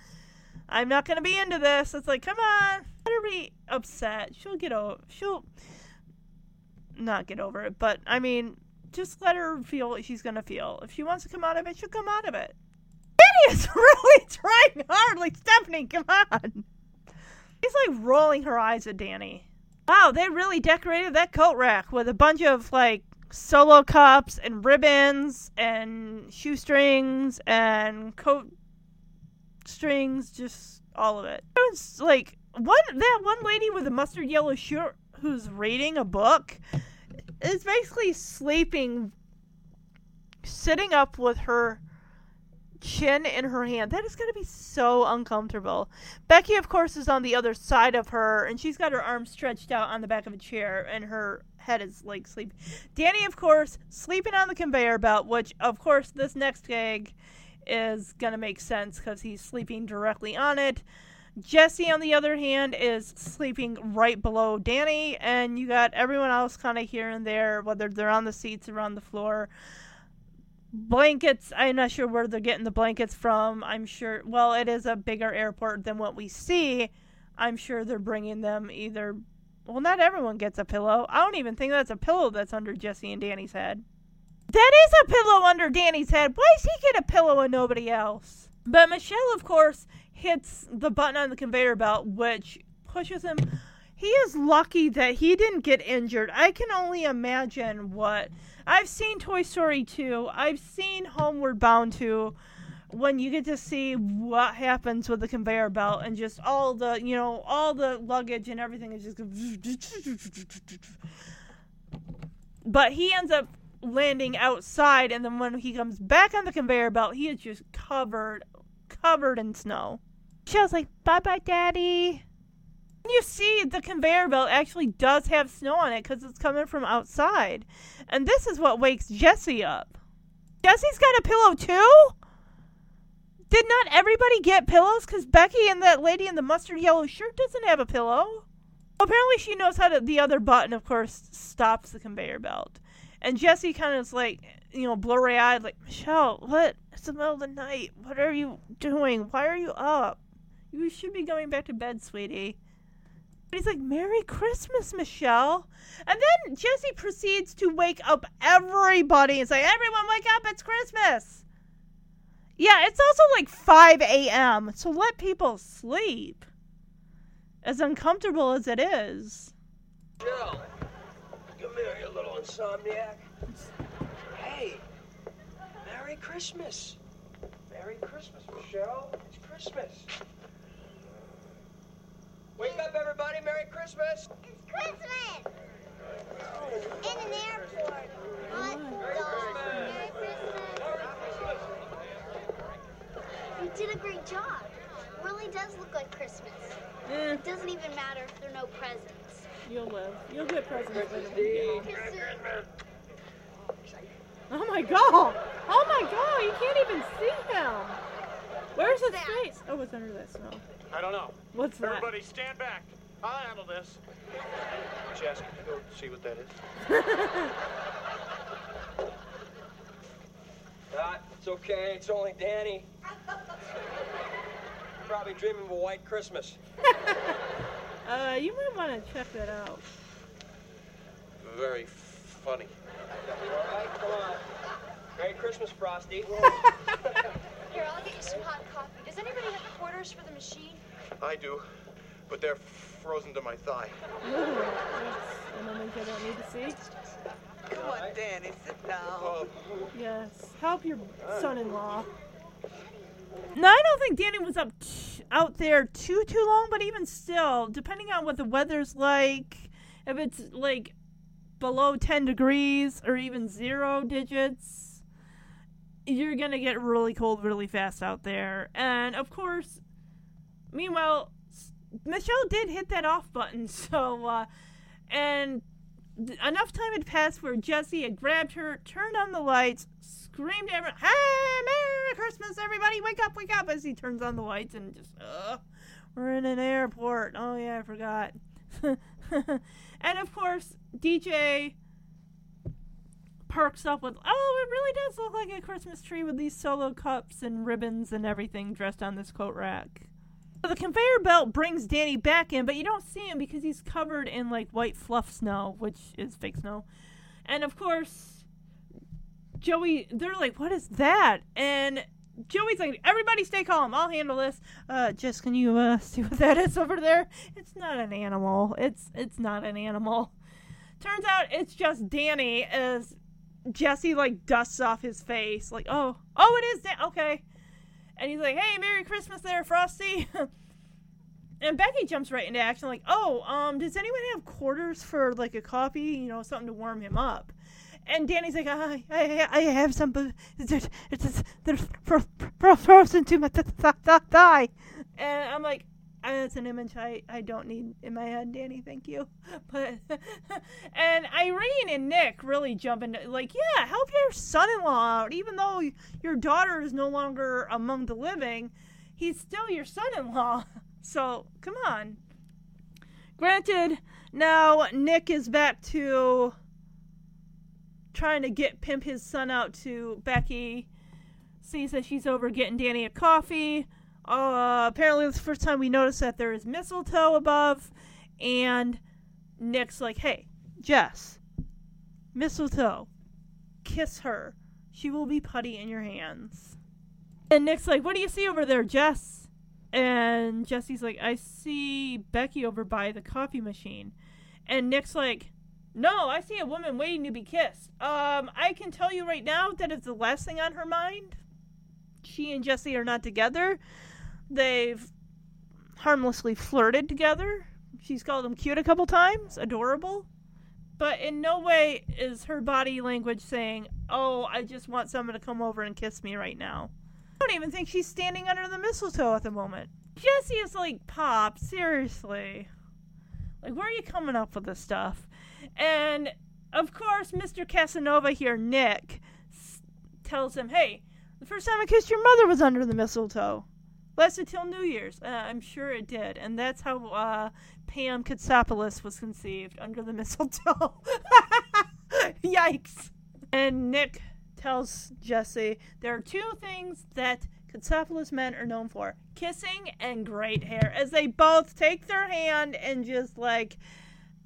I'm not gonna be into this. It's like, come on, let her be upset. She'll get over. She'll not get over it, but I mean, just let her feel what she's gonna feel. If she wants to come out of it, she'll come out of it. Danny is [laughs] really trying hard. Like Stephanie, come on. He's like rolling her eyes at Danny. Wow, they really decorated that coat rack with a bunch of like solo cups and ribbons and shoestrings and coat strings, just all of it. It was like one that one lady with a mustard yellow shirt who's reading a book is basically sleeping sitting up with her chin in her hand. That is going to be so uncomfortable. Becky, of course, is on the other side of her, and she's got her arms stretched out on the back of a chair, and her head is like sleep. Danny, of course, sleeping on the conveyor belt, which, of course, this next gag is going to make sense because he's sleeping directly on it. Jesse, on the other hand, is sleeping right below Danny, and you got everyone else kind of here and there, whether they're on the seats or on the floor blankets i'm not sure where they're getting the blankets from. I'm sure well it is a bigger airport than what we see. I'm sure they're bringing them either well not everyone gets a pillow. I don't even think that's a pillow that's under jesse and danny's head. That is a pillow under danny's head. Why does he get a pillow and nobody else? But michelle of course hits the button on the conveyor belt which pushes him he is lucky that he didn't get injured i can only imagine what I've seen Toy Story 2. I've seen Homeward Bound 2 when you get to see what happens with the conveyor belt and just all the, you know, all the luggage and everything is just but he ends up landing outside and then when he comes back on the conveyor belt, he is just covered covered in snow. Michelle's like, "Bye bye, daddy." You see the conveyor belt actually does have snow on it because it's coming from outside. And this is what wakes Jesse up. Jesse's got a pillow too? Did not everybody get pillows? Because Becky and that lady in the mustard yellow shirt doesn't have a pillow. Apparently, she knows how to. The other button, of course, stops the conveyor belt. And Jesse kind of is like, you know, blurry eyed, like, Michelle, what? It's the middle of the night. What are you doing? Why are you up? You should be going back to bed, sweetie. He's like, Merry Christmas, Michelle. And then Jesse proceeds to wake up everybody and say, Everyone, wake up, it's Christmas. Yeah, it's also like 5 a.m., so let people sleep. As uncomfortable as it is. Jill, come here, you little insomniac. Hey, Merry Christmas. Merry Christmas, Michelle. It's Christmas. Wake up, everybody. Merry Christmas. It's Christmas! In an airport. Hot dog. Merry Christmas. You did a great job. It really does look like Christmas. Eh, It doesn't even matter if there are no presents. you'll live. You'll get presents later when you get home. Oh my god! Oh my god! You can't even see him! Where's his face? Oh, it's under that snow. I don't know. What's that? Everybody stand back. I'll handle this. Jess, can you go see what that is? [laughs] Dot, it's okay. It's only Danny. Probably dreaming of a white Christmas. [laughs] Uh, you might want to check that out. Very funny. [laughs] All right, come on. Merry Christmas, Frosty. Here, I'll get you some hot coffee. Does anybody have the quarters for the machine? I do, but they're frozen to my thigh. Ooh, that's an image I don't need to see. Come on, Danny, sit down. Oh, Yes. Help your uh. son-in-law. No, I don't think Danny was up t- out there too too long, but even still, depending on what the weather's like, if it's like below 10 degrees or even zero digits, you're to get really cold really fast out there. And of course, meanwhile, Michelle did hit that off button, [laughs] so uh and enough time had passed where Jesse had grabbed her, turned on the lights, screamed at "Hey, Merry Christmas, everybody! Wake up, wake up!" As he turns on the lights and just, uh, we're in an airport. Oh yeah, I forgot. [laughs] and of course, DJ perks up with, "Oh, it really does look like a Christmas tree with these solo cups and ribbons and everything dressed on this coat rack." The conveyor belt brings Danny back in, but you don't see him because he's covered in like white fluff snow, which is fake snow. And of course, Joey, they're like, "What is that?" And Joey's like, "Everybody, stay calm. I'll handle this." Uh, just can you uh see what that is over there? It's not an animal. It's it's not an animal. Turns out it's just Danny as Jesse like dusts off his face, like, "Oh, oh, it is. Okay." And he's like, "Hey, Merry Christmas, there, Frosty." [laughs] and Becky jumps right into action, like, "Oh, um, does anyone have quarters for like a coffee? You know, something to warm him up?" And Danny's like, "I, I, I have some, but it's, it's, it's fro- frozen to my th- th- th- thigh." And I'm like, "That's an image I, I don't need in my head, Danny. Thank you." [laughs] But [laughs] and Irene and Nick really jump into like, "Yeah, help your son-in-law out, even though your daughter is no longer among the living." he's still your son-in-law. [laughs] So come on. Granted, now Nick is back to trying to get pimp his son out to Becky. Sees that she's over getting Danny a coffee. Uh, apparently, it's the first time we notice that there is mistletoe above, and Nick's like, "Hey, Jess, mistletoe, kiss her. She will be putty in your hands." And Nick's like, What do you see over there, Jess? And Jesse's like, I see Becky over by the coffee machine. And Nick's like, No, I see a woman waiting to be kissed. Um, I can tell you right now that it's the last thing on her mind. She and Jesse are not together. They've harmlessly flirted together. She's called him cute a couple times, adorable. But in no way is her body language saying, Oh, I just want someone to come over and kiss me right now. I don't even think she's standing under the mistletoe at the moment. Jesse is like, Pop, seriously. Like, where are you coming up with this stuff? And of course, Mr. Casanova here, Nick, s- tells him, Hey, the first time I kissed your mother was under the mistletoe. Lasted till New Year's. Uh, I'm sure it did. And that's how uh, Pam Katsopolis was conceived under the [laughs] mistletoe. [laughs] Yikes. And Nick tells Jesse there are two things that Katsopolis men are known for kissing and great hair, as they both take their hand and just like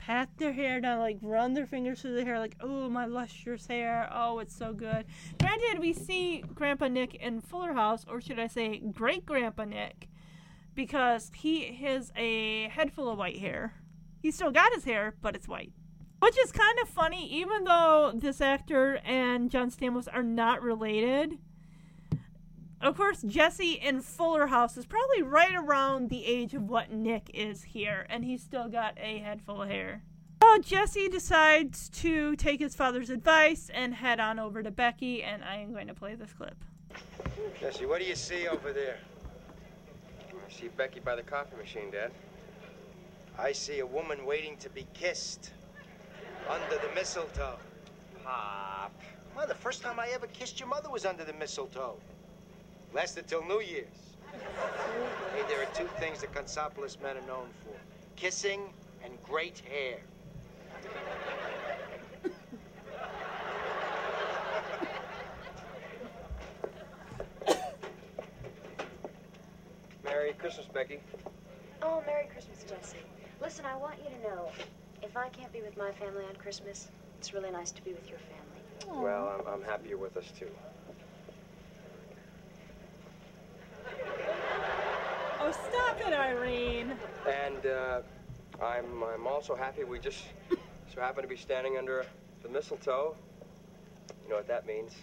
pat their hair down, like run their fingers through the hair, like, oh, my lustrous hair. Oh, it's so good. Granted, we see Grandpa Nick in Fuller House, or should I say, Great Grandpa Nick, because he has a head full of white hair. He's still got his hair, but it's white. Which is kind of funny, even though this actor and John Stamos are not related. Of course, Jesse in Fuller House is probably right around the age of what Nick is here, and he's still got a head full of hair. So Jesse decides to take his father's advice and head on over to Becky, and I am going to play this clip. Jesse, what do you see over there? I see Becky by the coffee machine, Dad. I see a woman waiting to be kissed under the mistletoe. Pop. Well, the first time I ever kissed your mother was under the mistletoe. Lasted till New Year's. hey, there are two things the Katsopolis men are known for kissing and great hair. [coughs] Merry Christmas, Becky. Oh, Merry Christmas, Jesse. Listen, I want you to know, if I can't be with my family on Christmas, it's really nice to be with your family. Well, I'm, I'm happy you're with us, too. Oh, stop it, Irene. And uh, I'm, I'm also happy we just so happen to be standing under the mistletoe. You know what that means?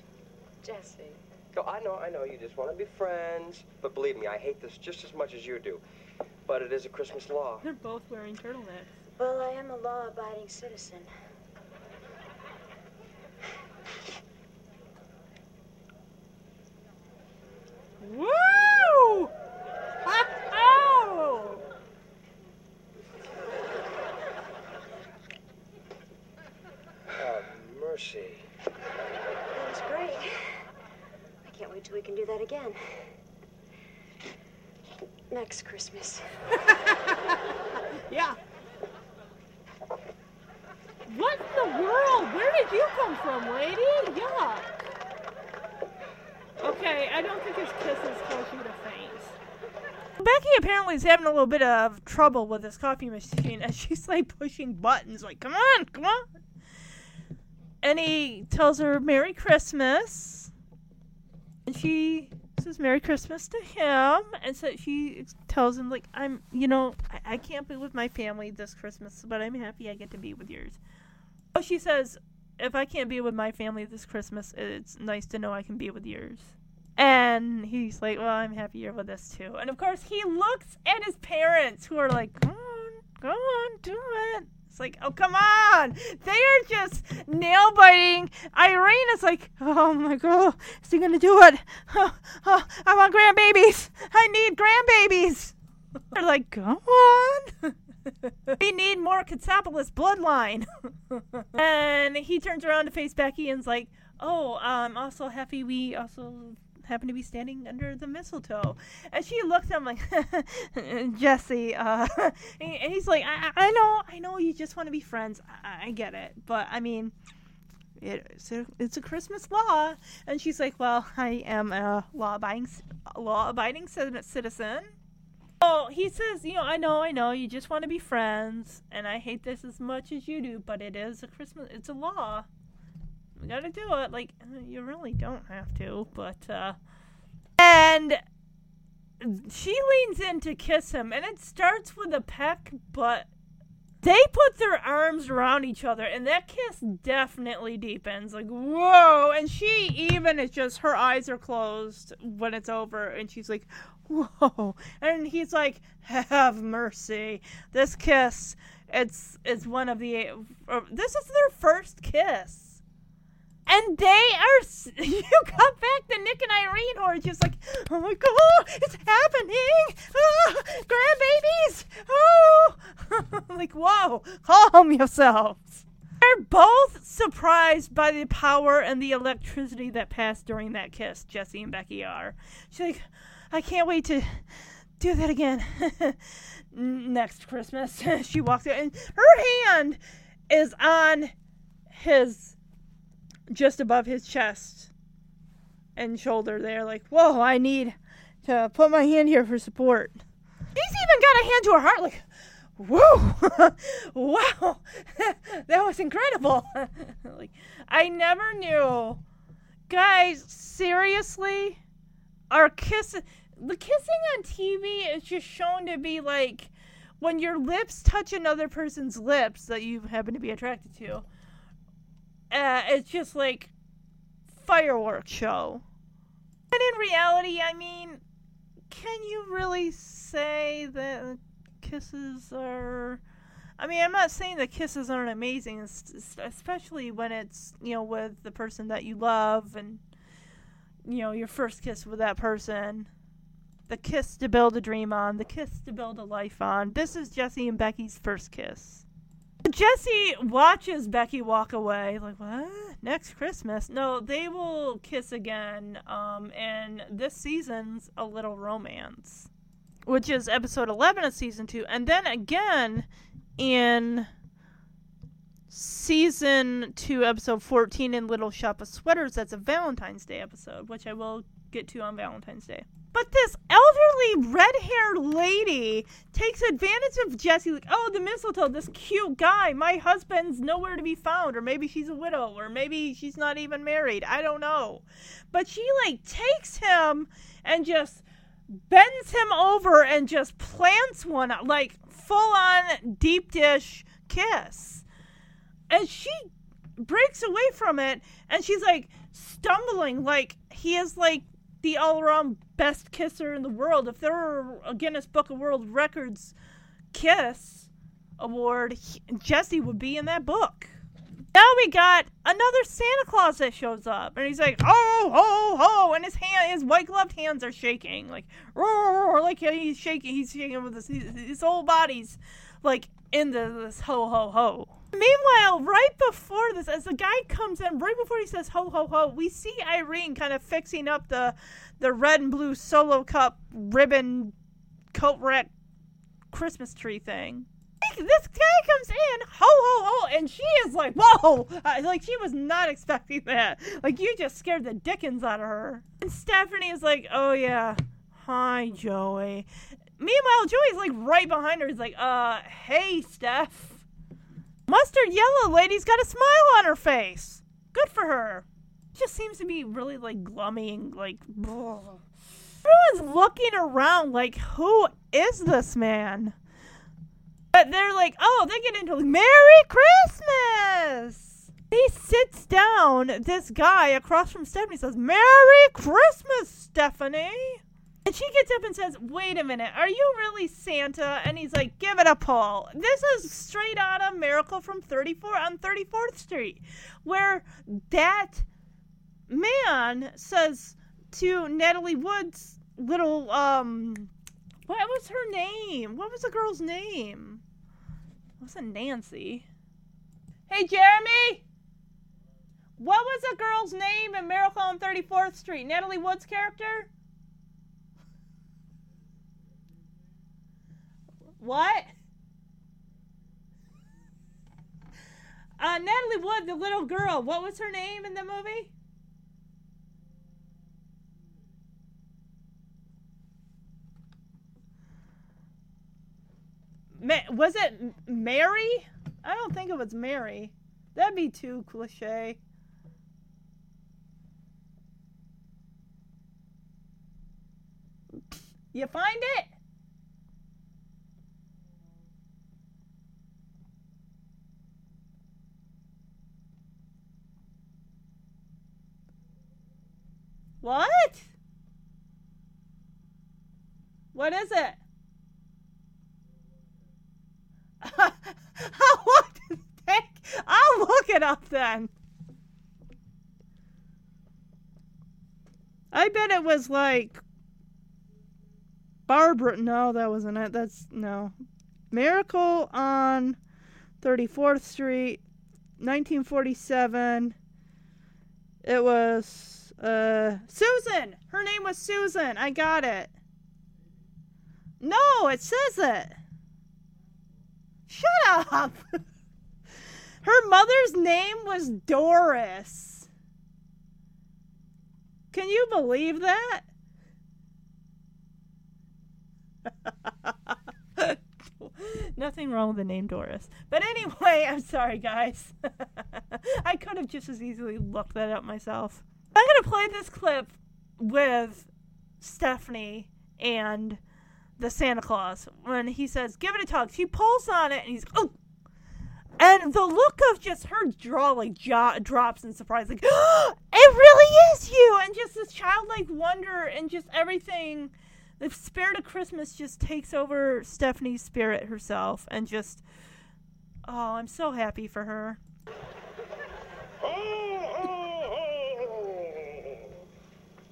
Jesse. No, I know, I know. You just want to be friends. But believe me, I hate this just as much as you do. But it is a Christmas law. They're both wearing turtlenecks. Well, I am a law-abiding citizen. Woo! Oh! Oh, mercy. That was great. I can't wait till we can do that again. Next Christmas. [laughs] Yeah. What in the world? Where did you come from, lady? Yeah. Okay, I don't think his kisses cause you to faint. Becky apparently is having a little bit of trouble with this coffee machine as [laughs] she's like pushing buttons, like, come on, come on. And he tells her Merry Christmas. And she says Merry Christmas to him. And so she tells him, like, I'm, you know, I, I can't be with my family this Christmas, but I'm happy I get to be with yours. Oh, she says, if I can't be with my family this Christmas, it's nice to know I can be with yours. And he's like, well, I'm happy you're with us too. And of course, he looks at his parents who are like, come on, go on, do it. It's like, oh, come on. They are just nail biting. Irene is like, oh my god, is he going to do it? [laughs] Oh, oh, I want grandbabies. I need grandbabies. [laughs] They're like, go on. [laughs] we need more Katsopolis bloodline. and he turns around to face Becky and's like, oh, I'm also happy we also happen to be standing under the mistletoe. And she looks at him like, [laughs] Jesse, uh, [laughs] and he's like, I, I know, I know you just want to be friends. I, I get it. But I mean, it's a, it's a Christmas law. And she's like, well, I am a law-abiding, law-abiding citizen. Oh, he says, you know, I know, I know, you just want to be friends, and I hate this as much as you do, but it is a Christmas, it's a law. We gotta do it. Like, uh, you really don't have to, but, uh. And she leans in to kiss him, and it starts with a peck, but they put their arms around each other, and that kiss definitely deepens. Like, whoa! And she even is just, her eyes are closed when it's over, and she's like, whoa. And he's like, have mercy. This kiss, it's, it's one of the, uh, this is their first kiss. And they are. [laughs] You come back to Nick and Irene are just like, oh my god, it's happening! Oh, grandbabies! Oh! [laughs] like, whoa, calm yourselves. They're both surprised by the power and the electricity that passed during that kiss, Jesse and Becky are. She's like, I can't wait to do that again. [laughs] Next Christmas. she walks out and her hand is on his just above his chest and shoulder there, like, whoa, I need to put my hand here for support. He's even got a hand to her heart, like, whoa, [laughs] wow, [laughs] that was incredible. [laughs] like, I never knew. Guys, seriously? Our kiss, the kissing on TV is just shown to be like when your lips touch another person's lips that you happen to be attracted to. Uh, it's just like fireworks show. And in reality, I mean, can you really say that kisses are? I mean, I'm not saying the kisses aren't amazing, especially when it's you know with the person that you love and you know your first kiss with that person, the kiss to build a dream on, the kiss to build a life on. This is Jesse and Becky's first kiss. Jesse watches Becky walk away, like, what? Next Christmas? No, they will kiss again, um, and this season's A Little Romance, which is episode 11 of season 2, and then again in season 2, episode 14 in Little Shop of Sweaters. That's a Valentine's Day episode, which I will get to on Valentine's Day. But this elderly red haired lady takes advantage of Jesse, like, oh, the mistletoe, this cute guy. My husband's nowhere to be found. Or maybe she's a widow. Or maybe she's not even married. I don't know. But she, like, takes him and just bends him over and just plants one, like, full on deep dish kiss. And she breaks away from it and she's, like, stumbling, like, he is, like, the all around best kisser in the world. If there were a Guinness Book of World Records kiss award, Jesse would be in that book. Now we got another Santa Claus that shows up, and he's like, "Oh, ho, ho!" and his hand, his white gloved hands are shaking, like, roar, like he's shaking, he's shaking with his his whole body's like into this ho, ho, ho. Meanwhile, right before this, as the guy comes in, right before he says ho ho ho, we see Irene kind of fixing up the the red and blue solo cup ribbon coat rack Christmas tree thing. This guy comes in, ho ho ho, and she is like, whoa! Uh, like she was not expecting that. Like you just scared the dickens out of her. And Stephanie is like, oh yeah, hi Joey. Meanwhile, Joey's like right behind her. He's like, uh, hey Steph. Mustard yellow lady's got a smile on her face. Good for her. Just seems to be really like glummy and like. Ugh. Everyone's looking around like, who is this man? But they're like, oh, they get into like, Merry Christmas. He sits down. This guy across from Stephanie says, Merry Christmas, Stephanie. And she gets up and says, Wait a minute, are you really Santa? And he's like, Give it a pull. This is straight out of Miracle from 34 on 34th Street, where that man says to Natalie Wood's little, um, what was her name? What was the girl's name? It wasn't Nancy. Hey, Jeremy! What was the girl's name in Miracle on 34th Street? Natalie Wood's character? What? [laughs] Uh, Natalie Wood, the little girl. What was her name in the movie? Ma- was it Mary? I don't think it was Mary. That'd be too cliche. You find it? What? What is it? what the heck? I'll look it up then. I bet it was like Barbara. No, that wasn't it. That's no. Miracle on 34th Street, 1947. It was uh, Susan! Her name was Susan. I got it. No, it says it. Shut up! [laughs] Her mother's name was Doris. Can you believe that? [laughs] Nothing wrong with the name Doris. But anyway, [laughs] I'm sorry, guys. I could have just as easily looked that up myself. I'm to play this clip with Stephanie and the Santa Claus when he says, Give it a tug. She pulls on it and he's, Oh! And the look of just her jaw like jaw drops in surprise, like, [gasps] it really is you! And just this childlike wonder and just everything the spirit of Christmas just takes over Stephanie's spirit herself and just oh, I'm so happy for her.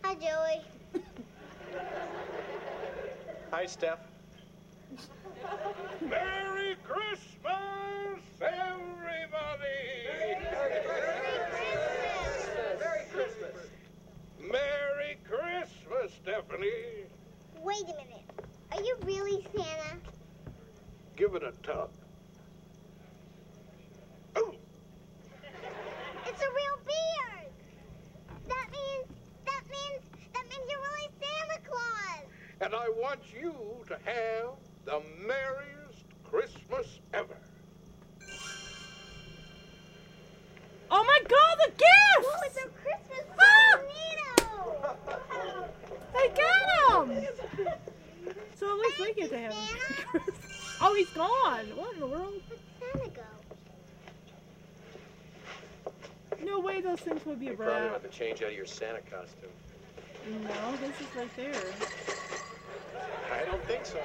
Hi, Joey. Hi, Steph. Merry Christmas, everybody! Merry Christmas. Merry Christmas, Stephanie. Wait a minute. Are you really Santa? Give it a tug. Oh. It's a real beard. That means that means that means you're really Santa Claus. And I want you to have the merriest Christmas ever. Oh my god, the gift! Oh, it's a Christmas Ah! tornado. I got him! [laughs] So at least they get to have him. oh, he's gone. What in the world? Santa go? No way those things would be You probably wrapped. have to change out of your Santa costume. No, this is right there. I don't think so.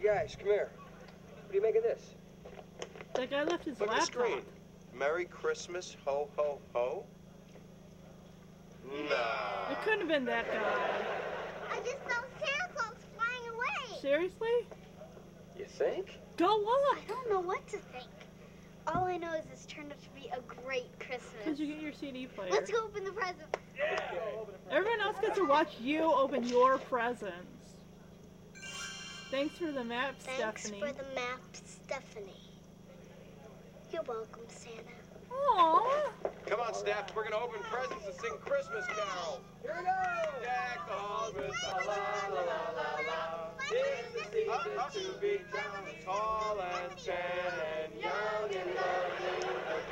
You guys, come here. What do you make of this? That guy left his Look at the laptop. screen. Merry Christmas, ho ho ho. Nah. It couldn't have been that guy. I just saw Santa Claus flying away. Seriously? You think? Go look! I don't know what to think. All I know is this turned out to be a great Christmas. Did you get your CD player? Let's go open the present. Everyone else gets to watch you open your presents. Thanks for the map, Thanks Stephanie. Thanks for the map, Stephanie. You're welcome, Santa. Aww. Come on, Steph. We're gonna open presents and sing Christmas carols. Here we go. Deck the halls with la la la la la la. It's the season to be young, tall and tan and young and lovely.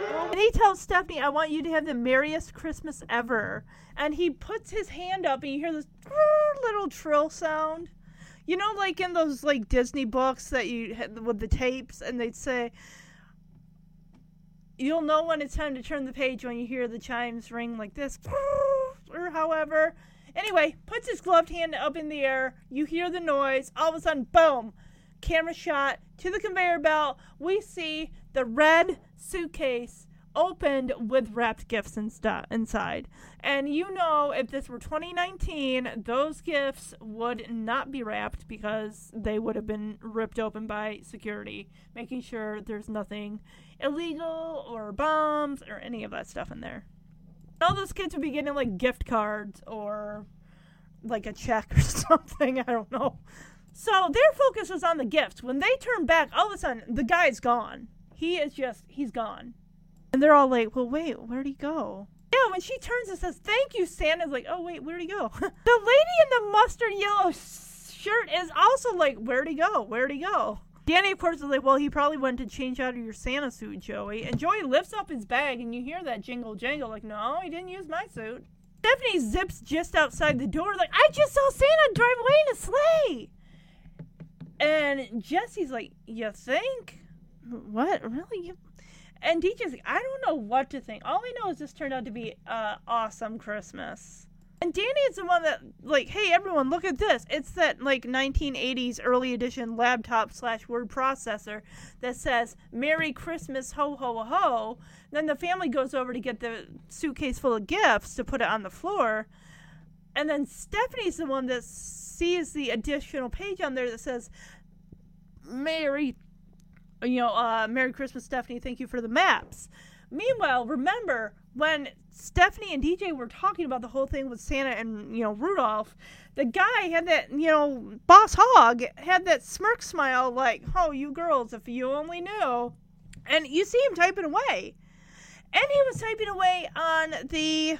And he tells Stephanie, I want you to have the merriest Christmas ever. And he puts his hand up and you hear this little trill sound. You know, like in those like Disney books that you with the tapes, and they'd say, You'll know when it's time to turn the page when you hear the chimes ring like this, or however. Anyway, puts his gloved hand up in the air. You hear the noise. All of a sudden, boom! Camera shot to the conveyor belt. We see the red suitcase opened with wrapped gifts and stuff inside. And you know, if this were 2019, those gifts would not be wrapped because they would have been ripped open by security, making sure there's nothing illegal or bombs or any of that stuff in there. All those kids would be getting like gift cards or like a check or [laughs] something. I don't know. So their focus is on the gifts. When they turn back, all of a sudden the guy's gone. He is just he's gone. And they're all like, "Well, wait, where'd he go?" Yeah, when she turns and says, "Thank you," Santa's like, "Oh wait, where'd he go?" [laughs] the lady in the mustard yellow shirt is also like, "Where'd he go? Where'd he go?" Danny, of course, is like, "Well, he probably went to change out of your Santa suit, Joey." And Joey lifts up his bag, and you hear that jingle jangle, like, "No, he didn't use my suit." Stephanie zips just outside the door, like, "I just saw Santa drive away in a sleigh." And Jesse's like, "You think? What really?" And DJ's I don't know what to think. All I know is this turned out to be an awesome Christmas. And Danny is the one that, like, hey, everyone, look at this. It's that, like, 1980s early edition laptop slash word processor that says, Merry Christmas, ho, ho, ho. Then the family goes over to get the suitcase full of gifts to put it on the floor. And then Stephanie's the one that sees the additional page on there that says, Merry you know, uh, Merry Christmas, Stephanie. Thank you for the maps. Meanwhile, remember when Stephanie and DJ were talking about the whole thing with Santa and, you know, Rudolph, the guy had that, you know, Boss Hogg had that smirk smile like, oh, you girls, if you only knew. And you see him typing away. And he was typing away on the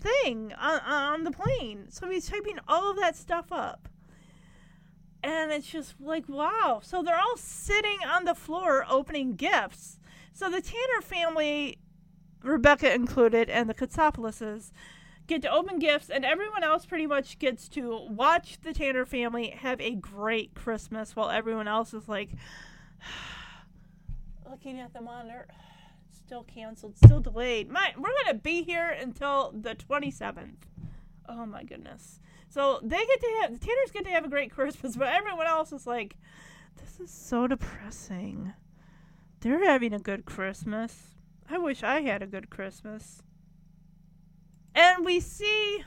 thing, on, on the plane. So he's typing all of that stuff up. And it's just like, wow. So they're all sitting on the floor opening gifts. So the Tanner family, Rebecca included, and the Katsopolis get to open gifts, and everyone else pretty much gets to watch the Tanner family have a great Christmas while everyone else is like [sighs] looking at the monitor. [sighs] Still canceled, still delayed. My, we're gonna be here until the 27th. Oh my goodness. So they get to have the Tanners get to have a great Christmas, [laughs] but everyone else is like, this is so depressing. They're having a good Christmas. I wish I had a good Christmas. And we see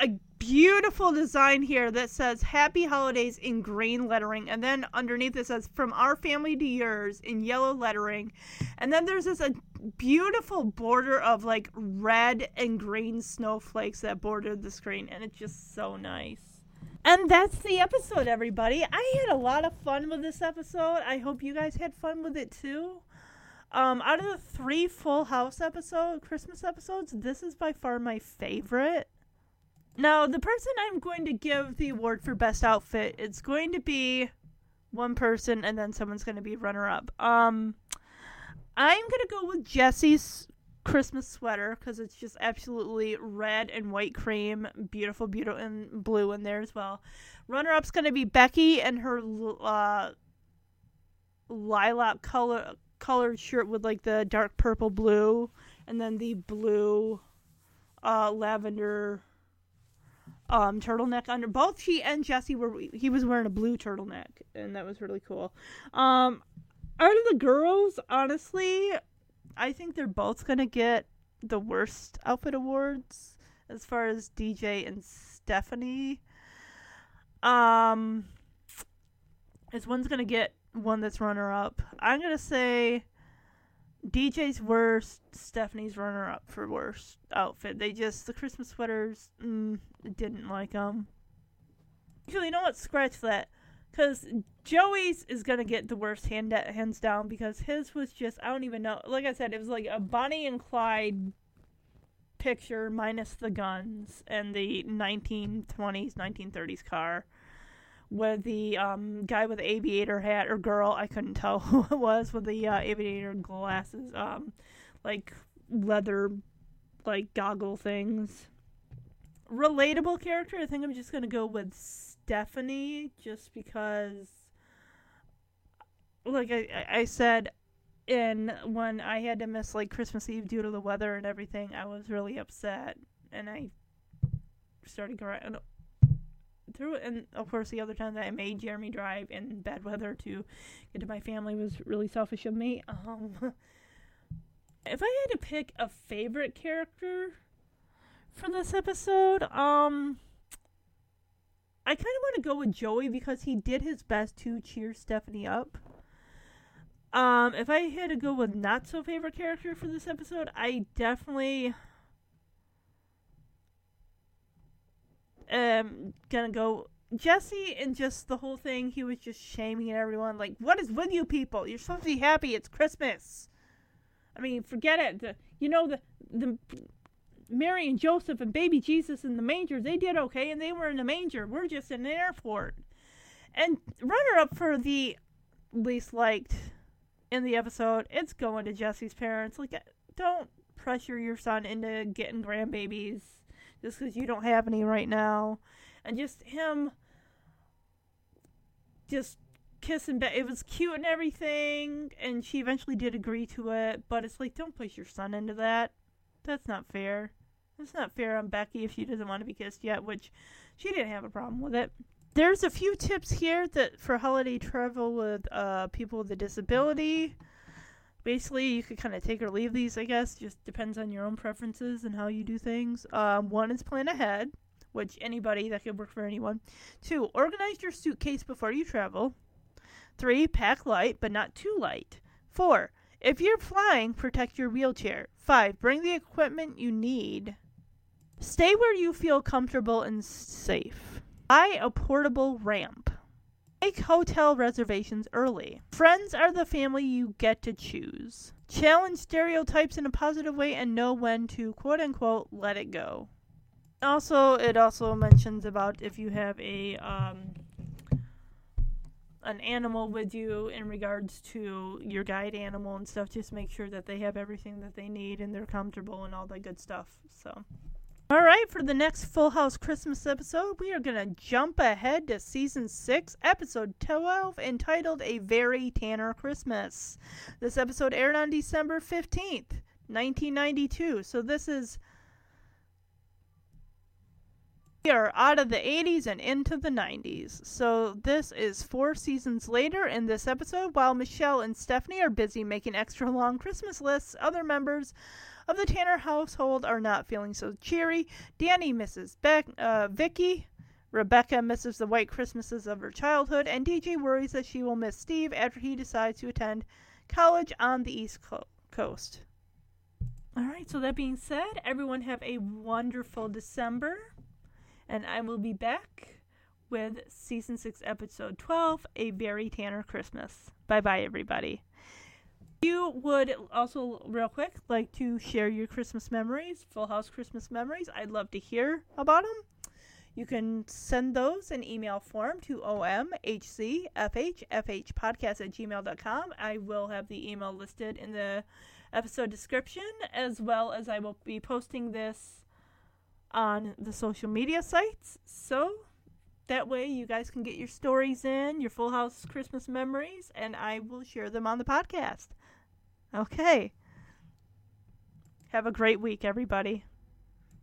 a beautiful design here that says Happy Holidays in green lettering. And then underneath it says From Our Family to Yours in yellow lettering. And then there's this a beautiful border of like red and green snowflakes that bordered the screen. And it's just so nice. And that's the episode, everybody. I had a lot of fun with this episode. I hope you guys had fun with it too. Um, out of the three Full House episode Christmas episodes, this is by far my favorite. Now, the person I'm going to give the award for best outfit, it's going to be one person, and then someone's going to be runner up. Um, I'm gonna go with Jesse's Christmas sweater because it's just absolutely red and white cream, beautiful, beautiful, and blue in there as well. Runner up's gonna be Becky and her uh, lilac color colored shirt with like the dark purple blue and then the blue uh lavender um turtleneck under both she and Jesse were he was wearing a blue turtleneck and that was really cool. Um out of the girls, honestly, I think they're both to get the worst outfit awards as far as DJ and Stephanie. Um is one's to get one that's runner up. I'm gonna say DJ's worst, Stephanie's runner up for worst outfit. They just the Christmas sweaters mm, didn't like them. Actually, you know what? Scratch that, because Joey's is gonna get the worst hand hands down because his was just I don't even know. Like I said, it was like a Bonnie and Clyde picture minus the guns and the 1920s, 1930s car with the um, guy with the aviator hat or girl, I couldn't tell [laughs] who it was with the uh, aviator glasses, um, like leather, like goggle things. Relatable character, I think I'm just gonna go with Stephanie, just because, like I, I said, in when I had to miss like Christmas Eve due to the weather and everything, I was really upset, and I started crying through it. And of course, the other time that I made Jeremy drive in bad weather to get to my family was really selfish of me. Um, [laughs] if I had to pick a favorite character for this episode, um, I kind of want to go with Joey because he did his best to cheer Stephanie up. Um, if I had to go with not so favorite character for this episode, I definitely um gonna go Jesse and just the whole thing, he was just shaming everyone. Like, what is with you people? You're supposed to be happy. It's Christmas. I mean, forget it. The, you know the the Mary and Joseph and baby Jesus in the manger. They did okay, and they were in the manger. We're just in an airport. And runner up for the least liked in the episode, it's going to Jesse's parents. Like, don't pressure your son into getting grandbabies just because you don't have any right now. And just him just kissing back. It was cute and everything, and she eventually did agree to it, but it's like, don't push your son into that. That's not fair. It's not fair on Becky if she doesn't want to be kissed yet, which she didn't have a problem with it. There's a few tips here that for holiday travel with uh, people with a disability basically you could kind of take or leave these i guess. Just depends on your own preferences and how you do things. Um, one is plan ahead which anybody that could work for anyone. Two organize your suitcase before you travel. Three pack light but not too light. Four if you're flying protect your wheelchair. Five bring the equipment you need. Stay where you feel comfortable and safe. Buy a portable ramp Make hotel reservations early. Friends are the family you get to choose. Challenge stereotypes in a positive way and know when to quote unquote let it go. Also, it also mentions about if you have a um, an animal with you in regards to your guide animal and stuff. Just make sure that they have everything that they need and they're comfortable and all that good stuff. So. All right, for the next Full House Christmas episode, we are going to jump ahead to season 6, episode 12, entitled A Very Tanner Christmas. This episode aired on December 15th, 1992. So this is. We are out of the 80s and into the 90s. So this is four seasons later in this episode. While Michelle and Stephanie are busy making extra long Christmas lists, other members of the Tanner household are not feeling so cheery. Danny misses Beck, uh, Vicky. Rebecca misses the white Christmases of her childhood, and DJ worries that she will miss Steve after he decides to attend college on the East Co- Coast. All right, so that being said, everyone have a wonderful December, and I will be back with season 6, episode 12 A Very Tanner Christmas. Bye bye, everybody you would also real quick like to share your christmas memories full house christmas memories. I'd love to hear about them you can send those in email form to omhcfhfhpodcast at gmail.com i will have the email listed in the episode description as well as i will be posting this on the social media sites. So that way you guys can get your stories in your full house christmas memories and i will share them on the podcast Okay. Have a great week, everybody.